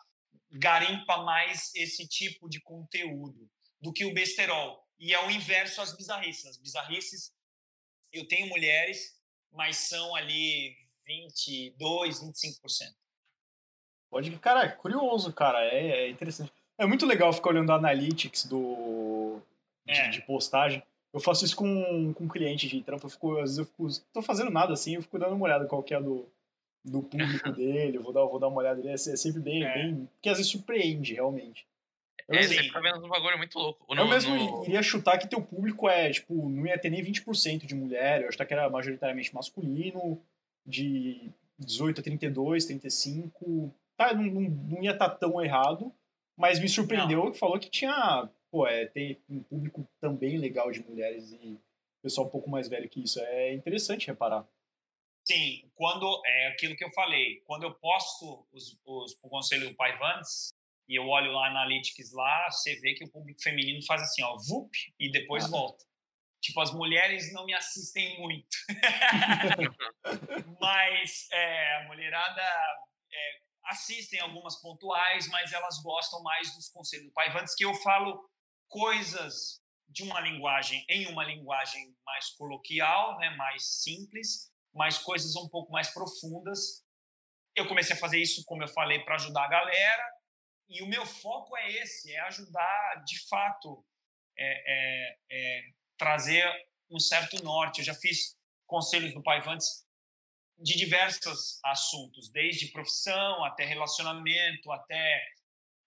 garimpa mais esse tipo de conteúdo do que o besterol. E é o inverso às bizarrices. As bizarrices, eu tenho mulheres, mas são ali 22, 25%. Pode cara, é curioso, cara, é, é interessante. É muito legal ficar olhando a analytics do, de, É. de postagem. Eu faço isso com, com cliente de trampo, eu fico, às vezes eu fico, tô fazendo nada assim, eu fico dando uma olhada qual que é do, do público dele, eu vou dar, vou dar uma olhada nele, é é sempre bem, É. bem, porque às vezes surpreende, realmente. Eu, É, você fica vendo um bagulho muito louco. eu No- mesmo no- iria chutar que teu público é, tipo, não ia ter nem 20% de mulher, eu acho que era majoritariamente masculino, de 18 a 32, 35, tá, não, não, não ia estar tão errado, mas me surpreendeu que falou que tinha, pô, é, tem um público também legal de mulheres e pessoal um pouco mais velho que isso. É interessante reparar. Sim, quando é aquilo que eu falei, quando eu posto os, os o conselho do Pai Vans e eu olho lá na Analytics lá, você vê que o público feminino faz assim, ó, vup, e depois ah. volta. Tipo, as mulheres não me assistem muito. mas é, a mulherada é, assistem algumas pontuais, mas elas gostam mais dos conselhos do Pai Vans, que eu falo coisas de uma linguagem em uma linguagem mais coloquial, né, mais simples, mas coisas um pouco mais profundas. Eu comecei a fazer isso, como eu falei, para ajudar a galera, e o meu foco é esse, é ajudar de fato é, é, é trazer um certo norte. Eu já fiz conselhos do Paivantes de diversos assuntos, desde profissão até relacionamento, até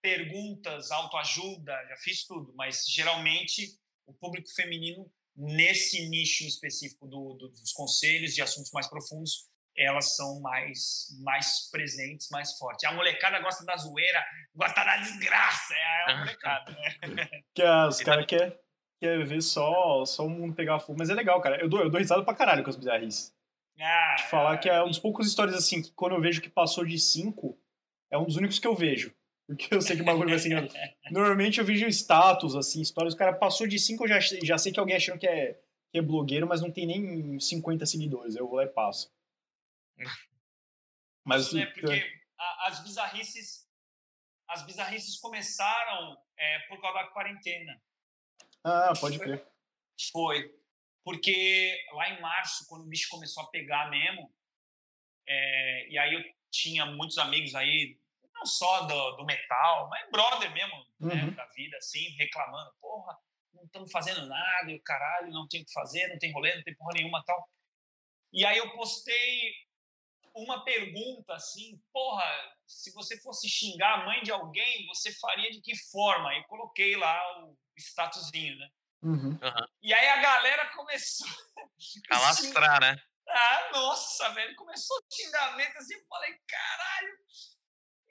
perguntas, autoajuda, já fiz tudo, mas geralmente o público feminino nesse nicho específico do, do, dos conselhos de assuntos mais profundos, elas são mais mais presentes, mais fortes. A molecada gosta da zoeira, gosta da desgraça, é a molecada, né? Que os caras querem quer ver só, só o mundo pegar fogo. Mas é legal, cara. Eu dou, eu dou risada pra caralho com as bizarrices. Ah, Te falar que é um dos poucos histórias assim, que quando eu vejo que passou de 5, é um dos únicos que eu vejo. Porque eu sei que o bagulho vai ser Normalmente eu vejo status, assim, histórias. O cara passou de 5, eu já, já sei que alguém achando que é, que é blogueiro, mas não tem nem 50 seguidores. Eu vou lá e passo. Mas, Isso, né, porque as bizarrices as bizarrices começaram é, por causa da quarentena. Ah, pode crer. Foi. Porque lá em março, quando o bicho começou a pegar mesmo, é, e aí eu tinha muitos amigos aí não só do, do metal, mas brother mesmo, né, uhum. né, da vida, assim, reclamando, porra, não estamos fazendo nada, e o caralho, não tem o que fazer, não tem rolê, não tem porra nenhuma tal. E aí eu postei uma pergunta assim, porra, se você fosse xingar a mãe de alguém, você faria de que forma? E coloquei lá o statusinho, né? Uhum. E aí a galera começou a lastrar, né? Ah, nossa, velho, começou xingamento assim, eu falei, caralho,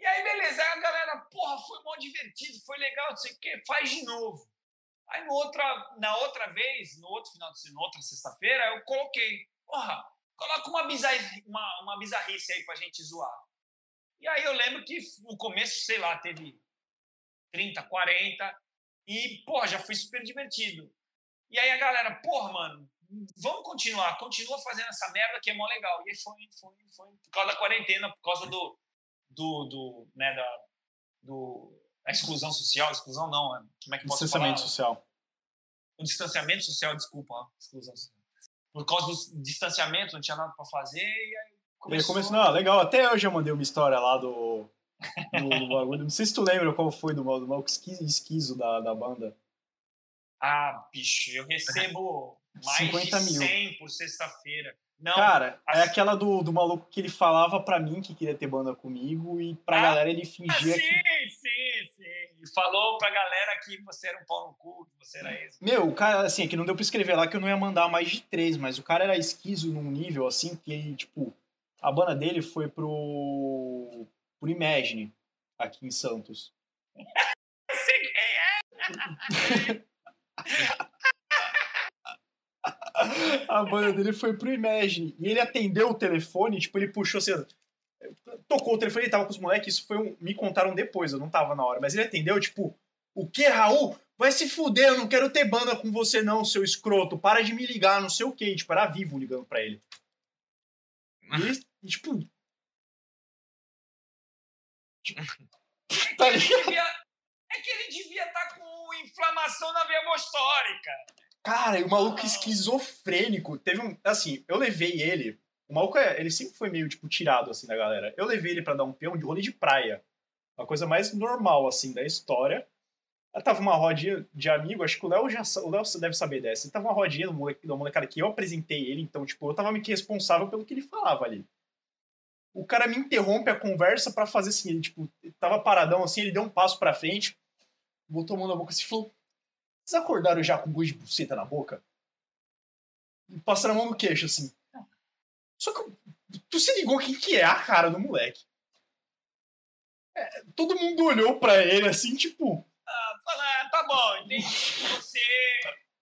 e aí, beleza, aí a galera, porra, foi mó divertido, foi legal, não sei o quê, faz de novo. Aí no outra, na outra vez, no outro final de semana, outra sexta-feira, eu coloquei, porra, coloca uma, bizarri, uma, uma bizarrice aí pra gente zoar. E aí eu lembro que no começo, sei lá, teve 30, 40, e, porra, já foi super divertido. E aí a galera, porra, mano, vamos continuar, continua fazendo essa merda que é mó legal. E aí foi, foi, foi por causa da quarentena, por causa do, do, do, né, da, do, a exclusão social, exclusão não, né? como é que posso distanciamento falar? social. O distanciamento social, desculpa, exclusão social. Por causa do distanciamento, não tinha nada para fazer e aí começou... Não, legal, até hoje eu mandei uma história lá do, do, do bagulho, não sei se tu lembra qual foi do, do maluco esquizo da, da banda. Ah, bicho, eu recebo mais 50 de 100 mil. por sexta-feira. Não, Cara, é assim... é aquela do, do maluco que ele falava pra mim que queria ter banda comigo e pra ah, galera ele fingia sim, que. Sim, sim, E falou pra galera que você era um pau no cu, que você era esse. Meu, o cara, assim, é que não deu pra escrever lá que eu não ia mandar mais de três, mas o cara era esquizo num nível assim que ele, tipo, a banda dele foi pro. pro Imagine, aqui em Santos. sei quem é! a banda dele foi pro Imagine. E ele atendeu o telefone, tipo, ele puxou assim. Tocou o telefone, ele tava com os moleques, isso foi um, me contaram depois, eu não tava na hora. Mas ele atendeu, tipo, o que, Raul? Vai se fuder, eu não quero ter banda com você não, seu escroto. Para de me ligar, não sei o que. Tipo, era vivo ligando pra ele. E tipo... tipo tá é que ele devia estar tá com inflamação na veia mostórica. Cara, e o maluco esquizofrênico. Teve um. Assim, eu levei ele. O maluco, é, ele sempre foi meio, tipo, tirado, assim, da galera. Eu levei ele para dar um peão de rolê de praia. Uma coisa mais normal, assim, da história. Ela tava uma rodinha de amigo, acho que o Léo já o Léo deve saber dessa. Ele tava uma rodinha do moleque, do molecada que eu apresentei ele, então, tipo, eu tava meio que responsável pelo que ele falava ali. O cara me interrompe a conversa para fazer assim, ele, tipo, tava paradão assim, ele deu um passo pra frente, botou a mão na boca assim e falou: vocês acordaram já com gosto de buceta na boca? E passaram a mão no queixo, assim. Só que tu se ligou quem que é a cara do moleque. É, todo mundo olhou pra ele assim, tipo. Ah, fala, tá bom, entendi que você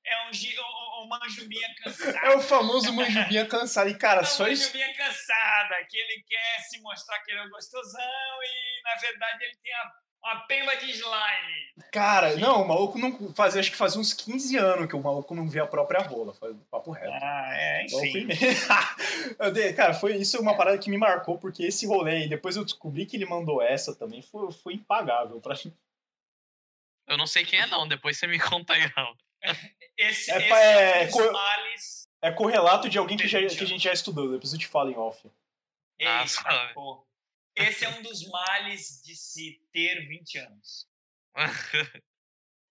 é um, um, um manjubinha cansado. É o famoso manjubinha cansado. E, cara, é só isso. manjubinha cansada, que ele quer se mostrar que ele é um gostosão e, na verdade, ele tem a uma pemba de slime. Cara, não, o maluco não fazia, acho que fazia uns 15 anos que o maluco não via a própria rola. Foi papo reto. Ah, é, enfim. Então, cara, foi isso é uma parada que me marcou, porque esse rolê, e depois eu descobri que ele mandou essa também, foi, foi impagável pra mim. Eu não sei quem é, não, depois você me conta aí, não. Esse, é, esse é, é, cor, males. É correlato de alguém que, já, que a gente já estudou, depois eu te falo em off. Eita, ah, pô. Esse é um dos males de se ter 20 anos.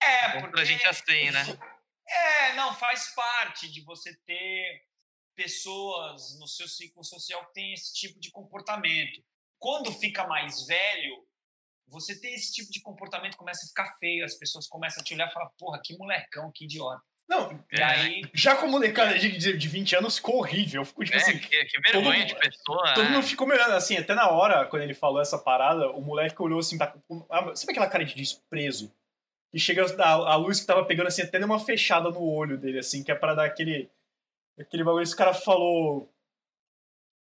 É, porque. A gente assim, né? É, não, faz parte de você ter pessoas no seu ciclo social que têm esse tipo de comportamento. Quando fica mais velho, você tem esse tipo de comportamento começa a ficar feio, as pessoas começam a te olhar e falar, porra, que molecão, que idiota. Não, e aí, já com molecada de, de 20 anos ficou horrível. Ficou tipo é, assim. Que, que vergonha todo, de pessoa. Todo né? mundo ficou melhorando. Assim, até na hora, quando ele falou essa parada, o moleque olhou assim, tá, sabe aquela cara de desprezo? E chega a, a, luz que tava pegando assim, até deu uma fechada no olho dele, assim, que é pra dar aquele. Aquele bagulho. Esse cara falou.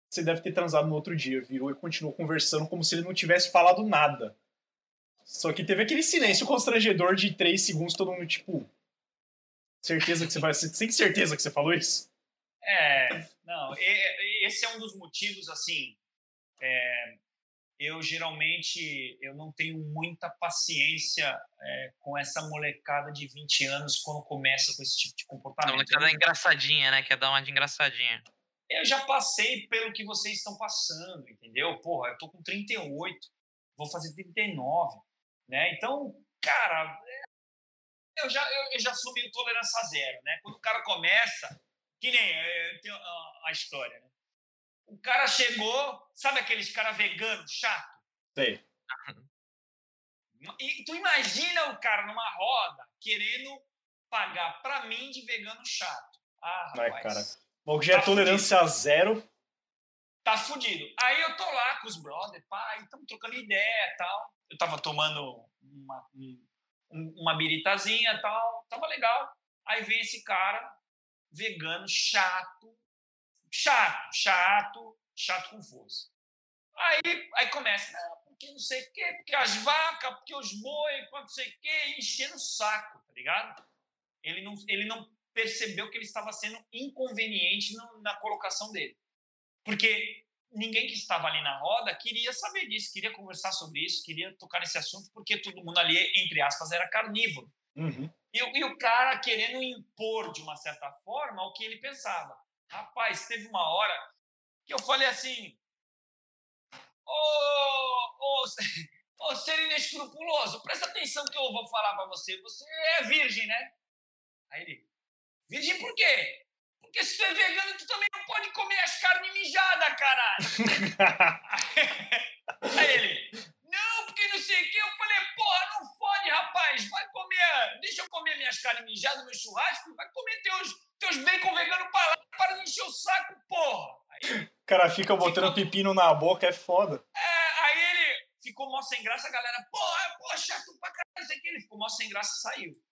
Você deve ter transado no outro dia, virou e continuou conversando como se ele não tivesse falado nada. Só que teve aquele silêncio constrangedor de 3 segundos, todo mundo, tipo. Certeza que você vai. Você tem certeza que você falou isso? É, não. Esse é um dos motivos, assim. É, eu geralmente eu não tenho muita paciência é, com essa molecada de 20 anos quando começa com esse tipo de comportamento. A molecada é engraçadinha, né? Quer dar uma de engraçadinha. Eu já passei pelo que vocês estão passando, entendeu? Porra, eu tô com 38, vou fazer 39, né? Então, cara, eu já, eu, eu já o tolerância zero, né? Quando o cara começa, que nem é, tem a, a, história, né? O cara chegou, sabe aqueles cara vegano chato? Sei. E tu imagina o cara numa roda querendo pagar pra mim de vegano chato. Ah, rapaz. Ai, cara. Bom, já é tá tolerância fudido. zero. Tá fudido. Aí eu tô lá com os brothers, pai, estamos trocando ideia e tal. Eu tava tomando uma, uma biritazinha tal, tava legal. Aí vem esse cara, vegano, chato, chato, chato, chato com força. Aí, aí começa, porque não sei o quê, porque as vacas, porque os boi, porque não sei o quê, enchendo o saco, tá ligado? Ele não, ele não percebeu que ele estava sendo inconveniente na colocação dele. Porque ninguém que estava ali na roda queria saber disso, queria conversar sobre isso, queria tocar nesse assunto, porque todo mundo ali, entre aspas, era carnívoro. Uhum. E, e, o cara querendo impor, de uma certa forma, o que ele pensava. Rapaz, teve uma hora que eu falei assim: Ô, oh, oh, oh, ser inescrupuloso, presta atenção que eu vou falar para você. Você é virgem, né? Aí ele: Virgem por quê? Porque se tu é vegano, tu também não pode comer as carnes mijadas, caralho. Aí ele, não, porque não sei o que. Eu falei, porra, não fode, rapaz. Vai comer, deixa eu comer minhas carnes mijadas, meu churrasco. Vai comer teus, teus bacon vegano pra lá. Para de encher o saco, porra. Aí, o cara fica botando ficou... pepino na boca, é foda. É, aí ele ficou mó sem graça, a galera, porra, porra, chato pra caralho, isso aqui. Ele ficou mó sem graça e saiu.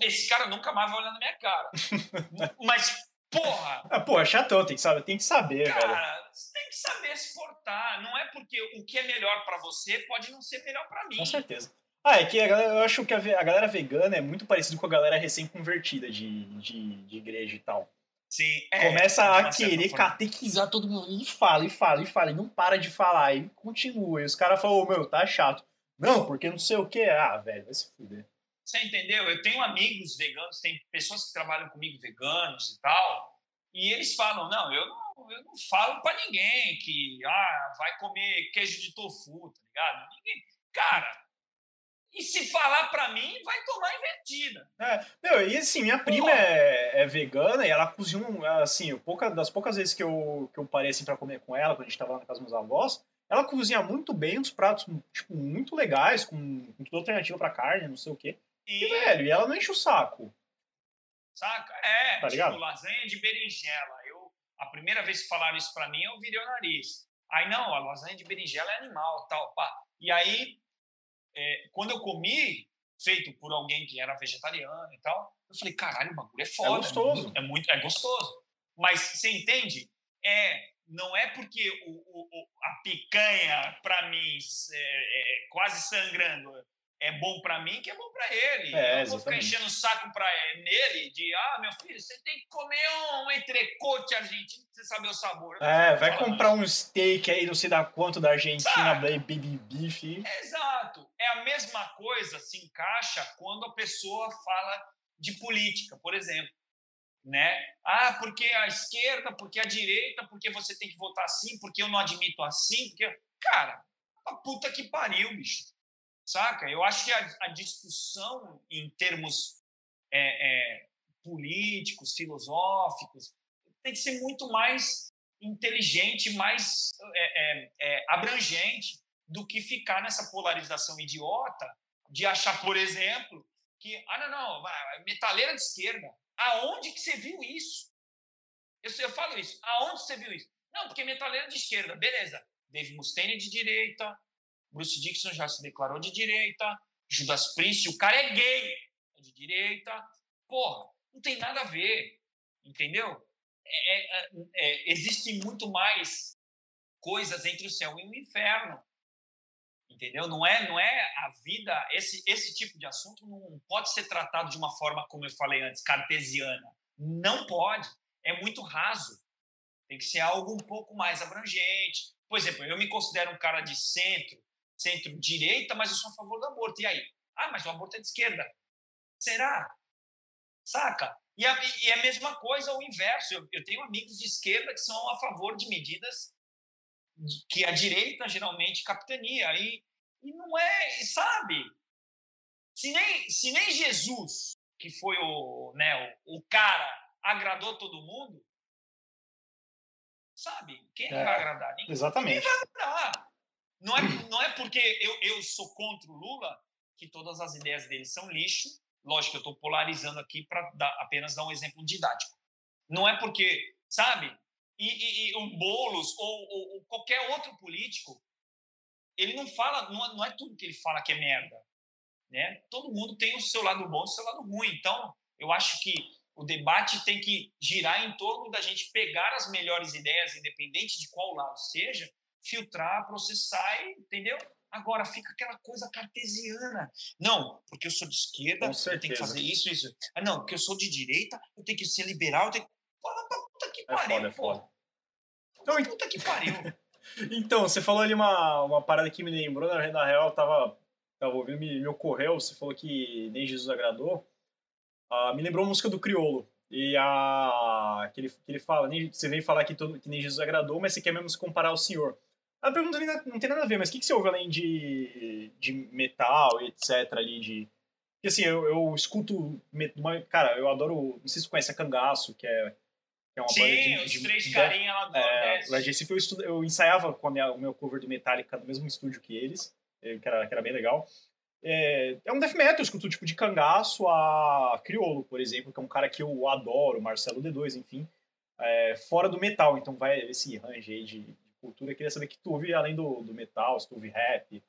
Esse cara nunca mais vai olhar na minha cara. Mas, porra! Ah, porra, é chatão, tem que saber, tem que saber, cara. Cara, você tem que saber se portar. Não é porque o que é melhor para você pode não ser melhor para mim. Com certeza. Ah, é que a galera, eu acho que a, a galera vegana é muito parecido com a galera recém-convertida de, de, de igreja e tal. Sim, é, Começa a querer catequizar todo mundo e fala, e fala, e fala, e não para de falar, e continua. E os caras falam, meu, tá chato. Não, porque não sei o que. Ah, velho, vai se fuder. Você entendeu? Eu tenho amigos veganos, tem pessoas que trabalham comigo veganos e tal, e eles falam: não, eu não, eu não falo para ninguém que ah, vai comer queijo de tofu, tá ligado? Ninguém. Cara, e se falar para mim, vai tomar invertida. É, meu, e assim, minha prima é, é, vegana e ela cozinha, assim, pouca, das poucas vezes que eu, que eu parei assim pra comer com ela, quando a gente tava lá na casa dos meus avós, ela cozinha muito bem uns pratos, tipo, muito legais, com, com tudo alternativo pra carne, não sei o quê. E, velho, e ela não enche o saco. Saca? É, tá tipo, ligado? lasanha de berinjela. Eu, a primeira vez que falaram isso pra mim, eu virei o nariz. Aí, não, a lasanha de berinjela é animal, tal, pá. E aí, é, quando eu comi, feito por alguém que era vegetariano e tal. Eu falei, caralho, o bagulho é foda. É gostoso. É muito, é gostoso. Mas você entende? É, não é porque o, o, a picanha, para mim, é, é, é, quase sangrando, é bom para mim que é bom para ele. É, eu vou ficar enchendo o saco para nele de, ah, meu filho, você tem que comer um entrecote argentino pra você saber o sabor. É, vai comprar um steak aí, não sei da quanto da Argentina, baby beef. Exato. É a mesma coisa, se encaixa quando a pessoa fala de política, por exemplo. Né? Ah, porque a esquerda, porque a direita, porque você tem que votar assim, porque eu não admito assim, porque. Cara, a puta que pariu, bicho saca? Eu acho que a, a discussão em termos é, é, políticos, filosóficos, tem que ser muito mais inteligente, mais é, é, é, abrangente do que ficar nessa polarização idiota de achar, por exemplo, que, ah, não, não, metaleira de esquerda. Aonde que você viu isso? Eu, eu falo isso. Aonde você viu isso? Não, porque metaleira de esquerda, beleza. Dave Mustaine de direita, Bruce Dixon já se declarou de direita, Judas Priest, o cara é gay, é de direita. Porra, não tem nada a ver, entendeu? É, é, é, existem muito mais coisas entre o céu e o inferno, entendeu? Não é, não é a vida. Esse, esse tipo de assunto não pode ser tratado de uma forma, como eu falei antes, cartesiana. Não pode. É muito raso. Tem que ser algo um pouco mais abrangente. Por exemplo, eu me considero um cara de centro, centro-direita, mas eu sou a favor do aborto. E aí? Ah, mas o aborto é de esquerda. Será? Saca? E a, e a mesma coisa, o inverso. Eu, eu tenho amigos de esquerda que são a favor de medidas que a direita geralmente capitania. E, e não é, sabe? Se nem, se nem Jesus, que foi o, né, o, o cara, agradou todo mundo, sabe? Quem é, vai agradar? Ninguém, exatamente. Ninguém vai agradar. Não é, não é porque eu, eu sou contra o Lula que todas as ideias dele são lixo. Lógico que eu estou polarizando aqui para apenas dar um exemplo didático. Não é porque, sabe? E, e, e o Boulos ou, ou, ou, qualquer outro político, ele não fala, não, é, não é tudo que ele fala que é merda. Né? Todo mundo tem o seu lado bom e o seu lado ruim. Então, eu acho que o debate tem que girar em torno da gente pegar as melhores ideias, independente de qual lado seja, filtrar, processar, entendeu? Agora fica aquela coisa cartesiana. Não, porque eu sou de esquerda, eu tenho que fazer isso, isso. Ah, não, porque eu sou de direita, eu tenho que ser liberal, eu tenho que. Fala pra puta que é pariu, é foda, pô. Então, puta que pariu. então, você falou ali uma, uma parada que me lembrou, na, na real, eu tava, tava ouvindo, me, me ocorreu, você falou que nem Jesus agradou. Uh, me lembrou a música do Criolo. E a. Que ele, que ele fala, nem, você veio falar que, todo, que nem Jesus agradou, mas você quer mesmo se comparar ao Senhor. A pergunta não tem nada a ver, mas o que, que você ouve além de, de metal e etc. ali, de... Porque assim, eu, eu escuto... Uma, cara, eu adoro... Não sei se você conhece a Cangaço, que é, que é uma Sim, de, os de, três carinha lá do é, Nordeste. Eu, estudo, eu ensaiava com minha, o meu cover do Metallica no mesmo estúdio que eles, eh, que era, que era bem legal. É, é um death metal, eu escuto tipo de Cangaço a Criolo, por exemplo, que é um cara que eu adoro, Marcelo D2, enfim. É, fora do metal, então vai esse range aí de, cultura. Eu queria saber que tu ouve, além do, do metal, se tu ouve rap.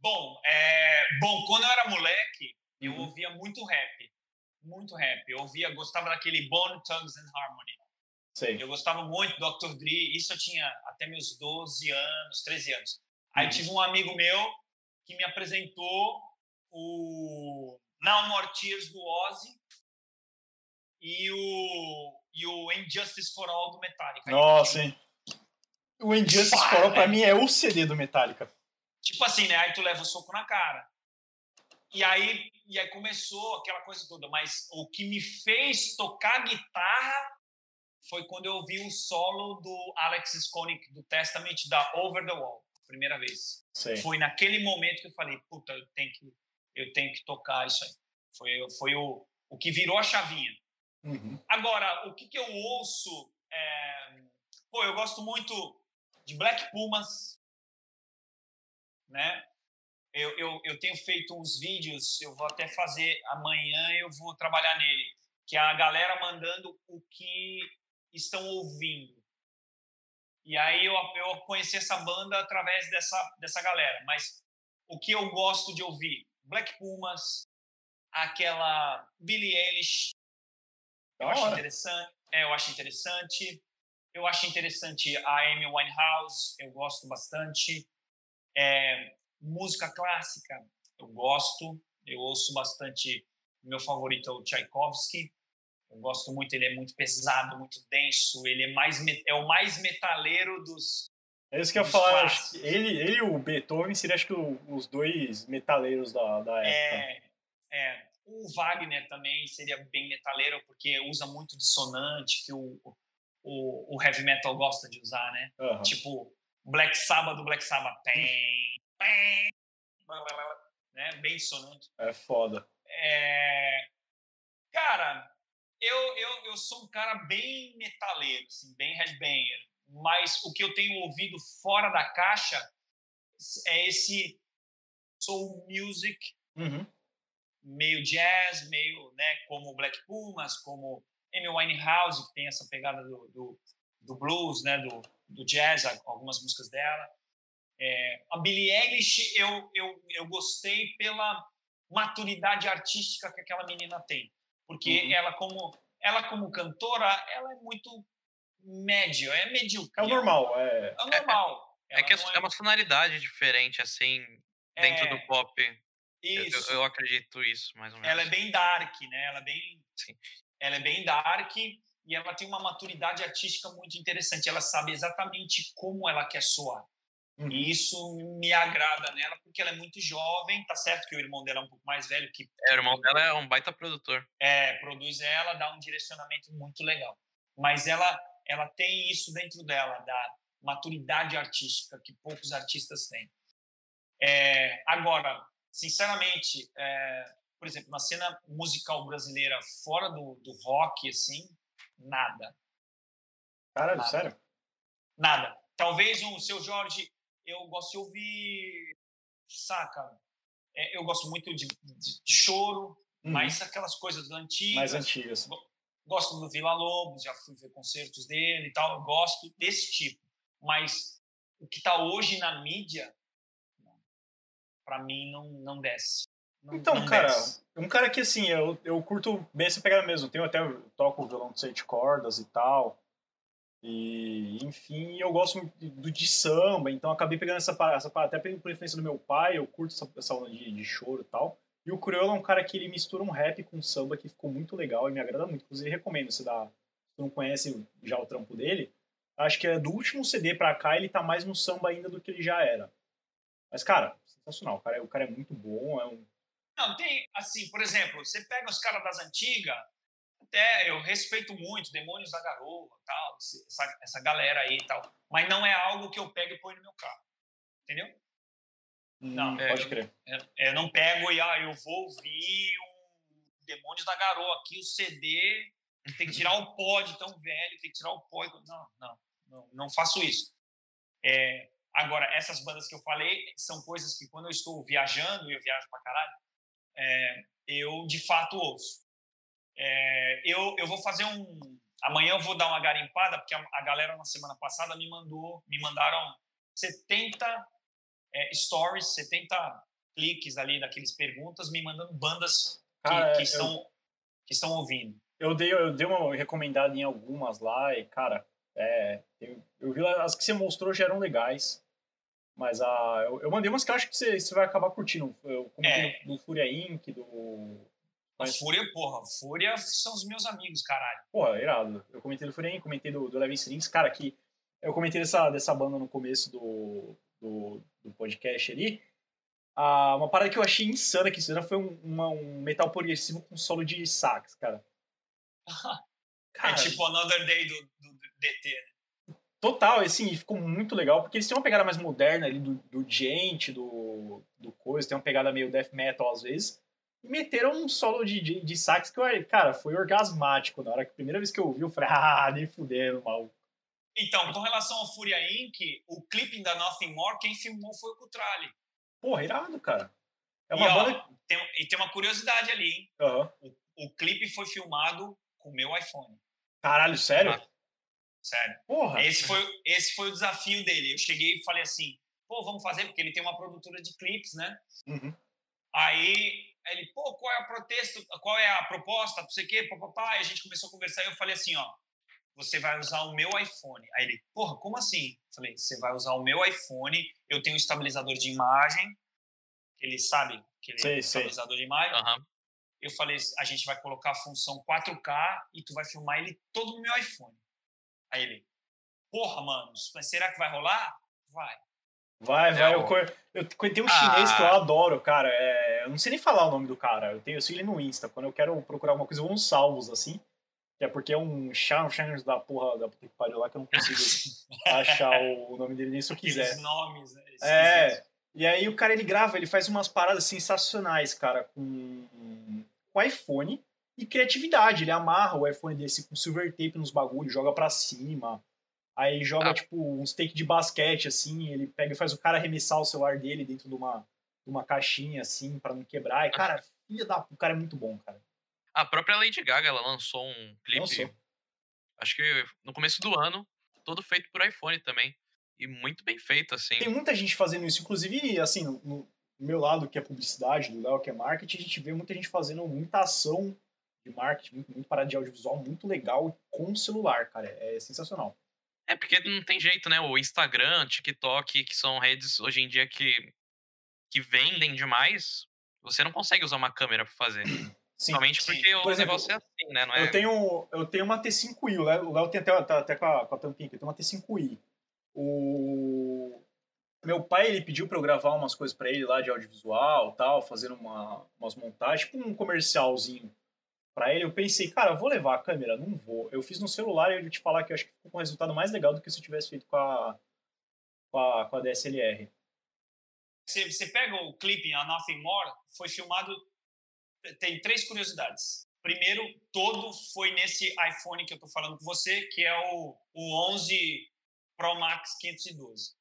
Bom, é... Bom, quando eu era moleque, eu uhum. ouvia muito rap. Muito rap. Eu ouvia, gostava daquele Bone, Tongues and Harmony. Sei. Eu gostava muito do Dr. Dre. Isso eu tinha até meus 12 anos, 13 anos. Aí uhum. tive um amigo meu que me apresentou o Now More Tears do Ozzy e o, e o Injustice for All do Metallica. Nossa, hein? O Injustice for All, pra mim, é o CD do Metallica. Tipo assim, né? Aí tu leva o soco na cara. E aí, e aí começou aquela coisa toda. Mas o que me fez tocar guitarra foi quando eu ouvi o solo do Alex Skonik do Testament da Over the Wall, primeira vez. Sim. Foi naquele momento que eu falei, puta, eu tenho que, eu tenho que tocar isso aí. Foi, foi o, o que virou a chavinha. Uhum. Agora, o que, que eu ouço? É... Pô, eu gosto muito de Black Pumas, né? Eu, eu, eu tenho feito uns vídeos, eu vou até fazer amanhã, eu vou trabalhar nele, que é a galera mandando o que estão ouvindo. E aí eu, eu conheci essa banda através dessa, dessa galera. Mas o que eu gosto de ouvir? Black Pumas, aquela Billie Eilish. Eu acho interessante. É, eu acho interessante. Eu acho interessante a Amy Winehouse, eu gosto bastante. É, música clássica, eu gosto. Eu ouço bastante. Meu favorito é o Tchaikovsky. Eu gosto muito, ele é muito pesado, muito denso. Ele é mais é o mais metaleiro dos. É isso que eu ia falar. Ele, ele e o Beethoven seriam, acho que, os dois metaleiros da, da época. É, é. O Wagner também seria bem metaleiro, porque usa muito dissonante, que o, o, o heavy metal gosta de usar, né? Uhum. Tipo, Black Sabbath do Black Sabbath. Tem, tem, né? Bem dissonante. É foda. É... Cara, eu, eu, eu sou um cara bem metaleiro, assim, bem headbanger. Mas o que eu tenho ouvido fora da caixa é esse soul music, uhum. meio jazz, meio, né, como Black Pumas, como Amy Winehouse, que tem essa pegada do, do, do blues, né, do, do jazz, algumas músicas dela. É, a Billie Eilish, eu, eu, eu gostei pela maturidade artística que aquela menina tem. Porque uhum. ela, como, ela, como cantora, ela é muito médio, é medíocre. É o normal. É, é o normal. É, é que é, é uma sonoridade diferente, assim, dentro é, do pop. Isso. Eu, eu, acredito isso, mais ou menos. Ela é bem dark, né? Ela é bem... Sim. Ela é bem dark e ela tem uma maturidade artística muito interessante. Ela sabe exatamente como ela quer soar. Uhum. E isso me agrada nela, porque ela é muito jovem, tá certo que o irmão dela é um pouco mais velho que. É, o irmão dela é um baita produtor. É, produz ela, dá um direcionamento muito legal. Mas ela, ela tem isso dentro dela, da maturidade artística que poucos artistas têm. É, agora, sinceramente, é, por exemplo, na cena musical brasileira fora do, do rock, assim, nada. Caralho, nada. sério? Nada. Talvez o seu Jorge eu gosto de ouvir, saca? É, eu gosto muito de, de, de choro, uhum. mais aquelas coisas antigas. Mais antigas. Gosto do Vila Lobos, já fui ver concertos dele e tal. Eu gosto desse tipo. Mas o que está hoje na mídia, para mim, não, não desce. Não, então, não cara, desce. um cara que assim, eu, eu curto bem essa pegada mesmo. Tenho até, eu toco violão de sete cordas e tal. E, enfim, eu gosto do de samba, então acabei pegando essa essa até por influência do meu pai, eu curto essa, essa onda de, de choro e tal. E o Criolo é um cara que ele mistura um rap com samba que ficou muito legal e me agrada muito. Inclusive, recomendo, se, dá, se não conhece já o trampo dele, acho que é do último CD pra cá ele tá mais no samba ainda do que ele já era. Mas, cara, sensacional. O cara, é, o cara é muito bom, é um... Não, tem, assim, por exemplo, você pega os caras das antigas, até eu respeito muito Demônios da Garoa, tal, essa, essa galera aí e tal, mas não é algo que eu pego e ponho no meu carro, entendeu? Hum, não, pode crer. É, eu não pego e ah, eu vou ouvir um Demônios da Garoa aqui, o CD, tem que tirar o pó de tão velho, tem que tirar o pó. Não, não, não, não faço isso. É, agora, essas bandas que eu falei são coisas que quando eu estou viajando, e eu viajo pra caralho, é, eu de fato ouço. É, eu, eu vou fazer um. Amanhã eu vou dar uma garimpada, porque a, a galera na semana passada me mandou, me mandaram 70 é, stories, 70 cliques ali daqueles perguntas, me mandando bandas que, cara, que estão, eu, que estão ouvindo. Eu dei, eu dei uma recomendada em algumas lá e, cara, é, eu, eu vi as que você mostrou já eram legais. Mas a, eu, eu mandei umas que eu acho que você, você vai acabar curtindo. Eu comentei é. do, do Fúria Inc., do mas... Fúria, porra, Fúria são os meus amigos, caralho. Porra, irado. Eu comentei do Fúria, comentei do, do Levin Strings, cara, que eu comentei dessa, dessa banda no começo do, do, do podcast ali. Ah, uma parada que eu achei insana que isso foi um, uma, um metal progressivo com solo de sax, cara. cara. É tipo Another Day do, do DT, né? Total, assim, ficou muito legal, porque eles têm uma pegada mais moderna ali do, do gente, do, do coisa, tem uma pegada meio death metal às vezes e meteram um solo de, de, de sax que, eu, cara, foi orgasmático. Na hora que a primeira vez que eu ouvi, eu falei, ah, nem fuderam, mal. Então, com relação ao Fúria Inc., o clipe da Nothing More, quem filmou foi o Cutrale. Porra, irado, cara. É uma e, ó, banda... tem, e tem uma curiosidade ali, hein? Uhum. O, o clipe foi filmado com o meu iPhone. Caralho, sério? Ah, sério. Porra. Esse foi, esse foi o desafio dele. Eu cheguei e falei assim, pô, vamos fazer, porque ele tem uma produtora de clipes, né? Uhum. Aí ele, pô, qual é o protesto, qual é a proposta, não sei o quê, papapá. E a gente começou a conversar e eu falei assim, ó, você vai usar o meu iPhone. Aí ele, porra, como assim? Eu falei, você vai usar o meu iPhone, eu tenho um estabilizador de imagem, ele sabe que ele é um estabilizador de imagem. Uhum. Eu falei, a gente vai colocar a função 4K e tu vai filmar ele todo no meu iPhone. Aí ele, porra, mano, será que vai rolar? Vai. Vai, vai. Eu, eu, eu tenho um chinês ah. que eu adoro, cara. É, eu não sei nem falar o nome do cara. Eu, tenho, eu sigo ele no Insta. Quando eu quero procurar alguma coisa, eu vou uns salvos, assim. Que é porque é um charme da porra da puta que pariu lá que eu não consigo achar o nome dele nem se eu quiser. Esses nomes, né? é. E aí o cara ele grava, ele faz umas paradas sensacionais, cara, com, com iPhone e criatividade. Ele amarra o iPhone desse com silver tape nos bagulhos, joga pra cima. Aí joga, ah. tipo, um stake de basquete, assim, ele pega e faz o cara arremessar o celular dele dentro de uma, de uma caixinha, assim, para não quebrar. E, cara, filha da... o cara é muito bom, cara. A própria Lady Gaga, ela lançou um clipe, lançou. acho que no começo do ano, todo feito por iPhone também. E muito bem feito, assim. Tem muita gente fazendo isso, inclusive, assim, no, no meu lado, que é publicidade, do Léo, que é marketing, a gente vê muita gente fazendo muita ação de marketing, muito, parada de audiovisual, muito legal com celular, cara. É sensacional. É, porque não tem jeito, né? O Instagram, TikTok, que são redes hoje em dia que, que vendem demais, você não consegue usar uma câmera para fazer. Sim, Somente porque sim. o Por exemplo, negócio é assim, né? Não é... eu, tenho, eu tenho uma T5i, o Léo tem até, tá, até com, a, com a tampinha aqui, eu tenho uma T5i. O meu pai ele pediu para eu gravar umas coisas para ele lá de audiovisual tal, fazendo uma, umas montagens, tipo um comercialzinho para ele, eu pensei, cara, vou levar a câmera? Não vou. Eu fiz no celular e eu vou te falar que eu acho que ficou com um resultado mais legal do que se eu tivesse feito com a, com a, com a DSLR. Você, você pega o clipe A Nothing More, foi filmado. Tem três curiosidades. Primeiro, todo foi nesse iPhone que eu estou falando com você, que é o, o 11 Pro Max 512.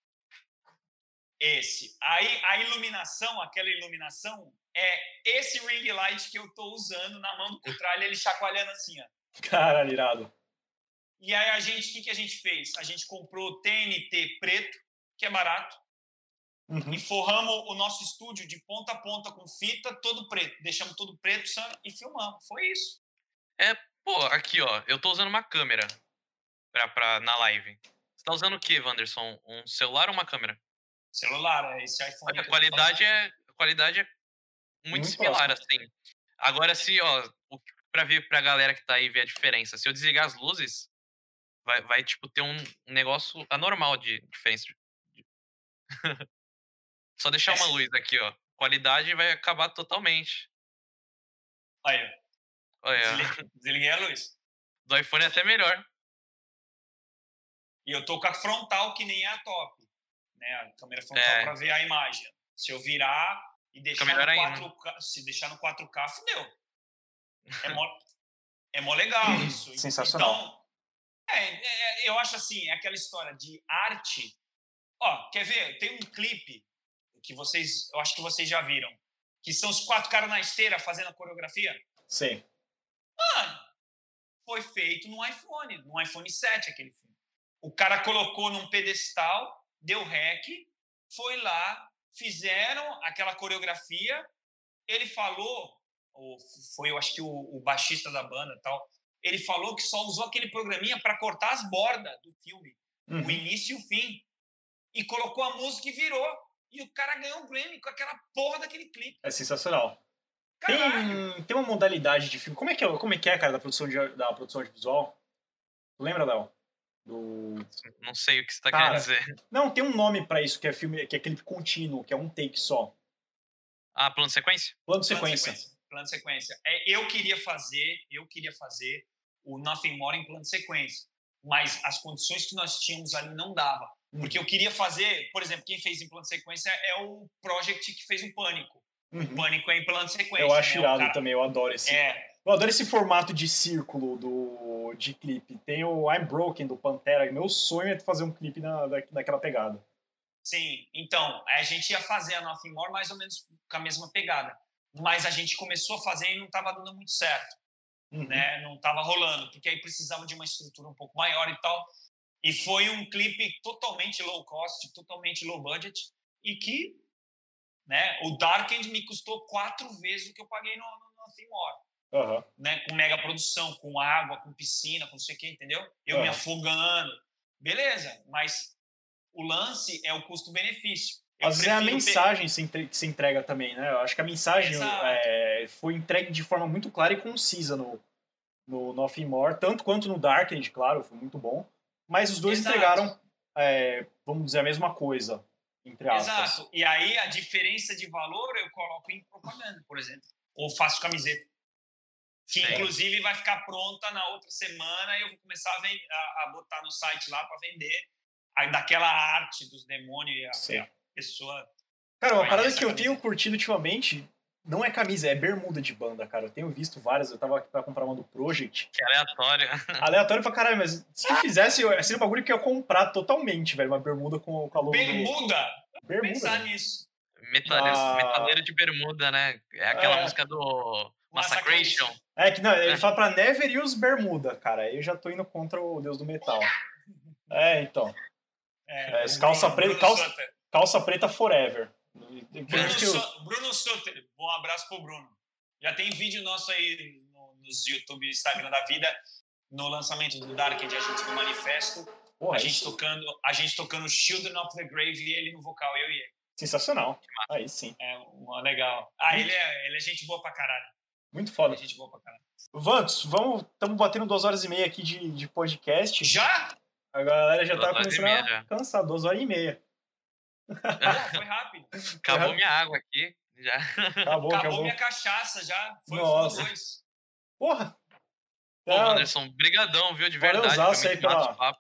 Esse. Aí a iluminação, aquela iluminação, é esse ring light que eu tô usando na mão do contrário, ele chacoalhando assim, ó. Caralho, irado. E aí a gente, o que, que a gente fez? A gente comprou TNT preto, que é barato, uhum. e forramos o nosso estúdio de ponta a ponta com fita, todo preto. Deixamos tudo preto e filmamos. Foi isso. É, pô, aqui, ó, eu tô usando uma câmera pra, pra, na live. Você tá usando o que, Wanderson? Um celular ou uma câmera? Celular, é esse iPhone. A qualidade é, a qualidade é muito, muito similar, próximo. assim. Agora, se, ó, pra ver pra galera que tá aí ver a diferença, se eu desligar as luzes, vai, vai tipo, ter um negócio anormal de diferença. Só deixar uma luz aqui, ó. Qualidade vai acabar totalmente. Olha. Olha. Desliguei a luz. Do iPhone é até melhor. E eu tô com a frontal, que nem é a top. Né? A câmera frontal é. pra ver a imagem. Se eu virar, e deixar no 4K, se deixar no 4K, fudeu. É mó, é mó legal isso. Sensacional. Então, é, é, eu acho assim, é aquela história de arte. Ó, quer ver? Tem um clipe que vocês, eu acho que vocês já viram, que são os quatro caras na esteira fazendo a coreografia. Sim. Mano, foi feito no iPhone, no iPhone 7 aquele filme. O cara colocou num pedestal, deu rec, foi lá, fizeram aquela coreografia. Ele falou, foi eu acho que o, o baixista da banda tal, ele falou que só usou aquele programinha para cortar as bordas do filme, uhum. o início e o fim. E colocou a música e virou. E o cara ganhou um Grammy com aquela porra daquele clipe. É sensacional. Tem, tem uma modalidade de filme. Como é que é, como é, que é cara, da produção, de, da produção de visual? Lembra, Léo? Do... Não sei o que você tá Cara, querendo dizer. Não, tem um nome para isso que é filme, que é clipe contínuo, que é um take só. Ah, plano de sequência? Plano de sequência. Plano de sequência. É, eu queria fazer, eu queria fazer o Nothing More em plano de sequência, mas as condições que nós tínhamos ali não dava. Hum. Porque eu queria fazer, por exemplo, quem fez em plano de sequência é o Project que fez o Pânico. Uhum. O Pânico é em plano de sequência. Eu acho né? irado cara... também, eu adoro esse. É, eu adoro esse formato de círculo do, de clipe. Tem o I'm Broken do Pantera. Meu sonho é fazer um clipe na, naquela pegada. Sim, então, a gente ia fazer a Nothing More mais ou menos com a mesma pegada. Mas a gente começou a fazer e não estava dando muito certo. Uhum. Né? Não estava rolando, porque aí precisava de uma estrutura um pouco maior e tal. E foi um clipe totalmente low cost, totalmente low budget, e que Né? O Darkend me custou quatro vezes o que eu paguei no, no Nothing More. Uhum. Né? Com mega produção, com água, com piscina, com não sei o que, entendeu? Eu Uhum. me afogando. Beleza, mas o lance é o custo-benefício. Às vezes é a mensagem se entre- que se entrega também, né? Eu acho que a mensagem é, foi entregue de forma muito clara e concisa no, no Nothing More, tanto quanto no Darkened, claro, foi muito bom. Mas os dois Exato. entregaram, é, vamos dizer, a mesma coisa, entre aspas. Exato. E aí a diferença de valor eu coloco em propaganda, por exemplo. Ou faço camiseta. Que Sim. inclusive vai ficar pronta na outra semana e eu vou começar a, ven- a- a botar no site lá para vender aí daquela arte dos demônios e a, a pessoa. Cara, uma parada que eu camisa. tenho curtido ultimamente não é camisa, é bermuda de banda, cara. Eu tenho visto várias, eu tava aqui pra comprar uma do Project. Que aleatório. Aleatório pra caralho, mas se eu fizesse, seria um bagulho que eu ia comprar totalmente, velho. Uma bermuda com, com a logo do- Bermuda! Bermuda. Pensar nisso. Metaleiro, Ah. metaleiro de bermuda, né? É aquela É. música do Massacration. É que não, ele fala pra Never use bermuda, cara. Aí eu já tô indo contra o deus do metal. É, então. É, É, calça Bruno- preta- calça-. Calça preta forever. Bruno, gente que eu- Su- Bruno Sutter, bom abraço pro Bruno. Já tem vídeo nosso aí no- nos YouTube e Instagram da vida, no lançamento do Dark de a gente no manifesto, Porra, a gente isso- tocando, a gente tocando Children of the Grave e ele no vocal, eu e ele. sensacional. Aí sim. É uma legal. Ah, ele é, ele é gente boa pra caralho. Muito foda. é gente boa pra caralho. Vantos, vamos. Estamos batendo duas horas e meia aqui de, de podcast. Já? A galera já tá Duas começando a cansar, duas horas e meia. Foi rápido. Acabou minha água aqui. Já. Acabou, Acabou acabou. minha cachaça já. Foi Nossa. os dois. Porra! Pô, Tá, Wanderson, brigadão, viu? De Valeu, verdade. Zaço Foi aí pela-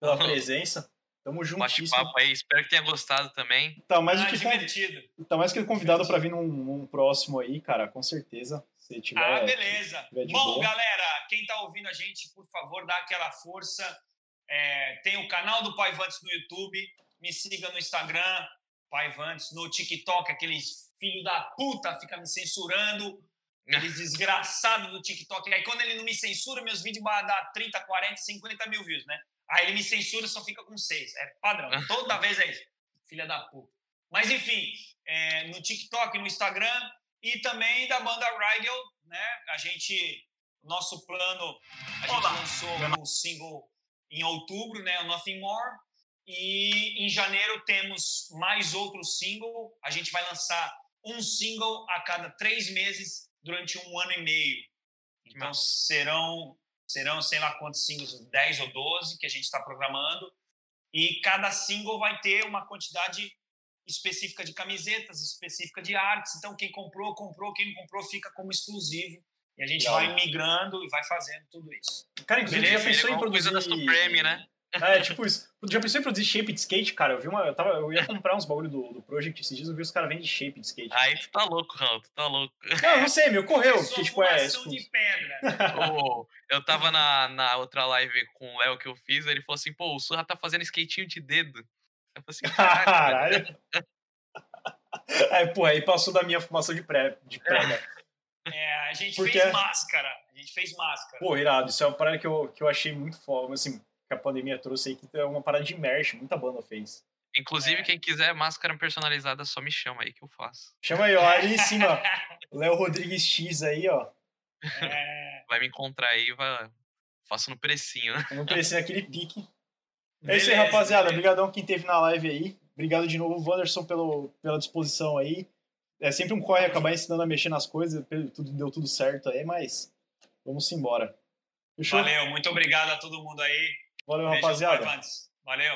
pela presença. Tamo juntíssimo. Bate-papo aí. Espero que tenha gostado também. Tá mais do ah, que divertido. tá mais que convidado pra vir num, num próximo aí, cara, com certeza. Se tiver. Ah, beleza. tiver Bom, boa. galera, quem tá ouvindo a gente, por favor, dá aquela força. É, tem o canal do Pai Vantes no YouTube. Me siga no Instagram, Pai Vantes, no TikTok, aquele filho da puta fica me censurando. Aquele desgraçado do TikTok. Aí quando ele não me censura, meus vídeos vão dar 30, 40, 50 mil views, né? Aí ele me censura só fica com 6. É padrão. Toda vez é isso. Filha da puta. Mas enfim, é, no TikTok, no Instagram e também da banda Rigel, né? A gente, nosso plano, a gente lançou o single em outubro, né? O Nothing More. E em janeiro temos mais outro single. A gente vai lançar um single a cada três meses durante um ano e meio. Então serão, serão sei lá quantos singles, 10 ou 12 que a gente está programando. E cada single vai ter uma quantidade específica de camisetas, específica de artes. Então, quem comprou, comprou. Quem não comprou, fica como exclusivo. E a gente Legal. vai migrando e vai fazendo tudo isso. Cara, inclusive, Beleza, já pensou em produzir. coisa da Supreme, né? É, tipo isso. Já pensou em produzir shape de skate, cara? Eu vi uma. Eu, tava, eu ia comprar uns bagulho do, do Project esses dias, eu vi os caras vendem shape de skate. Aí tu tá louco, Raul. Tu tá louco. Não, não sei, me ocorreu. Eu sou Porque, tipo, é. formação de pedra. Eu tava na, na outra live com o Léo que eu fiz, ele falou assim, pô, o Surra tá fazendo skatinho de dedo. Eu falei assim, caralho. Caralho. É, pô, aí passou da minha formação de, pré, de prega. É, a gente Porque- fez máscara. A gente fez máscara. Pô, irado. Isso é uma parada que eu, que eu achei muito foda. Assim, que a pandemia trouxe aí, que é uma parada de merch. Muita banda fez. Inclusive, É. quem quiser máscara personalizada, só me chama aí que eu faço. Chama aí, ó. Ali em cima, Léo Rodrigues X aí, ó. É, Vai me encontrar aí, vai... faço no precinho. né? Não precisa aquele pique. É isso aí, beleza, rapaziada. beleza. Obrigadão quem teve na live aí. Obrigado de novo, Wanderson, pelo, pela disposição aí. É sempre um corre acabar ensinando a mexer nas coisas. Tudo, deu tudo certo aí, mas vamos embora. Fechou? Valeu, muito obrigado a todo mundo aí. Valeu, Beijo, rapaziada. Valeu.